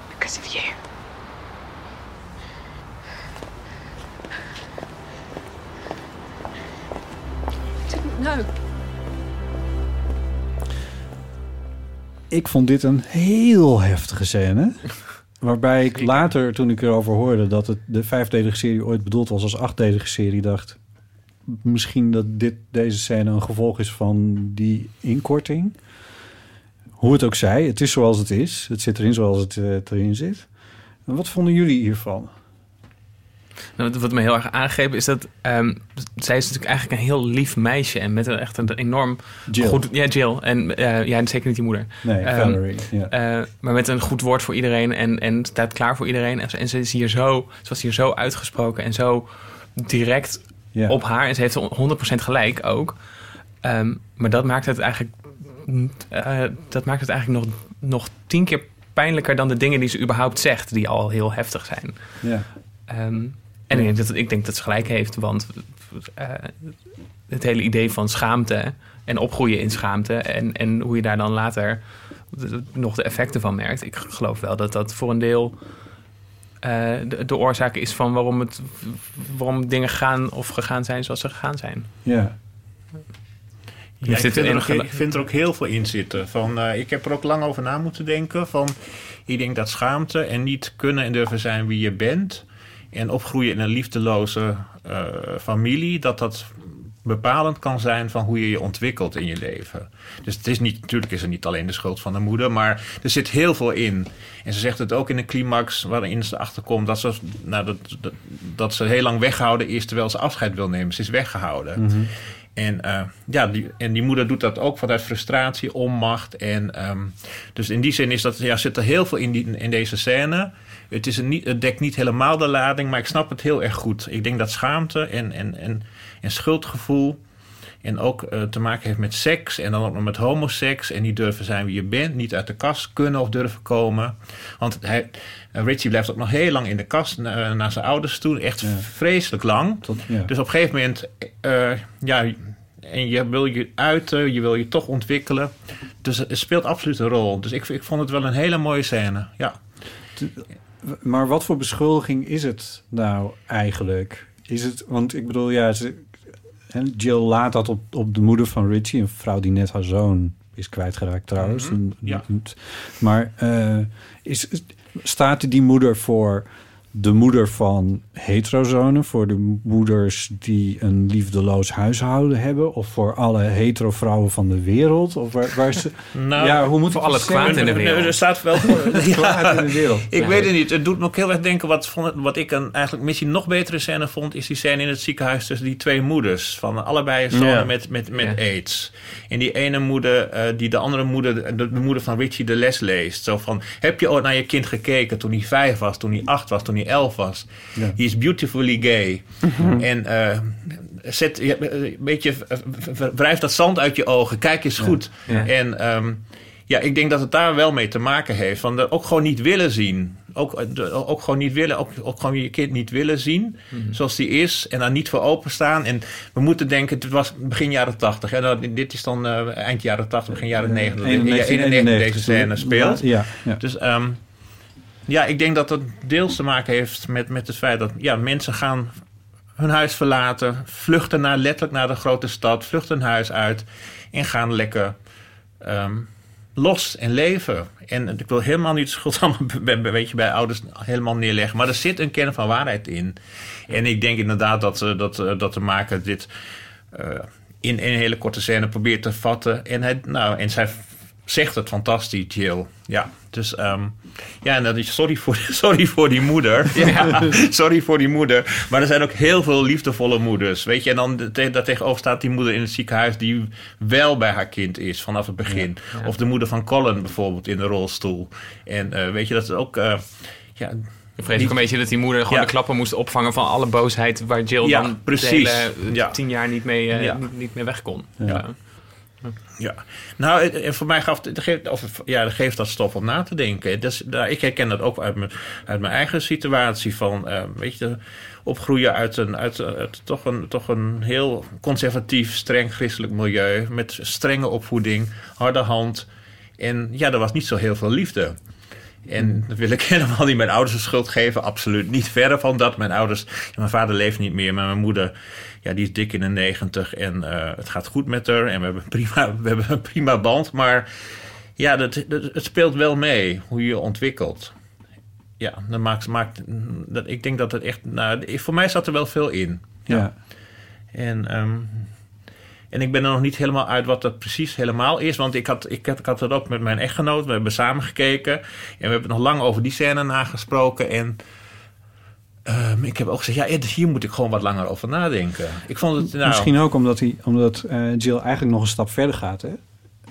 because of you. Know. Ik vond dit een heel heftige scène. Waarbij ik later, toen ik erover hoorde... dat het de vijfdelige serie ooit bedoeld was als achtdelige serie... dacht misschien dat dit, deze scène een gevolg is van die inkorting. Hoe het ook zij, het is zoals het is. Het zit erin zoals het eh, erin zit. Wat vonden jullie hiervan? Nou, wat- me heel erg aangreep is dat ehm, zij is natuurlijk eigenlijk een heel lief meisje en met een echt een enorm Jill. goed ja Jill. En eh, ja zeker niet die moeder. Nee, Ehm, Valerie, eh, maar met een goed woord voor iedereen en, en staat klaar voor iedereen. En, ze- en ze is hier zo ze was hier zo uitgesproken en zo direct op haar. En ze heeft 100% gelijk ook. Ehm, maar dat maakt het eigenlijk eh, dat maakt het eigenlijk nog, nog tien keer pijnlijker dan de dingen die ze überhaupt zegt die al heel heftig zijn. Ja. En ik denk, dat, ik denk dat ze gelijk heeft, want eh, het hele idee van schaamte en opgroeien in schaamte en, en hoe je daar dan later nog de effecten van merkt. Ik geloof wel dat dat voor een deel eh, de, de oorzaak is van waarom, het, waarom dingen gaan of gegaan zijn zoals ze gegaan zijn. Ja. Vind er ook, ik vind er ook heel veel in zitten. Van, eh, ik heb er ook lang over na moeten denken. Van, ik denk dat schaamte en niet kunnen en durven zijn wie je bent... en opgroeien in een liefdeloze eh, familie... dat dat bepalend kan zijn van hoe je je ontwikkelt in je leven. Dus het is niet, natuurlijk is het niet alleen de schuld van de moeder... maar er zit heel veel in. En ze zegt het ook in een climax waarin ze erachter komt... dat ze, nou, dat, dat, dat ze heel lang weggehouden is terwijl ze afscheid wil nemen. Ze is weggehouden. Mhm. En, eh, ja, die, en die moeder doet dat ook vanuit frustratie, onmacht. En, ehm, dus in die zin is dat, ja, zit er heel veel in, die, in deze scène. Het, is een niet, het dekt niet helemaal de lading, maar ik snap het heel erg goed. Ik denk dat schaamte en, en, en, en schuldgevoel... en ook eh, te maken heeft met seks en dan ook nog met homoseks... en niet durven zijn wie je bent, niet uit de kast kunnen of durven komen. Want hij, Richie blijft ook nog heel lang in de kast na- naar zijn ouders toe. Echt vreselijk lang. ja. Dus op een gegeven moment, eh, ja, en je wil je uiten, je wil je toch ontwikkelen. Dus het speelt absoluut een rol. Dus ik, ik vond het wel een hele mooie scène. Ja. Maar wat voor beschuldiging is het nou eigenlijk? Is het, want ik bedoel, ja, ze, Jill laat dat op, op de moeder van Richie, een vrouw die net haar zoon is kwijtgeraakt trouwens. Mhm, ja. Maar eh, is, staat die moeder voor de moeder van heterozonen, voor de moeders die een liefdeloos huishouden hebben, of voor alle hetero vrouwen van de wereld? Of waar, waar ze, [laughs] Nou, ja, hoe moet voor ik al het het kwaad in de wereld. Er staat wel [laughs] kwaad in de wereld. Ik Ja. weet het niet. Het doet me ook heel erg denken. Wat, vond, wat ik een eigenlijk misschien nog betere scène vond. Is die scène in het ziekenhuis tussen die twee moeders. Van allebei zonen Ja. met, met, met aids. En die ene moeder eh, die de andere moeder. De, de moeder van Richie de les leest. Zo van. Heb je ooit naar je kind gekeken toen hij vijf was. Toen hij acht was. Toen hij elf was. Ja. He is beautifully gay. Mhm. En eh, zet, je- een beetje v- wrijf dat zand uit je ogen. Kijk eens goed. En ehm, ja, ik denk dat het daar wel mee te maken heeft. Van de, ook gewoon niet willen zien. Ook, eh, de- ook gewoon niet willen. Ook, ook gewoon je kind niet willen zien. Zoals die is. En daar niet voor openstaan. En we moeten denken, het was begin jaren tachtig. En dan- dit is dan eh, eind jaren tachtig, begin jaren negentig. In 1991 deze scène speelt. Ja, ja. Dus ehm, ja, ik denk dat dat deels te maken heeft met, met het feit dat ja, mensen gaan hun huis verlaten, vluchten naar, letterlijk naar de grote stad, vluchten hun huis uit en gaan lekker ehm, los en leven. En ik wil helemaal niet schuld allemaal [laughs] weet je, bij ouders helemaal neerleggen, maar er zit een kern van waarheid in. En ik denk inderdaad dat, eh, dat, eh, dat de maker dit eh, in een hele korte scène probeert te vatten. En, hij, nou, en zij zegt het fantastisch, Jill. Ja, dus ehm, ja, en dat is sorry voor, [laughs] sorry voor die moeder. [laughs] Ja, [laughs] sorry voor die moeder. Maar er zijn ook heel veel liefdevolle moeders. Weet je, en dan te- daar tegenover staat die moeder in het ziekenhuis die wel bij haar kind is vanaf het begin. Ja, ja. Of de moeder van Colin bijvoorbeeld in de rolstoel. En eh, weet je, dat is ook. eh, ja, Ik vrees ook een beetje dat die moeder gewoon Ja. de klappen moest opvangen van alle boosheid waar Jill Ja, dan precies. hele eh, Ja. tien jaar niet mee, niet, niet meer weg kon. Ja. Ja, nou, het- en voor mij gaf het, geeft, of, ja, geeft dat stof om na te denken. Dus, nou, ik herken dat ook uit mijn, uit mijn eigen situatie. Van, eh, weet je, opgroeien uit een, uit, uit toch, een, toch een heel conservatief, streng christelijk milieu. Met strenge opvoeding, harde hand. En ja, er was niet zo heel veel liefde. En dat wil ik [laughs] helemaal niet mijn ouders de schuld geven. Absoluut niet. Verder van dat. Mijn ouders... mijn vader leeft niet meer, maar mijn moeder... Ja, die is dik in de negentig en eh, het gaat goed met haar. En we hebben, een prima, [laughs] we hebben een prima band. Maar ja, dat, dat- het speelt wel mee hoe je je ontwikkelt. Ja, dat maakt, maakt, dat, ik denk dat het echt... Nou, voor mij zat er wel veel in. Ja. En, ehm, en ik ben er nog niet helemaal uit wat dat precies helemaal is. Want ik had, ik had, ik had het ook met mijn echtgenoot. We hebben samen gekeken. En we hebben nog lang over die scène nagesproken. En ehm, ik heb ook gezegd... Ja, hier moet ik gewoon wat langer over nadenken. Ik vond het... Nou, Misschien ook omdat, hij, omdat eh, Jill eigenlijk nog een stap verder gaat. Hè?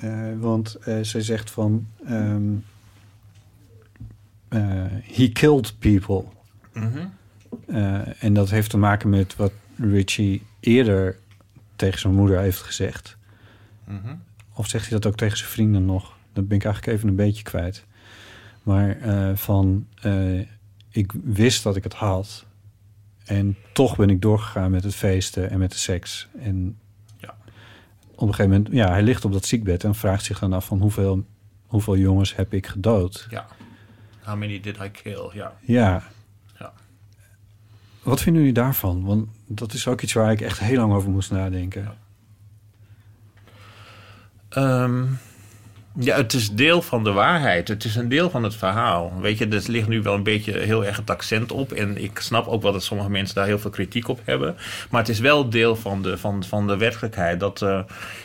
Eh, want eh, zij zegt van... ehm, eh, he killed people. Mhm. En dat heeft te maken met wat Richie eerder tegen zijn moeder heeft gezegd. Mhm. Of zegt hij dat ook tegen zijn vrienden nog? Dat ben ik eigenlijk even een beetje kwijt. Maar van, ik wist dat ik het had. En toch ben ik doorgegaan met het feesten en met de seks. En Ja. op een gegeven moment, ja, hij ligt op dat ziekbed en vraagt zich dan af van hoeveel, hoeveel jongens heb ik gedood? Ja. How many did I kill? Ja. Ja. Ja. Wat vinden jullie daarvan? Want dat is ook iets waar ik echt heel lang over moest nadenken. Ehm, ja, het is deel van de waarheid. Het is een deel van het verhaal. Weet je, er ligt nu wel een beetje heel erg het accent op. En ik snap ook wel dat sommige mensen daar heel veel kritiek op hebben. Maar het is wel deel van de, van, van de werkelijkheid. Dat, eh,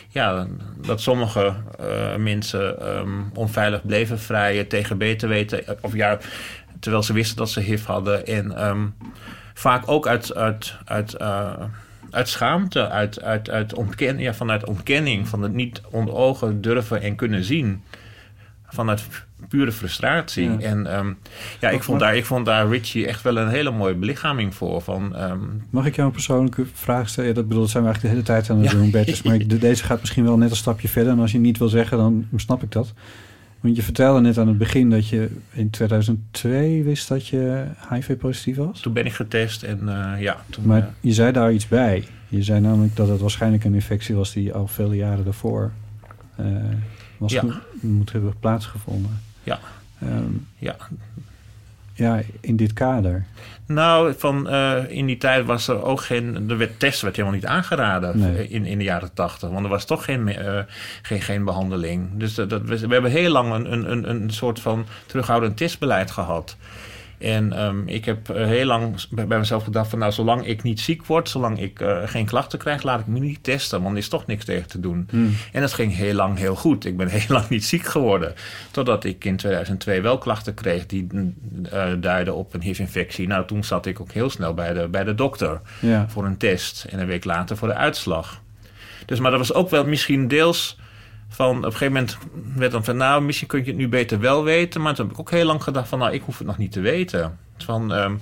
ja, dat sommige eh, mensen ehm, onveilig bleven vrijen tegen beter weten. Of ja, terwijl ze wisten dat ze HIV hadden. En ehm, vaak ook uit, uit, uit, eh, uit schaamte, uit, uit, uit ontken, ja, vanuit ontkenning, van het niet onder ogen durven en kunnen zien. Vanuit pure frustratie. Ja. En ehm, ja, ik vond, daar, ik vond daar Richie echt wel een hele mooie belichaming voor. Van, ehm, Mag ik jou een persoonlijke vraag stellen? Ja, dat bedoel, dat zijn we eigenlijk de hele tijd aan het Ja. doen, Bertus. Maar [laughs] deze gaat misschien wel net een stapje verder. En als je niet wil zeggen, dan snap ik dat. Want je vertelde net aan het begin dat je in 2002 wist dat je HIV-positief was. toen ben ik getest en eh, ja, toen, Maar eh, je zei daar iets bij. Je zei namelijk dat het waarschijnlijk een infectie was die al vele jaren daarvoor eh, was Ja. moet hebben plaatsgevonden. Ja. Ehm, ja. Ja, in dit kader. Nou, van, eh, in die tijd was er ook geen. De werd, test werd helemaal niet aangeraden Nee. in, in de jaren tachtig. Want er was toch geen, eh, geen, geen behandeling. Dus dat, dat, we, we hebben heel lang een, een, een, een soort van terughoudend testbeleid gehad. En ehm, ik heb eh, heel lang bij mezelf gedacht van... nou, zolang ik niet ziek word, zolang ik eh, geen klachten krijg... laat ik me niet testen, want er is toch niks tegen te doen. Hmm. En dat ging heel lang heel goed. Ik ben [laughs] heel lang niet ziek geworden. Totdat ik in 2002 wel klachten kreeg die eh, duiden op een HIV-infectie. Nou, toen zat ik ook heel snel bij de, bij de dokter Ja. voor een test. En een week later voor de uitslag. Dus, maar dat was ook wel misschien deels van... Op een gegeven moment werd dan van... Nou, misschien kun je het nu beter wel weten. Maar toen heb ik ook heel lang gedacht van... Nou, ik hoef het nog niet te weten. Van, ehm,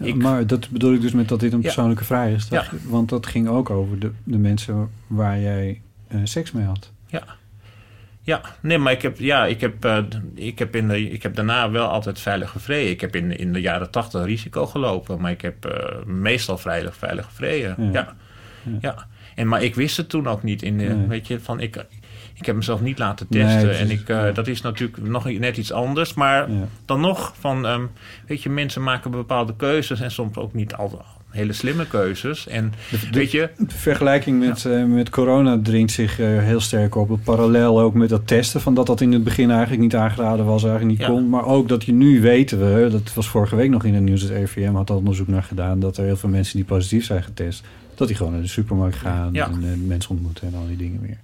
ik, Maar dat bedoel ik dus met dat dit een Ja. persoonlijke vraag is. Dat- Ja. Want dat ging ook over de, de mensen waar jij eh, seks mee had. Ja. Ja, nee, maar ik heb, ja, ik heb, eh, ik heb, in de, ik heb daarna wel altijd veilig gevreden. Ik heb in, in de jaren tachtig risico gelopen, maar ik heb eh, meestal veilig, veilig gevreden. Ja. Ja. Ja. En, maar ik wist het toen ook niet. In de, Nee. Weet je, van ik, ik heb mezelf niet laten Nee, testen. en ik, eh, dat is natuurlijk nog net iets anders. Maar Ja. dan nog, van, ehm, weet je, mensen maken bepaalde keuzes en soms ook niet altijd hele slimme keuzes. En weet je, De vergelijking met, eh, met corona dringt zich eh, heel sterk op. Parallel ook met dat testen. Van dat dat in het begin eigenlijk niet aangeraden was, eigenlijk niet Ja. kon. Maar ook dat je nu weten we, dat was vorige week nog in het nieuws. Het RIVM had al onderzoek naar gedaan. Dat er heel veel mensen die positief zijn getest. Dat die gewoon naar de supermarkt gaan Ja. en mensen ontmoeten en al die dingen meer.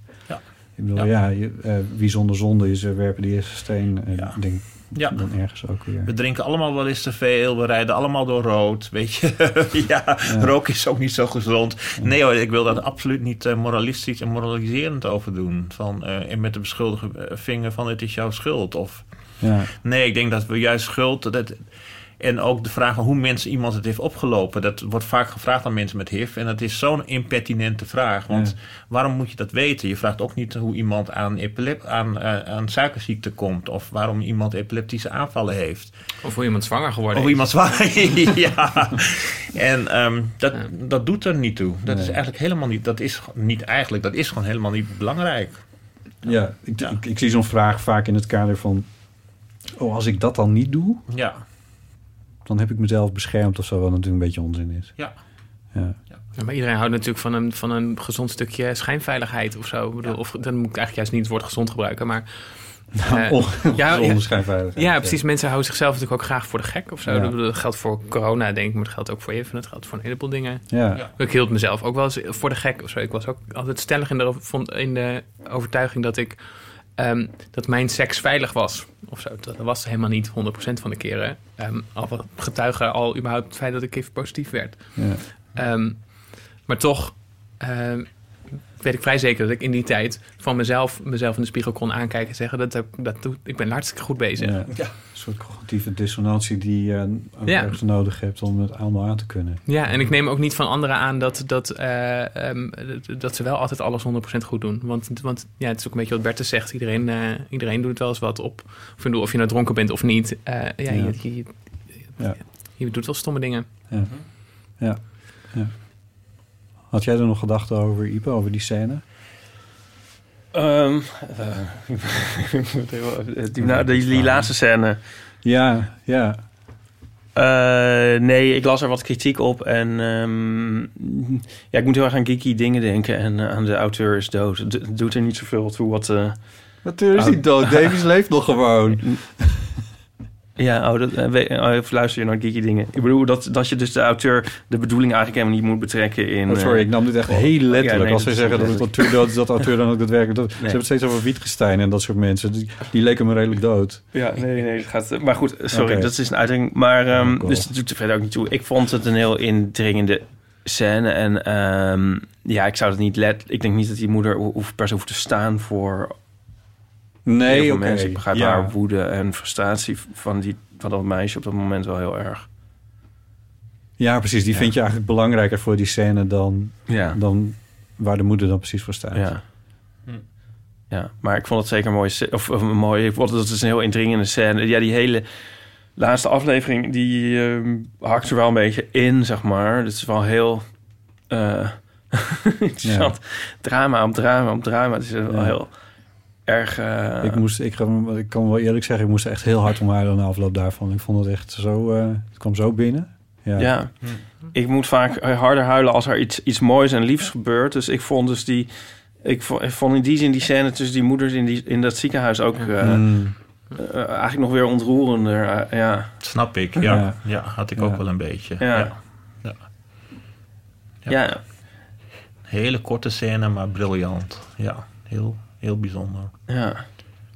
Ja. Ik bedoel, ja, eh, wie zonder zonde is, eh, werpen die eerste steen. En Ja. ik denk Ja. dan ergens ook weer. We drinken allemaal wel eens te veel. We rijden allemaal door rood. Weet je, [laughs] ja, roken is ook niet zo gezond. Nee hoor, ik wil daar absoluut niet eh, moralistisch en moraliserend over doen. Van, eh, en met de beschuldigende eh, vinger van het is jouw schuld. Of, Ja. nee, ik denk dat we juist schuld... Dat, en ook de vraag van hoe mensen iemand het heeft opgelopen. Dat wordt vaak gevraagd aan mensen met HIV. En dat is zo'n impertinente vraag. Want Ja. waarom moet je dat weten? Je vraagt ook niet hoe iemand aan, epilep, aan, eh, aan suikerziekte komt. Of waarom iemand epileptische aanvallen heeft. Of hoe iemand zwanger geworden Of is. iemand zwanger [laughs] [laughs] ja. En ehm, dat, dat doet er niet toe. Dat is eigenlijk helemaal niet... Dat is niet eigenlijk... Dat is gewoon helemaal niet belangrijk. Ja, ik, Ik, ik zie zo'n vraag vaak in het kader van oh, als ik dat dan niet doe, Ja. Dan heb ik mezelf beschermd of zo, wat natuurlijk een beetje onzin is. Ja. Ja. Ja, maar iedereen houdt natuurlijk van een, van een gezond stukje schijnveiligheid of zo. Ik bedoel, Of dan moet ik eigenlijk juist niet het woord gezond gebruiken, maar... [laughs] eh, on- gezonde schijnveiligheid, Ja, ja. precies. Mensen houden zichzelf natuurlijk ook graag voor de gek of zo. Ja. Dat geldt voor corona, denk ik, maar dat geldt ook voor even. Dat geldt voor een heleboel dingen. Ja. Ja. Ik hield mezelf ook wel eens voor de gek of zo. Ik was ook altijd stellig in de, vond- in de overtuiging dat ik... ehm, dat mijn seks veilig was. Of zo. Dat was helemaal niet 100% van de keren. Ehm al getuigen al überhaupt het feit dat ik even positief werd. Ja. Ehm, maar toch weet ik vrij zeker dat ik in die tijd van mezelf, mezelf in de spiegel kon aankijken en zeggen dat, dat, dat doe- ik ben hartstikke goed bezig. Ja. Een soort cognitieve dissonantie die je ook Ja. ergens nodig hebt om het allemaal aan te kunnen. Ja, en ik neem ook niet van anderen aan dat, dat, eh, ehm, dat- ze wel altijd alles 100% goed doen. Want, want ja, het is ook een beetje wat Bertus zegt. Iedereen, eh, iedereen doet wel eens wat op. Of, bedoel, of je nou dronken bent of niet. Eh, ja, Ja. Je, je, Ja. je doet wel stomme dingen. Ja. Ja. Had jij er nog gedachten over, Ipe, over die scène? [laughs] Even- die, nou, die, die laatste scène. Ja, ja. Eh, nee, ik las er wat kritiek op. En ehm, ja, ik moet heel erg aan geeky dingen denken. En eh, aan de auteur is dood. Het doet er niet zoveel toe wat... Auteur is niet dood. Davies leeft nog gewoon. [laughs] Ja, oh, dat, eh, we- oh, luister je naar geeky dingen. Ik bedoel dat, dat je dus de auteur de bedoeling eigenlijk helemaal niet moet betrekken in... Oh, sorry, eh, ik nam dit echt oh, heel letterlijk. ja, nee, Als ze zeggen dat het auteur dood is, dat de auteur dan ook daadwerkelijk dood. Ze Nee. hebben het steeds over Wittgenstein en dat soort mensen. Die, die leken me redelijk dood. Ja, nee, nee, het gaat. Maar goed, sorry, dat is een uitdrukking. Maar ehm, dus dat doet er verder ook niet toe. Ik vond het een heel indringende scène en ehm, ja, ik zou het niet let. Ik denk niet dat die moeder ho- hoeft per se hoeft te staan voor. Nee, oké. mensen. Ik begrijp Ja. haar woede en frustratie van die van dat meisje op dat moment wel heel erg. Ja, precies. Die Ja. vind je eigenlijk belangrijker voor die scène dan, Ja. dan waar de moeder dan precies voor staat. Ja. Ja, maar ik vond het zeker een mooie of, of een mooie. Ik vond het, het is een heel indringende scène. Ja, die hele laatste aflevering die ehm, hakt er wel een beetje in, zeg maar. Het is wel heel eh [laughs] interessant. Drama op drama op drama. Het is wel heel erg. eh, ik, moest, ik, kan- ik kan wel eerlijk zeggen, ik moest echt heel hard om huilen na afloop daarvan. Ik vond het echt zo... eh, het kwam zo binnen. Ja. Ja. Ik moet vaak harder huilen als er iets, iets moois en liefs gebeurt. Dus ik vond dus die... Ik vond, ik vond in die zin die scène tussen die moeders in, die, in dat ziekenhuis ook... eh, Mm. eigenlijk nog weer ontroerender. ja. Snap ik, ja. Ja. Ja, had ik ook wel een beetje. Ja. Ja. Ja. Ja. Hele korte scène, maar briljant. Ja, heel, heel bijzonder. Ja.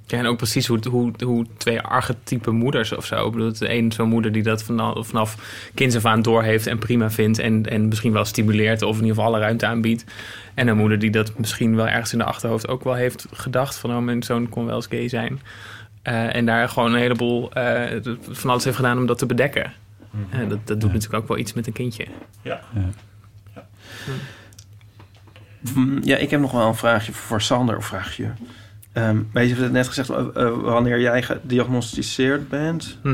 Ja, en ook precies hoe, hoe, hoe twee archetype moeders of zo. Ik bedoel, de een zo'n moeder die dat vanaf, vanaf kinds af aan doorheeft en prima vindt. En, en misschien wel stimuleert of in ieder geval alle ruimte aanbiedt. En een moeder die dat misschien wel ergens in de achterhoofd ook wel heeft gedacht. Van, oh, mijn zoon kon wel eens gay zijn. Eh, en daar gewoon een heleboel eh, van alles heeft gedaan om dat te bedekken. Eh, dat, dat doet natuurlijk ook wel iets met een kindje. Ja. Ja, ik heb nog wel een vraagje voor Sander. Een vraagje. Ehm weet je, je hebt net gezegd eh, eh, wanneer jij gediagnosticeerd bent. Eh,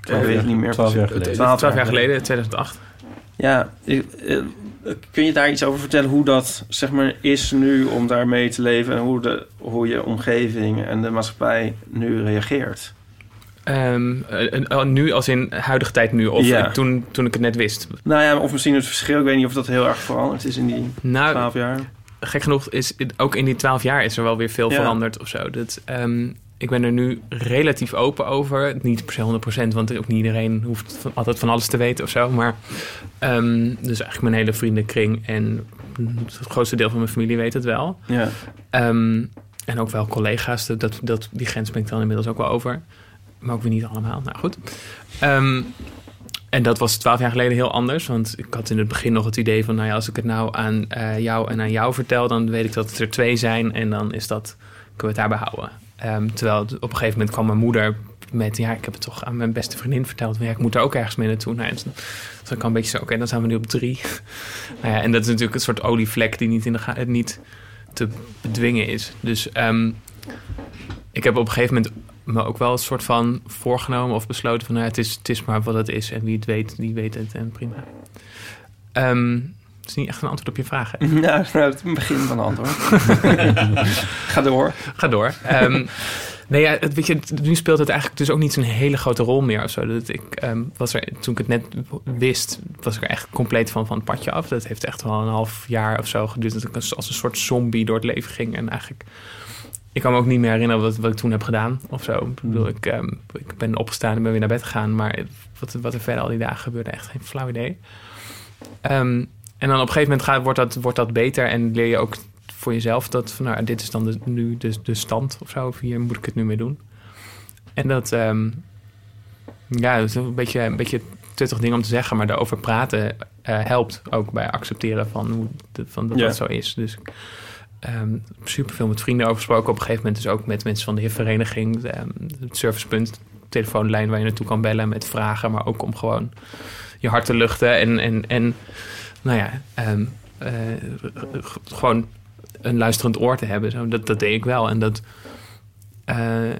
Twaalf ik weet niet meer. twaalf jaar precies. geleden. Twaalf jaar geleden, 2008. Ja, ik- kun je daar iets over vertellen hoe dat zeg maar is nu om daarmee te leven en hoe, de, hoe je omgeving en de maatschappij nu reageert? Ehm, eh, eh, nu als in huidige tijd nu, of Ja. toen, toen ik het net wist. Nou ja, of misschien het verschil. Ik weet niet of dat heel erg veranderd is in die Nou, 12 jaar. Gek genoeg is het- ook in die twaalf jaar is er wel weer veel Ja. veranderd of zo. Dat, ehm, ik ben er nu relatief open over. Niet per se 100%, want ook niet iedereen hoeft van- altijd van alles te weten of zo. Maar ehm, dus eigenlijk mijn hele vriendenkring en het grootste deel van mijn familie weet het wel. Ja. En ook wel collega's. Dat, dat, die grens ben ik dan inmiddels ook wel over. Maar ook weer niet allemaal. Nou goed. Ehm, en dat was twaalf jaar geleden heel anders. Want ik had in het begin nog het idee van... nou ja, als ik het nou aan eh, jou en aan jou vertel... dan weet ik dat het er twee zijn. En dan is dat, kunnen we het daarbij houden. Ehm, terwijl op een gegeven moment kwam mijn moeder met... ja, ik heb het toch aan mijn beste vriendin verteld. Ik moet er ook ergens mee naartoe. Nou, was ik al een beetje zo... oké, dan zijn we nu op drie. [laughs] nou ja, en dat is natuurlijk een soort olievlek... die niet, in de niet te bedwingen is. Dus ehm, ik heb op een gegeven moment me ook wel een soort van voorgenomen of besloten van nou, het, is, het is maar wat het is en wie het weet, die weet het en prima. Ehm het is niet echt een antwoord op je vraag. Hè? [laughs] Nou, nou, het begin van de antwoord. [laughs] Ga door. Ga door. Ehm, Nee, ja, het, weet je, nu speelt het eigenlijk dus ook niet zo'n hele grote rol meer of zo. Dat ik, ehm, was er, toen ik het net wist, was ik er echt compleet van, van het padje af. Dat heeft echt wel een half jaar of zo geduurd. Dat ik als, als een soort zombie door het leven ging. En eigenlijk, ik kan me ook niet meer herinneren wat, wat ik toen heb gedaan of zo. Ik bedoel, ik, ehm, ik ben opgestaan en ben weer naar bed gegaan. Maar wat, wat er verder al die dagen gebeurde, echt geen flauw idee. Ehm, en dan op een gegeven moment gaat, wordt, dat, wordt dat beter en leer je ook voor jezelf dat van, nou, dit is dan de, nu de, de stand of zo, of hier moet ik het nu mee doen. En dat, ehm, ja, dat is een beetje een beetje tuttig ding om te zeggen, maar daarover praten eh, helpt ook bij accepteren van, hoe, de- van dat Ja. dat zo is. Dus ehm super veel met vrienden over gesproken. Op een gegeven moment dus ook met mensen van de HIV-vereniging, ehm, het servicepunt, telefoonlijn waar je naartoe kan bellen met vragen, maar ook om gewoon je hart te luchten en, en, en nou ja, ehm, eh, gewoon een luisterend oor te hebben. Zo, dat, dat deed ik wel. En dat, eh,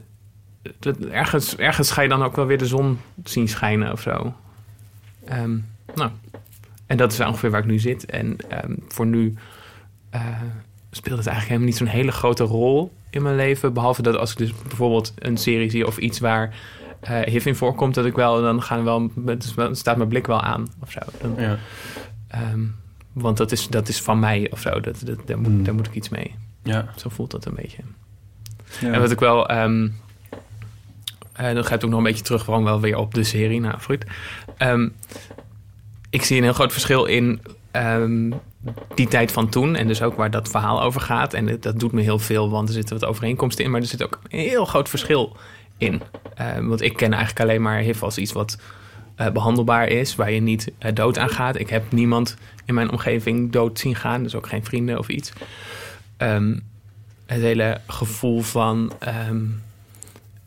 dat ergens, ergens ga je dan ook wel weer de zon zien schijnen of zo. Nou, en dat is ongeveer waar ik nu zit. En voor nu eh, speelt het eigenlijk helemaal niet zo'n hele grote rol in mijn leven. Behalve dat als ik dus bijvoorbeeld een serie zie of iets waar HIV in voorkomt, dat ik wel, dan gaan wel, dan staat mijn blik wel aan of zo. Dan, Ja. Ehm, want dat is, dat is van mij of zo. Dat, dat, daar, moet, daar moet ik iets mee. Ja. Zo voelt dat een beetje. Ja. En wat ik wel... ehm eh, dan gaat ook nog een beetje terug, gewoon wel weer op de serie. Nou, goed. Ehm, ik zie een heel groot verschil in die tijd van toen. En dus ook waar dat verhaal over gaat. En dat doet me heel veel, want er zitten wat overeenkomsten in. Maar er zit ook een heel groot verschil in. Ehm, want ik ken eigenlijk alleen maar HIV als iets wat eh, behandelbaar is. Waar je niet eh, dood aan gaat. Ik heb niemand in mijn omgeving dood zien gaan. Dus ook geen vrienden of iets. Ehm, het hele gevoel van... ehm,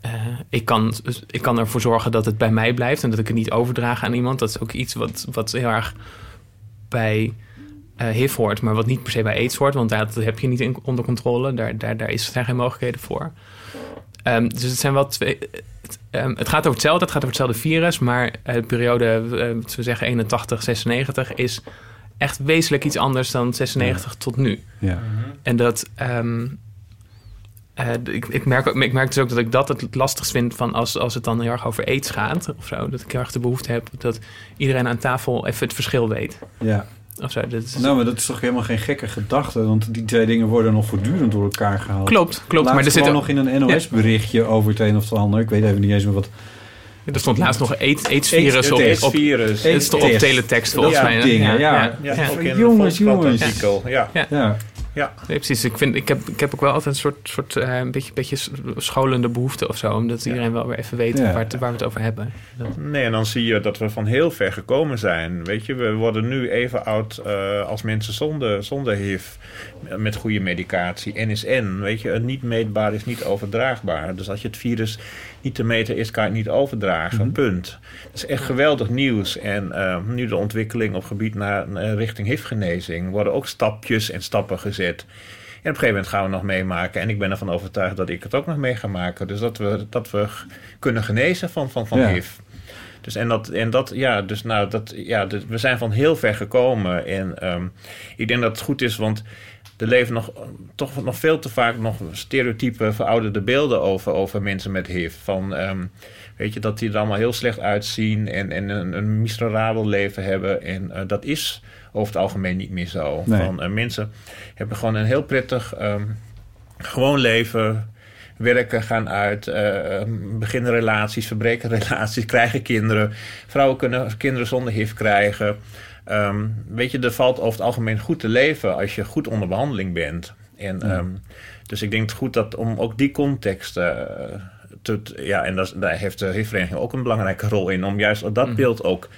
eh, ik, kan, ik kan ervoor zorgen dat het bij mij blijft en dat ik het niet overdraag aan iemand. Dat is ook iets wat, wat heel erg bij eh HIV hoort, maar wat niet per se bij AIDS hoort, want daar, dat heb je niet in, onder controle. Daar, daar, daar is, zijn geen mogelijkheden voor. Ehm, dus het zijn wel twee. Het, ehm, het gaat over hetzelfde, het gaat over hetzelfde virus, maar de periode, eh, we zeggen 81, 96, is echt wezenlijk iets anders dan 96 tot nu. Ja. En dat. ehm, eh, ik, ik, merk, ook- ik merk dus ook dat ik dat het lastigst vind van als, als het dan heel erg over aids gaat of zo. Dat ik heel erg de behoefte heb dat iedereen aan tafel even het verschil weet. Ja. Of zo, dat is- Nou, maar dat is toch helemaal geen gekke gedachte, want die twee dingen worden nog voortdurend door elkaar gehaald. Klopt, klopt, Laatst maar er zit ook- nog in een NOS-berichtje over het een of het ander. Ik weet even niet eens meer wat. Er stond laatst nog AIDS- AIDS-virus op- op- op AIDS- teletext dat volgens soort mij, dingen, Ja, ja. ja. Ja, Ja. ook in Jongens, een jongens. Ja. Ja. Ja. Nee, precies. Ik, vind, ik, heb, ik heb ook wel altijd een soort, soort eh, een beetje, beetje scholende behoefte of zo. Omdat iedereen wel weer even weet Ja. waar, het- waar we het over hebben. Dat- Nee, en dan zie je dat we van heel ver gekomen zijn. Weet je, we worden nu even oud eh, als mensen zonder, zonder HIV. Met goede medicatie. NSN, weet je, een niet meetbaar is niet overdraagbaar. Dus als je het virus niet te meten is, kan je het niet overdragen. Punt. Dat is echt geweldig nieuws. En eh, nu de ontwikkeling op gebied naar, naar richting HIV-genezing... worden ook stapjes en stappen gezet. En op een gegeven moment gaan we nog meemaken. En ik ben ervan overtuigd dat ik het ook nog mee ga maken. Dus dat we, dat we kunnen genezen van, van, van Ja. HIV. Dus en dat, en dat, ja, dus nou, dat, ja, dus we zijn van heel ver gekomen. En ehm, ik denk dat het goed is, want er leven nog, toch nog veel te vaak nog stereotype, verouderde beelden over, over mensen met HIV. Van, ehm, weet je, dat die er allemaal heel slecht uitzien en, en een, een miserabel leven hebben. En eh, dat is over het algemeen niet meer zo. Nee. Van, eh, mensen hebben gewoon een heel prettig, ehm, gewoon leven werken, gaan uit, eh, beginnen relaties, verbreken [laughs] relaties, krijgen kinderen. Vrouwen kunnen kinderen zonder HIV krijgen. Ehm, weet je, er valt over het algemeen goed te leven als je goed onder behandeling bent. En, Ja. ehm, dus ik denk het goed dat om ook die context eh, te, ja, en dat, daar heeft de HIV-vereniging ook een belangrijke rol in, om juist dat beeld ook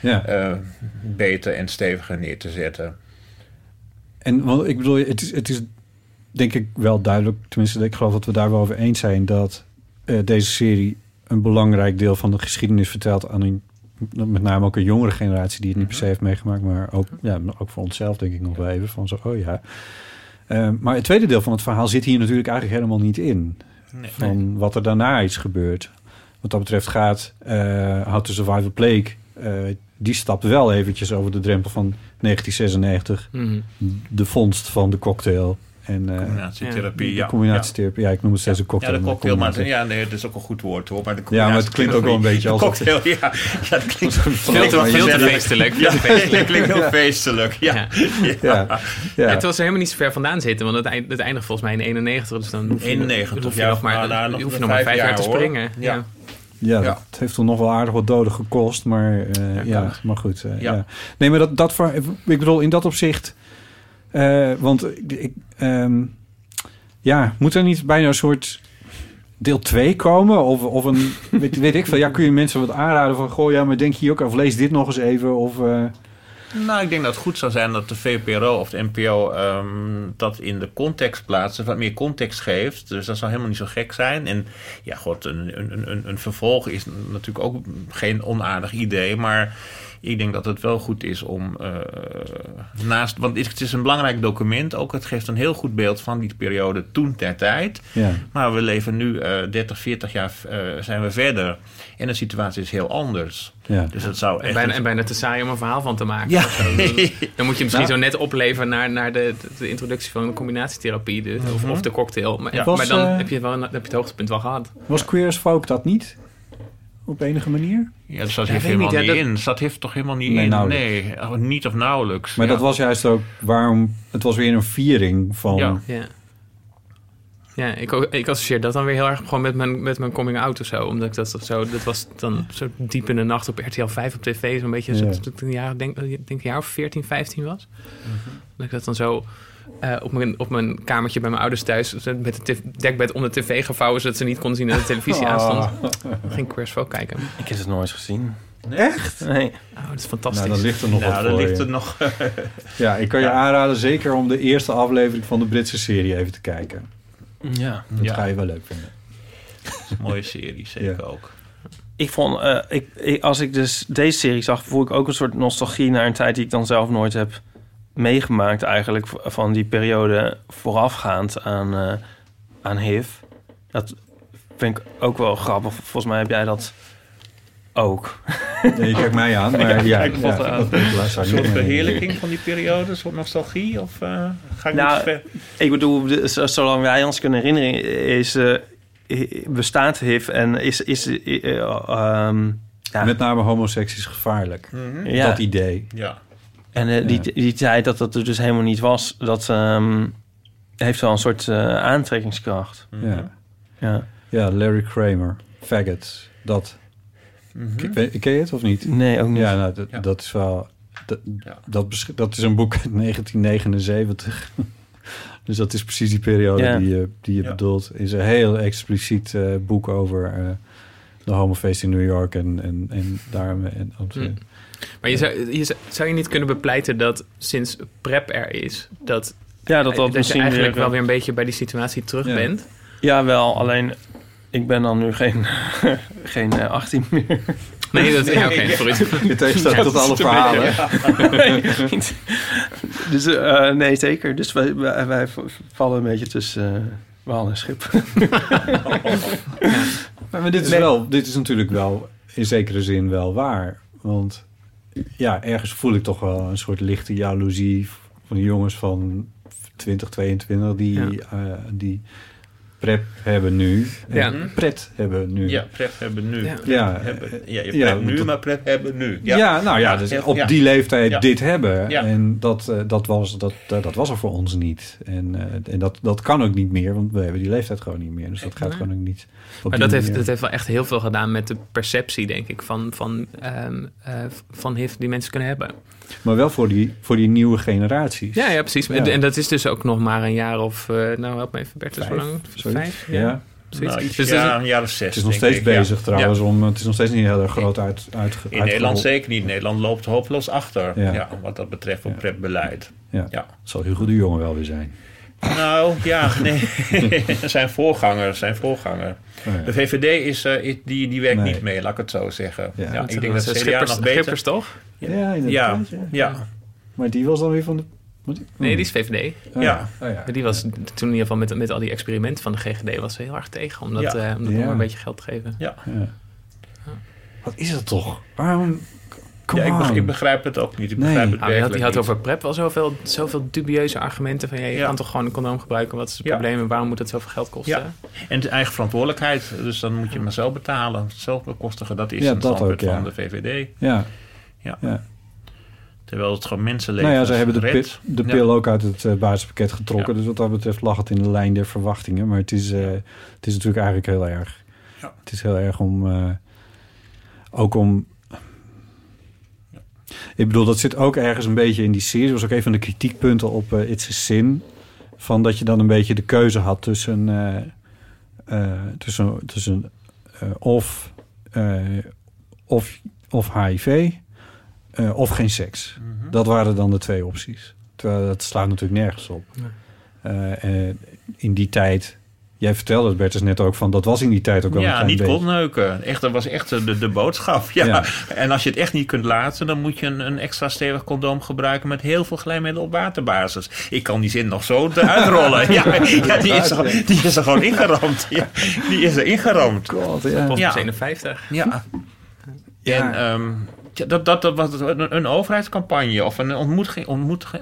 Ja. eh, beter en steviger neer te zetten. En want ik bedoel, het is, het is denk ik wel duidelijk, tenminste, ik geloof dat we daar wel over eens zijn, dat eh, deze serie een belangrijk deel van de geschiedenis vertelt aan een, met name ook een jongere generatie die het niet per se heeft meegemaakt, maar ook, ja, ook voor onszelf denk ik nog wel even van zo, oh ja. Eh, maar het tweede deel van het verhaal zit hier natuurlijk eigenlijk helemaal niet in. Nee. Van wat er daarna is gebeurd. Wat dat betreft gaat eh How to Survive a Plague... eh, die stapt wel eventjes over de drempel van 1996. Mhm. De vondst van de cocktail En, eh, Combinatietherapie, de ja. Combinatietherapie, ja. ik noem het steeds een Ja, cocktail. de maar cocktail, maar ja, nee, dat is ook een goed woord hoor. Maar de Ja, maar het klinkt ook wel een beetje De als... cocktail, ja. ja dat klinkt Veel te- veel te feestelijk, veel te Ja, feestelijk. het klinkt heel feestelijk, ja. Ja. ja. ja. Het was er helemaal niet zo ver vandaan zitten, want het, eind, het eindigt volgens mij in 91. Dus dan hoef je, 91, hoef je ja, nog maar, nou, dan nog hoef je vijf nog maar vijf jaar, te hoor. springen. Ja. Ja. Ja, Ja. dat heeft toch nog wel aardig wat doden gekost, maar eh, ja, maar goed. eh, Ja. ja. Nee, maar dat, dat voor, ik bedoel, in dat opzicht, eh, want ik, ehm, ja, moet er niet bijna een soort deel 2 komen? Of, of een, [laughs] weet, weet ik veel, ja, kun je mensen wat aanraden van, goh, ja, maar denk hier ook, of lees dit nog eens even, of... eh, Nou, ik denk dat het goed zou zijn dat de VPRO of de NPO ehm, dat in de context plaatsen, wat meer context geeft. Dus dat zou helemaal niet zo gek zijn. En ja, god, een, een, een, een vervolg is natuurlijk ook geen onaardig idee, maar ik denk dat het wel goed is om eh, naast, want het is een belangrijk document ook. Het geeft een heel goed beeld van die periode toen ter tijd. Ja. Maar we leven nu eh 30, 40 jaar eh, zijn we verder en de situatie is heel anders. Ja. Dus het zou En echt bijna, en bijna te saai om een verhaal van te maken. Ja. Dan, [laughs] dan moet je misschien Nou. zo net opleveren naar, naar de, introductie van de combinatietherapie dus, of, Mhm. of de cocktail. Maar, Ja. Was, maar dan eh, heb, je wel, heb je het hoogtepunt wel gehad. Was Queer as Folk dat niet? Op enige manier? Ja, dat zat Ja, helemaal niet, niet ja, dat- in. Dat heeft toch helemaal niet Nee, in? nauwelijks. Nee, oh, niet of nauwelijks. Maar Ja. dat was juist ook waarom... Het was weer een viering van... Ja. Ja. Ja, ik, ook- ik associeer dat dan weer heel erg gewoon met mijn, met mijn coming out of zo. Omdat ik dat, dat zo, dat was dan zo diep in de nacht op RTL 5 op tv. Zo'n beetje, Ja. zo, ik een jaar, denk, ik denk een jaar of 14, 15 was. Dat ik dat dan zo eh, op, mijn, op mijn kamertje bij mijn ouders thuis... met het dekbed onder de tv gevouwen... zodat ze niet konden zien dat de televisie Oh. aanstond. Ging Queers Folk kijken. Ik heb het nooit gezien. Echt? Nee. Oh, dat is fantastisch. Nou, dan ligt er nog Nou, wat dan voor ligt je. er nog... Ja, ik kan je Ja. aanraden zeker om de eerste aflevering van de Britse serie even te kijken. Ja. Dat Ja. ga je wel leuk vinden. een mooie serie, zeker ook. Ik vond, eh, ik, ik- als ik dus deze serie zag, voel ik ook een soort nostalgie naar een tijd die ik dan zelf nooit heb meegemaakt, eigenlijk van die periode voorafgaand aan, eh, aan HIV. Dat vind ik ook wel grappig. Volgens mij heb jij dat ook. Ja, je kijkt mij aan, [laughs] maar ja, ik vond ja, Een soort verheerlijking van die periode, een soort nostalgie? Of eh, ga ik Nou, niet ver? Ik bedoel, zolang wij ons kunnen herinneren, is, eh, bestaat HIV en is... is eh, eh, ehm, ja. Met name homoseks is gevaarlijk. Mhm. Ja. Dat idee. Ja. En eh, die, Ja. die tijd dat dat er dus helemaal niet was, dat ehm, heeft wel een soort eh, aantrekkingskracht. Ja. Ja. ja, Larry Kramer, Faggots, dat. Mhm. Ken, ken- ken je het of niet? Nee, ook niet. Ja, nou, dat, Ja. dat is wel... Dat, Ja. dat, is een boek uit [laughs] 1979. [laughs] dus dat is precies die periode Ja. die je, die je Ja. bedoelt. is een heel expliciet eh, boek over eh, de homofeest in New York en, en, en daarom... En, Hm. Maar je zou, je zou, zou je niet kunnen bepleiten dat sinds PrEP er is... dat, Ja, dat dat je misschien eigenlijk weer- wel weer een beetje bij die situatie terug Ja. bent? Ja, wel. Alleen, ik ben dan nu geen, [laughs] geen eh, 18 meer. Nee, dat ja, vooruit. In tegenstelling Ja, tot dat alle is verhalen. Nee, [laughs] dus eh, nee, zeker. Dus wij, wij, wij vallen een beetje tussen uh, wal en schip. [laughs] Maar dit is, Nee. wel, dit is natuurlijk wel in zekere zin wel waar. Want ja, ergens voel ik toch wel een soort lichte jaloezie van die jongens van 20, 22 die, Ja. eh, die prep hebben nu. en Ja. pret hebben nu. Ja, prep hebben nu. Ja. Prep Ja, hebben, ja, je ja, prep nu, maar prep hebben nu. Ja, nou ja, dus op ja. die leeftijd Ja. dit hebben. Ja. En dat, eh, dat, was, dat, eh, dat was er voor ons niet. En, eh, en dat, dat kan ook niet meer, want we hebben die leeftijd gewoon niet meer. Dus dat gaat gewoon ook niet. Maar dat heeft, dat heeft wel echt heel veel gedaan met de perceptie, denk ik, van, van, ehm, eh, van HIV die mensen kunnen hebben. Maar wel voor die, voor die nieuwe generaties. Ja, ja precies. Ja. En, en dat is dus ook nog maar een jaar of, eh, nou help me even Bertus, hoe lang? Vijf? Ja. Zoiets. Nou, iets, Dus ja, een jaar of zes. Het is nog steeds ik, ja. bezig trouwens. Ja. Om, het is nog steeds niet heel erg groot uit, uit, In Nederland zeker niet. Nederland loopt hopeloos achter. Ja. Ja. wat dat betreft op prepbeleid. Ja. Ja. Zal Hugo de Jonge wel weer zijn. Nou, ja, nee. [laughs] zijn voorganger, zijn voorganger. Oh ja. De VVD is, eh, is- die, die werkt Nee. niet mee, laat ik het zo zeggen. Ja. Ja, ik denk dat was, CDA Schippers- nog beter... Schippers toch? Ja, Ja, inderdaad. ja. ja. Maar die was dan weer van de... wat- Nee, die is VVD. Oh, Ja. Oh, ja. Maar die was toen in ieder geval met, met al die experimenten van de GGD was ze heel erg tegen. Om dat, Ja. eh, om dat een beetje geld te geven. Ja. Ja. Wat is dat toch? Waarom Ja, ik, begrijp het ook niet. Ik Nee. begrijp het je had, je had niet. over PrEP wel zoveel, zoveel dubieuze argumenten van... Ja, je kan toch gewoon een condoom gebruiken? Wat is het Ja. probleem en waarom moet het zoveel geld kosten? Ja, en de eigen verantwoordelijkheid. Dus dan moet je maar zelf betalen. Zelf bekostigen. Dat is Ja, een dat standpunt ook, ja. van de VVD. Ja. Ja. Ja. Terwijl het gewoon mensenlevens Nou ja, ze hebben de, pil, de Ja. pil ook uit het eh, basispakket getrokken. Ja. Dus wat dat betreft lag het in de lijn der verwachtingen. Maar het is, eh, het is natuurlijk eigenlijk heel erg. Ja. Het is heel erg om... eh, ook om... Ik bedoel, dat zit ook ergens een beetje in die serie. Dat was ook een van de kritiekpunten op It's a Sin. Van dat je dan een beetje de keuze had tussen... tussen, tussen of, of, of HIV eh, of geen seks. Mhm. Dat waren dan de twee opties. Terwijl dat slaat natuurlijk nergens op. Eh, eh, in die tijd... Jij vertelde het, Bertus, net ook van... dat was in die tijd ook wel een Ja, klein niet beetje. kontneuken. Echt, dat was echt de, de boodschap. Ja. Ja. En als je het echt niet kunt laten, dan moet je een, een extra stevig condoom gebruiken met heel veel glijmiddel op waterbasis. Ik kan die zin nog zo eruit rollen. [laughs] Ja, ja, die, is er, die is er gewoon ingeramd. Ja, die is er ingeramd. God, ja. 57. Ja. En ehm, ja, dat, dat, dat was een, een overheidscampagne of een ontmoediging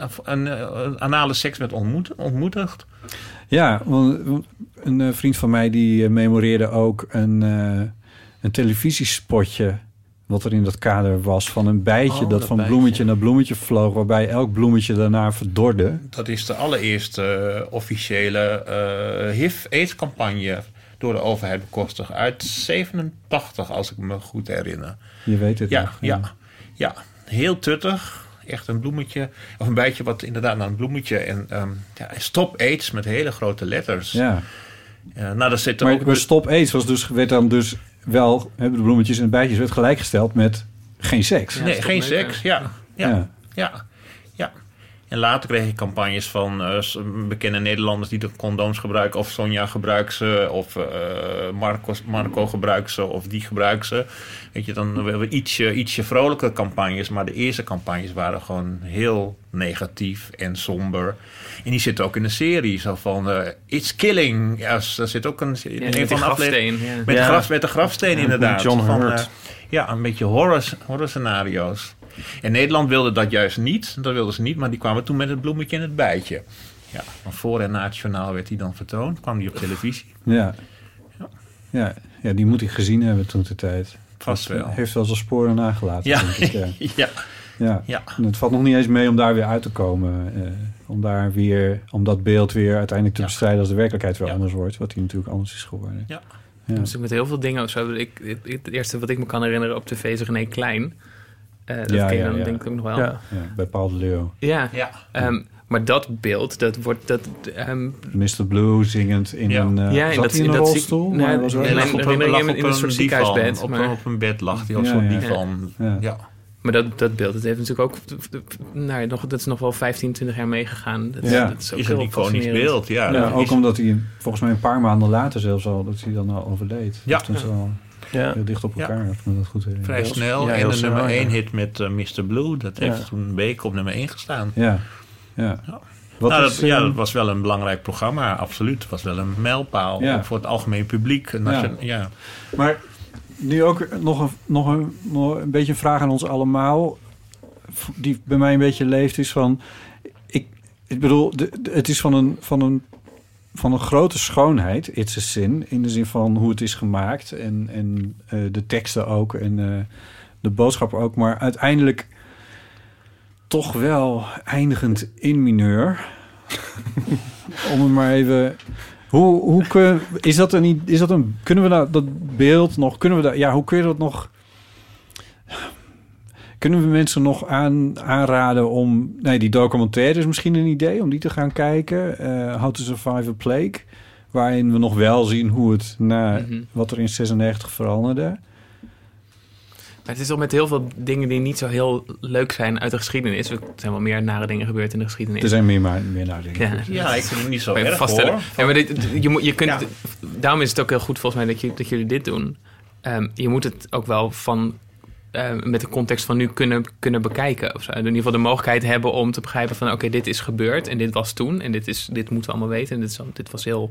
of een, eh, een anale seks met ontmoet, ontmoedigd. Ja, want een eh, vriend van mij die eh, memoreerde ook een, een televisiespotje... wat er in dat kader was van een bijtje... Oh, dat dat van bijtje. bloemetje naar bloemetje vloog... waarbij elk bloemetje daarna verdorde. Dat is de allereerste officiële eh HIV-AIDS-campagne door de overheid bekostigd. Uit 87, als ik me goed herinner. Je weet het Ja, nog. ja, ja. Heel tuttig. Echt een bloemetje. Of een bijtje wat inderdaad naar een bloemetje. En ehm, ja, stop AIDS met hele grote letters. Ja. Eh, nou, dat zit er Maar, ook... maar Stop AIDS was dus, werd dan dus wel... hè, de bloemetjes en de bijtjes werd gelijkgesteld met geen seks. nee, geen seks. Ja. Ja. Ja. ja. ja. En later kreeg ik campagnes van eh, bekende Nederlanders die de condooms gebruiken. Of Sonja gebruikt ze. Of eh, Marco, Marco gebruikt ze. Of die gebruikt ze. Weet je, dan hebben we ietsje, ietsje vrolijke campagnes. Maar de eerste campagnes waren gewoon heel negatief en somber. En die zitten ook in de serie. Zo van, eh, it's killing. Ja, daar zit ook een, in een van de afleveringen- grafsteen, ja. Met, Ja. de graf, met de grafsteen inderdaad. John Van, Hurt. ja, een beetje horror, horror scenario's. En Nederland wilde dat juist niet. Dat wilden ze niet, maar die kwamen toen met het bloemetje en het bijtje. Ja, van voor en na het journaal werd die dan vertoond. Kwam die op televisie. Ja. Ja, ja, die moet ik gezien hebben toen de tijd. Vast Dat wel. Heeft wel zijn sporen nagelaten, Ja. denk ik. Ja. [laughs] Ja. Ja. Ja. En het valt nog niet eens mee om daar weer uit te komen. eh, om daar weer, om dat beeld weer uiteindelijk te bestrijden als de werkelijkheid weer anders wordt. Wat die natuurlijk anders is geworden. Ja. Ja. Dus met heel veel dingen ook zo. Ik, het, het eerste wat ik me kan herinneren op tv is René Klein. Eh, dat Ja, ken je ja, dan ja. denk ik ook nog wel. Ja. Ja, bij Paul de Leeuw. Ja. Ja. Ehm, maar dat beeld, dat wordt... Dat, ehm, Mr. Blue zingend in Ja. een... eh, Ja, in zat dat- hij in in een dat rolstoel? nou, hij was wel- alleen- lag op een, lag op in een een soort ziekenhuisbed, Op, maar- een, op een bed lag hij op zo'n divan. Ja. Maar dat, dat beeld, dat heeft natuurlijk ook... Nou, ja, nog, dat is nog wel 15, 20 jaar meegegaan. Dat, Ja. dat is ook Is heel een iconisch beeld, ja. Ook is- omdat hij volgens mij een paar maanden later zelfs al, dat hij dan al overleed. Ja. Ja. heel dicht op Ja. elkaar, dat goed. Vrij snel. ja, en de snel, nummer ja. 1 hit met eh, Mr. Blue. Dat Ja. heeft toen een week op nummer 1 gestaan. Ja, ja. Wat nou, is, dat, ja, eh, dat was wel een belangrijk programma, absoluut. Het was wel een mijlpaal Ja. voor het algemeen publiek. Als Ja. je- ja. Maar nu ook nog een, nog, een, nog een beetje een vraag aan ons allemaal. Die bij mij een beetje leeft, is van... Ik, ik bedoel, de, de- het is van een, van, een, van een grote schoonheid, It's a Sin. In de zin van hoe het is gemaakt. En, en eh, de teksten ook. En eh, de boodschap ook. Maar uiteindelijk toch wel eindigend in mineur. [laughs] Om het maar even... Hoe, hoe kun, is dat een, is dat een, kunnen we dat, dat beeld nog, kunnen we dat, ja, hoe kun je dat nog, kunnen we mensen nog aan, aanraden om, nee, die documentaire is misschien een idee om die te gaan kijken, eh How to Survive a Plague, waarin we nog wel zien hoe het na Mhm. wat er in 96 veranderde. Maar het is ook met heel veel dingen die niet zo heel leuk zijn uit de geschiedenis. Er zijn wel meer nare dingen gebeurd in de geschiedenis. Er zijn meer, maar, meer naar dingen. Ja, Ja, ik vind het niet zo erg, vaststellen. hoor. Ja, maar dit, je, moet, je kunt, Ja. Daarom is het ook heel goed volgens mij dat, je, dat jullie dit doen. Ehm, je moet het ook wel van, eh, met de context van nu kunnen, kunnen bekijken. Of zo. In ieder geval de mogelijkheid hebben om te begrijpen van... oké, dit is gebeurd en dit was toen. En dit, is, dit moeten we allemaal weten. En dit, is, dit was heel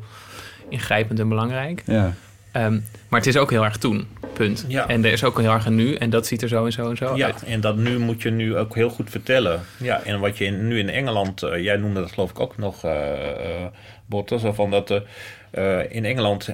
ingrijpend en belangrijk. Ja. Ehm, maar het is ook heel erg toen, punt. Ja. En er is ook heel erg een nu. En dat ziet er zo en zo en zo Ja, uit. en dat nu moet je nu ook heel goed vertellen. Ja, en wat je in, nu in Engeland, eh, jij noemde dat geloof ik ook nog, eh eh, Botte, zo van dat eh, in Engeland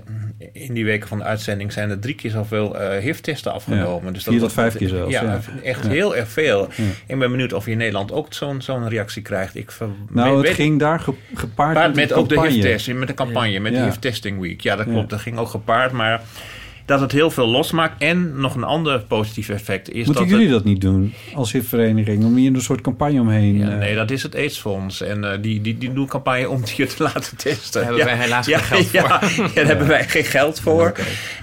in die weken van de uitzending zijn er drie keer zoveel eh HIV-testen afgenomen. Ja, Dus vier tot vijf keer zelfs, Ja, ja. echt Ja. heel erg veel. Ik ben benieuwd of je in Nederland ook zo'n zo'n reactie krijgt. Ik Nou, het ging daar ge- gepaard met, met ook de. HIV-test, met de campagne, met de HIV-testing week. Ja, dat klopt. Dat ging ook gepaard, maar dat het heel veel losmaakt. En nog een ander positief effect is Moeten dat jullie het- dat niet doen als vereniging Om hier een soort campagne omheen... eh, Nee, dat is het AIDS-fonds. En eh, die, die, die doen campagne om het je [laughs] te laten testen. Daar hebben wij helaas ja, geen geld ja, voor. [laughs] Ja, daar hebben wij geen geld voor.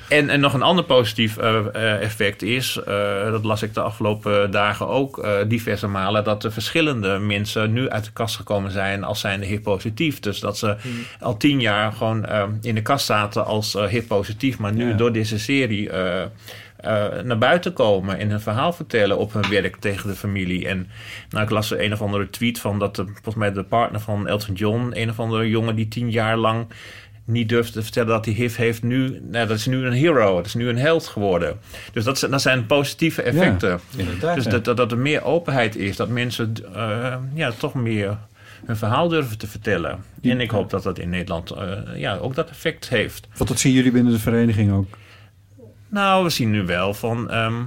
En, en nog een ander positief eh, eh, effect is... eh, dat las ik de afgelopen dagen ook eh, diverse malen... dat er verschillende mensen nu uit de kast gekomen zijn... als zijnde HIV-positief. Dus dat ze al tien jaar gewoon in de kast zaten als eh HIV-positief... maar nu Ja. door deze serie... eh, eh, naar buiten komen en een verhaal vertellen op hun werk tegen de familie. En nou, ik las er een of andere tweet van dat de, volgens mij de partner van Elton John, een of andere jongen die tien jaar lang niet durfde te vertellen dat hij HIV heeft, nu, nou, dat is nu een hero, dat is nu een held geworden. Dus dat, zijn- dat zijn positieve effecten. Ja, dus dat, dat, dat er meer openheid is, dat mensen eh, ja, toch meer hun verhaal durven te vertellen. En ik hoop dat dat in Nederland ja, ook dat effect heeft. Want dat zien jullie binnen de vereniging ook. Nou, we zien nu wel van ehm,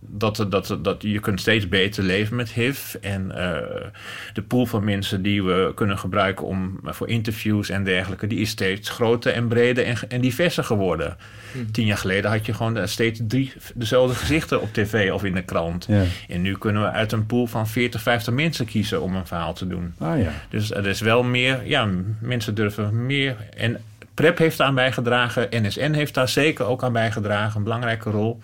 dat, dat, dat je kunt steeds beter leven met HIV. En eh, de pool van mensen die we kunnen gebruiken om, voor interviews en dergelijke, die is steeds groter en breder en, en diverser geworden. Tien jaar geleden had je gewoon eh, steeds drie dezelfde gezichten op tv of in de krant. Ja. En nu kunnen we uit een pool van 40, 50 mensen kiezen om een verhaal te doen. Ah ja. Dus er is wel meer, ja, mensen durven meer. En PrEP heeft daaraan bijgedragen, NSN heeft daar zeker ook aan bijgedragen, een belangrijke rol.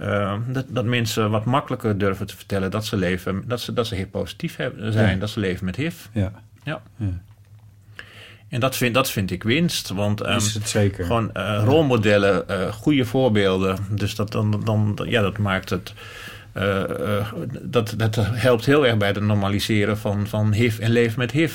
Uh, dat, dat mensen wat makkelijker durven te vertellen dat ze leven, dat ze, dat ze HIV-positief hebben- zijn, Ja. dat ze leven met HIV. Ja. Ja. Ja. En dat vind, dat vind ik winst, want ehm, Is het zeker. gewoon eh, rolmodellen, eh, goede voorbeelden. Dus dat, dan, dan, ja, dat maakt het. eh, dat, dat helpt heel erg bij het normaliseren van, van HIV en leven met HIV.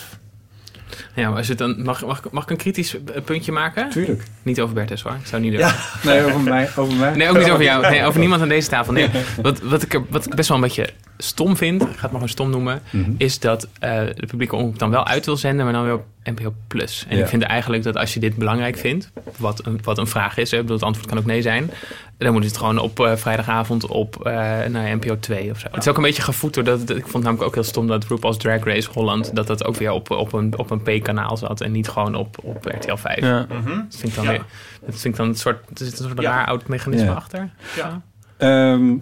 Ja, maar is het dan, mag, mag, ik- mag ik een kritisch puntje maken? Tuurlijk. Niet over Bertus hoor. Ik zou niet doen. Ja, nee, over mij. Over mij. Nee, ook niet over jou. [laughs] Nee, over niemand aan deze tafel. Nee. [laughs] Wat, wat, ik, er- wat ik best wel een beetje stom vind, ik ga het maar gewoon stom noemen, Mhm. is dat eh, de publieke omroep dan wel uit wil zenden, maar dan weer op NPO Plus. En Ja. ik vind eigenlijk dat als je dit belangrijk vindt, wat een, wat een vraag is, hè, bedoel, het antwoord kan ook nee zijn, dan moet het gewoon op eh, vrijdagavond op eh naar NPO 2 of zo. Het is ook een beetje gevoed door dat, ik vond namelijk ook heel stom dat RuPaul's Drag Race Holland, dat dat ook weer op, op een, op een P-kanaal zat en niet gewoon op, op RTL 5. Ja. Dat vind ik dan Ja. weer, dat vind ik dan een soort, er zit een soort Ja. raar oud mechanisme Ja. achter. Ja. Ehm,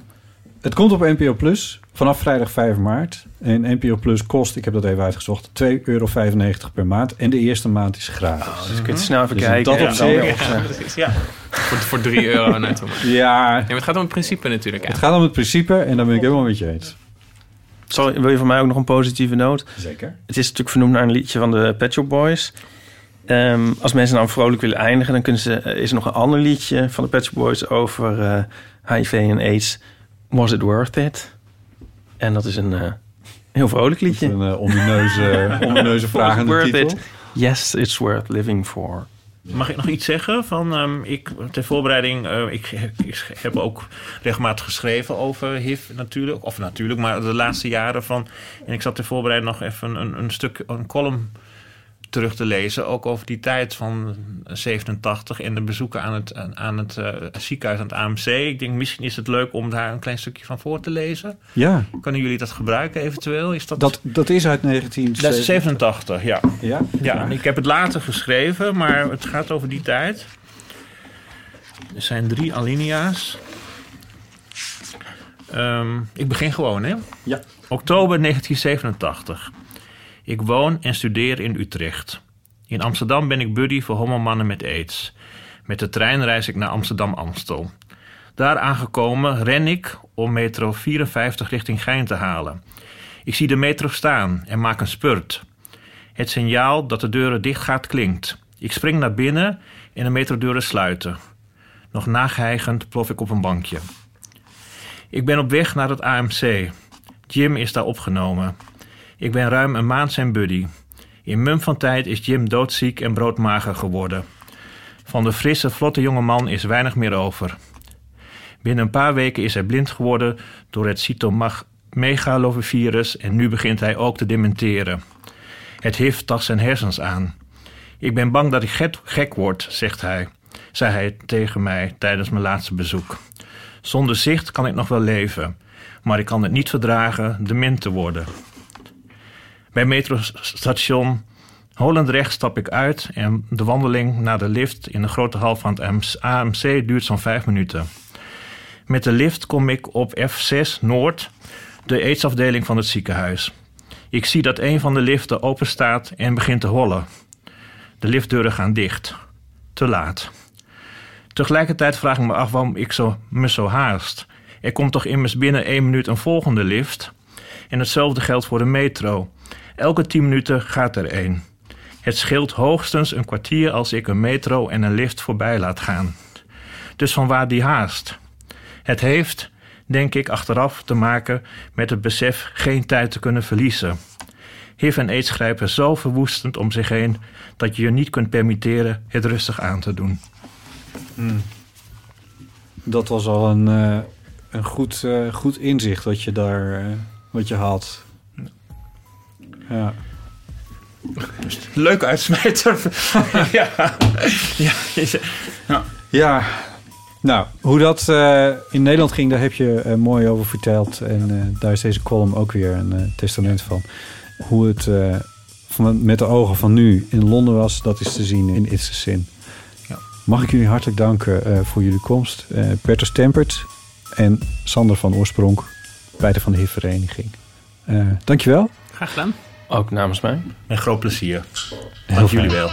het komt op NPO Plus vanaf vrijdag 5 maart. En NPO Plus kost, ik heb dat even uitgezocht, 2,95 euro per maand. En de eerste maand is gratis. dus je kunt snel even Dus kijken Dat op dan zich. precies, ja. Voor, voor 3 euro naartoe. Ja, Ja, maar het gaat om het principe natuurlijk. het gaat om het principe en daar ben ik helemaal met je eens. Zal, wil je van mij ook nog een positieve noot? Zeker. Het is natuurlijk vernoemd naar een liedje van de Pet Shop Boys. Ehm, als mensen nou vrolijk willen eindigen, dan kunnen ze, er is er nog een ander liedje van de Pet Shop Boys over eh, HIV en AIDS. Was it worth it? En dat is een eh, heel vrolijk liedje. Een uh, omineuze, [laughs] omineuze vraag aan de titel. it? Yes, it's worth living for. Mag ik nog iets zeggen? Van, ehm, ik, ter voorbereiding, eh, ik, ik heb ook regelmatig geschreven over HIV natuurlijk. Of natuurlijk, maar de laatste jaren van... En ik zat ter voorbereiding nog even een, een stuk, een column terug te lezen. Ook over die tijd van 87 en de bezoeken aan het, aan- het eh, ziekenhuis, aan het AMC. Ik denk, misschien is het leuk om daar een klein stukje van voor te lezen. Ja, Kunnen jullie dat gebruiken eventueel? Is dat... dat, dat is uit Dat 1987. is 87, ja. Ja? Ja, ik heb het later geschreven, maar het gaat over die tijd. Er zijn drie alinea's. Ehm, ik begin gewoon, hè? Ja. Oktober 1987. Ik woon en studeer in Utrecht. In Amsterdam ben ik buddy voor homomannen met aids. Met de trein reis ik naar Amsterdam-Amstel. Daar aangekomen ren ik om metro 54 richting Gein te halen. Ik zie de metro staan en maak een spurt. Het signaal dat de deuren dicht gaat klinkt. Ik spring naar binnen en de metrodeuren sluiten. Nog nageheigend plof ik op een bankje. Ik ben op weg naar het AMC. Jim is daar opgenomen. Ik ben ruim een maand zijn buddy. In mum van tijd is Jim doodziek en broodmager geworden. Van de frisse, vlotte jonge man is weinig meer over. Binnen een paar weken is hij blind geworden door het cytomegalovirus en nu begint hij ook te dementeren. Het heeft tast zijn hersens aan. Ik ben bang dat ik gek, word, zegt hij, zei hij tegen mij tijdens mijn laatste bezoek. Zonder zicht kan ik nog wel leven, maar ik kan het niet verdragen dement te worden. Bij metrostation Holendrecht stap ik uit en de wandeling naar de lift in de grote hal van het AMC duurt zo'n vijf minuten. Met de lift kom ik op F6 Noord, de aidsafdeling van het ziekenhuis. Ik zie dat een van de liften open staat en begint te hollen. De liftdeuren gaan dicht. Te laat. Tegelijkertijd vraag ik me af waarom ik zo, me zo haast. Er komt toch immers binnen één minuut een volgende lift? En hetzelfde geldt voor de metro. Elke tien minuten gaat er één. Het scheelt hoogstens een kwartier als ik een metro en een lift voorbij laat gaan. Dus vanwaar die haast? Het heeft, denk ik, achteraf te maken met het besef geen tijd te kunnen verliezen. HIV en aids grijpen zo verwoestend om zich heen dat je je niet kunt permitteren het rustig aan te doen. Hmm. Dat was al een, eh, een goed, eh, goed inzicht wat je daar eh, wat je had. Ja. Leuk uitsmijter. [laughs] ja. ja. Ja. ja. Nou, hoe dat eh, in Nederland ging, daar heb je eh, mooi over verteld. En eh, daar is deze column ook weer een testament van. Hoe het van, met de ogen van nu in Londen was, dat is te zien in It's a Sin. Ja. Mag ik jullie hartelijk danken voor jullie komst. Bertus Tempert en Sander van Oorsprong, beide van de HIV-vereniging. dankjewel. Graag gedaan. Ook namens mij. Met groot plezier. Dank jullie wel.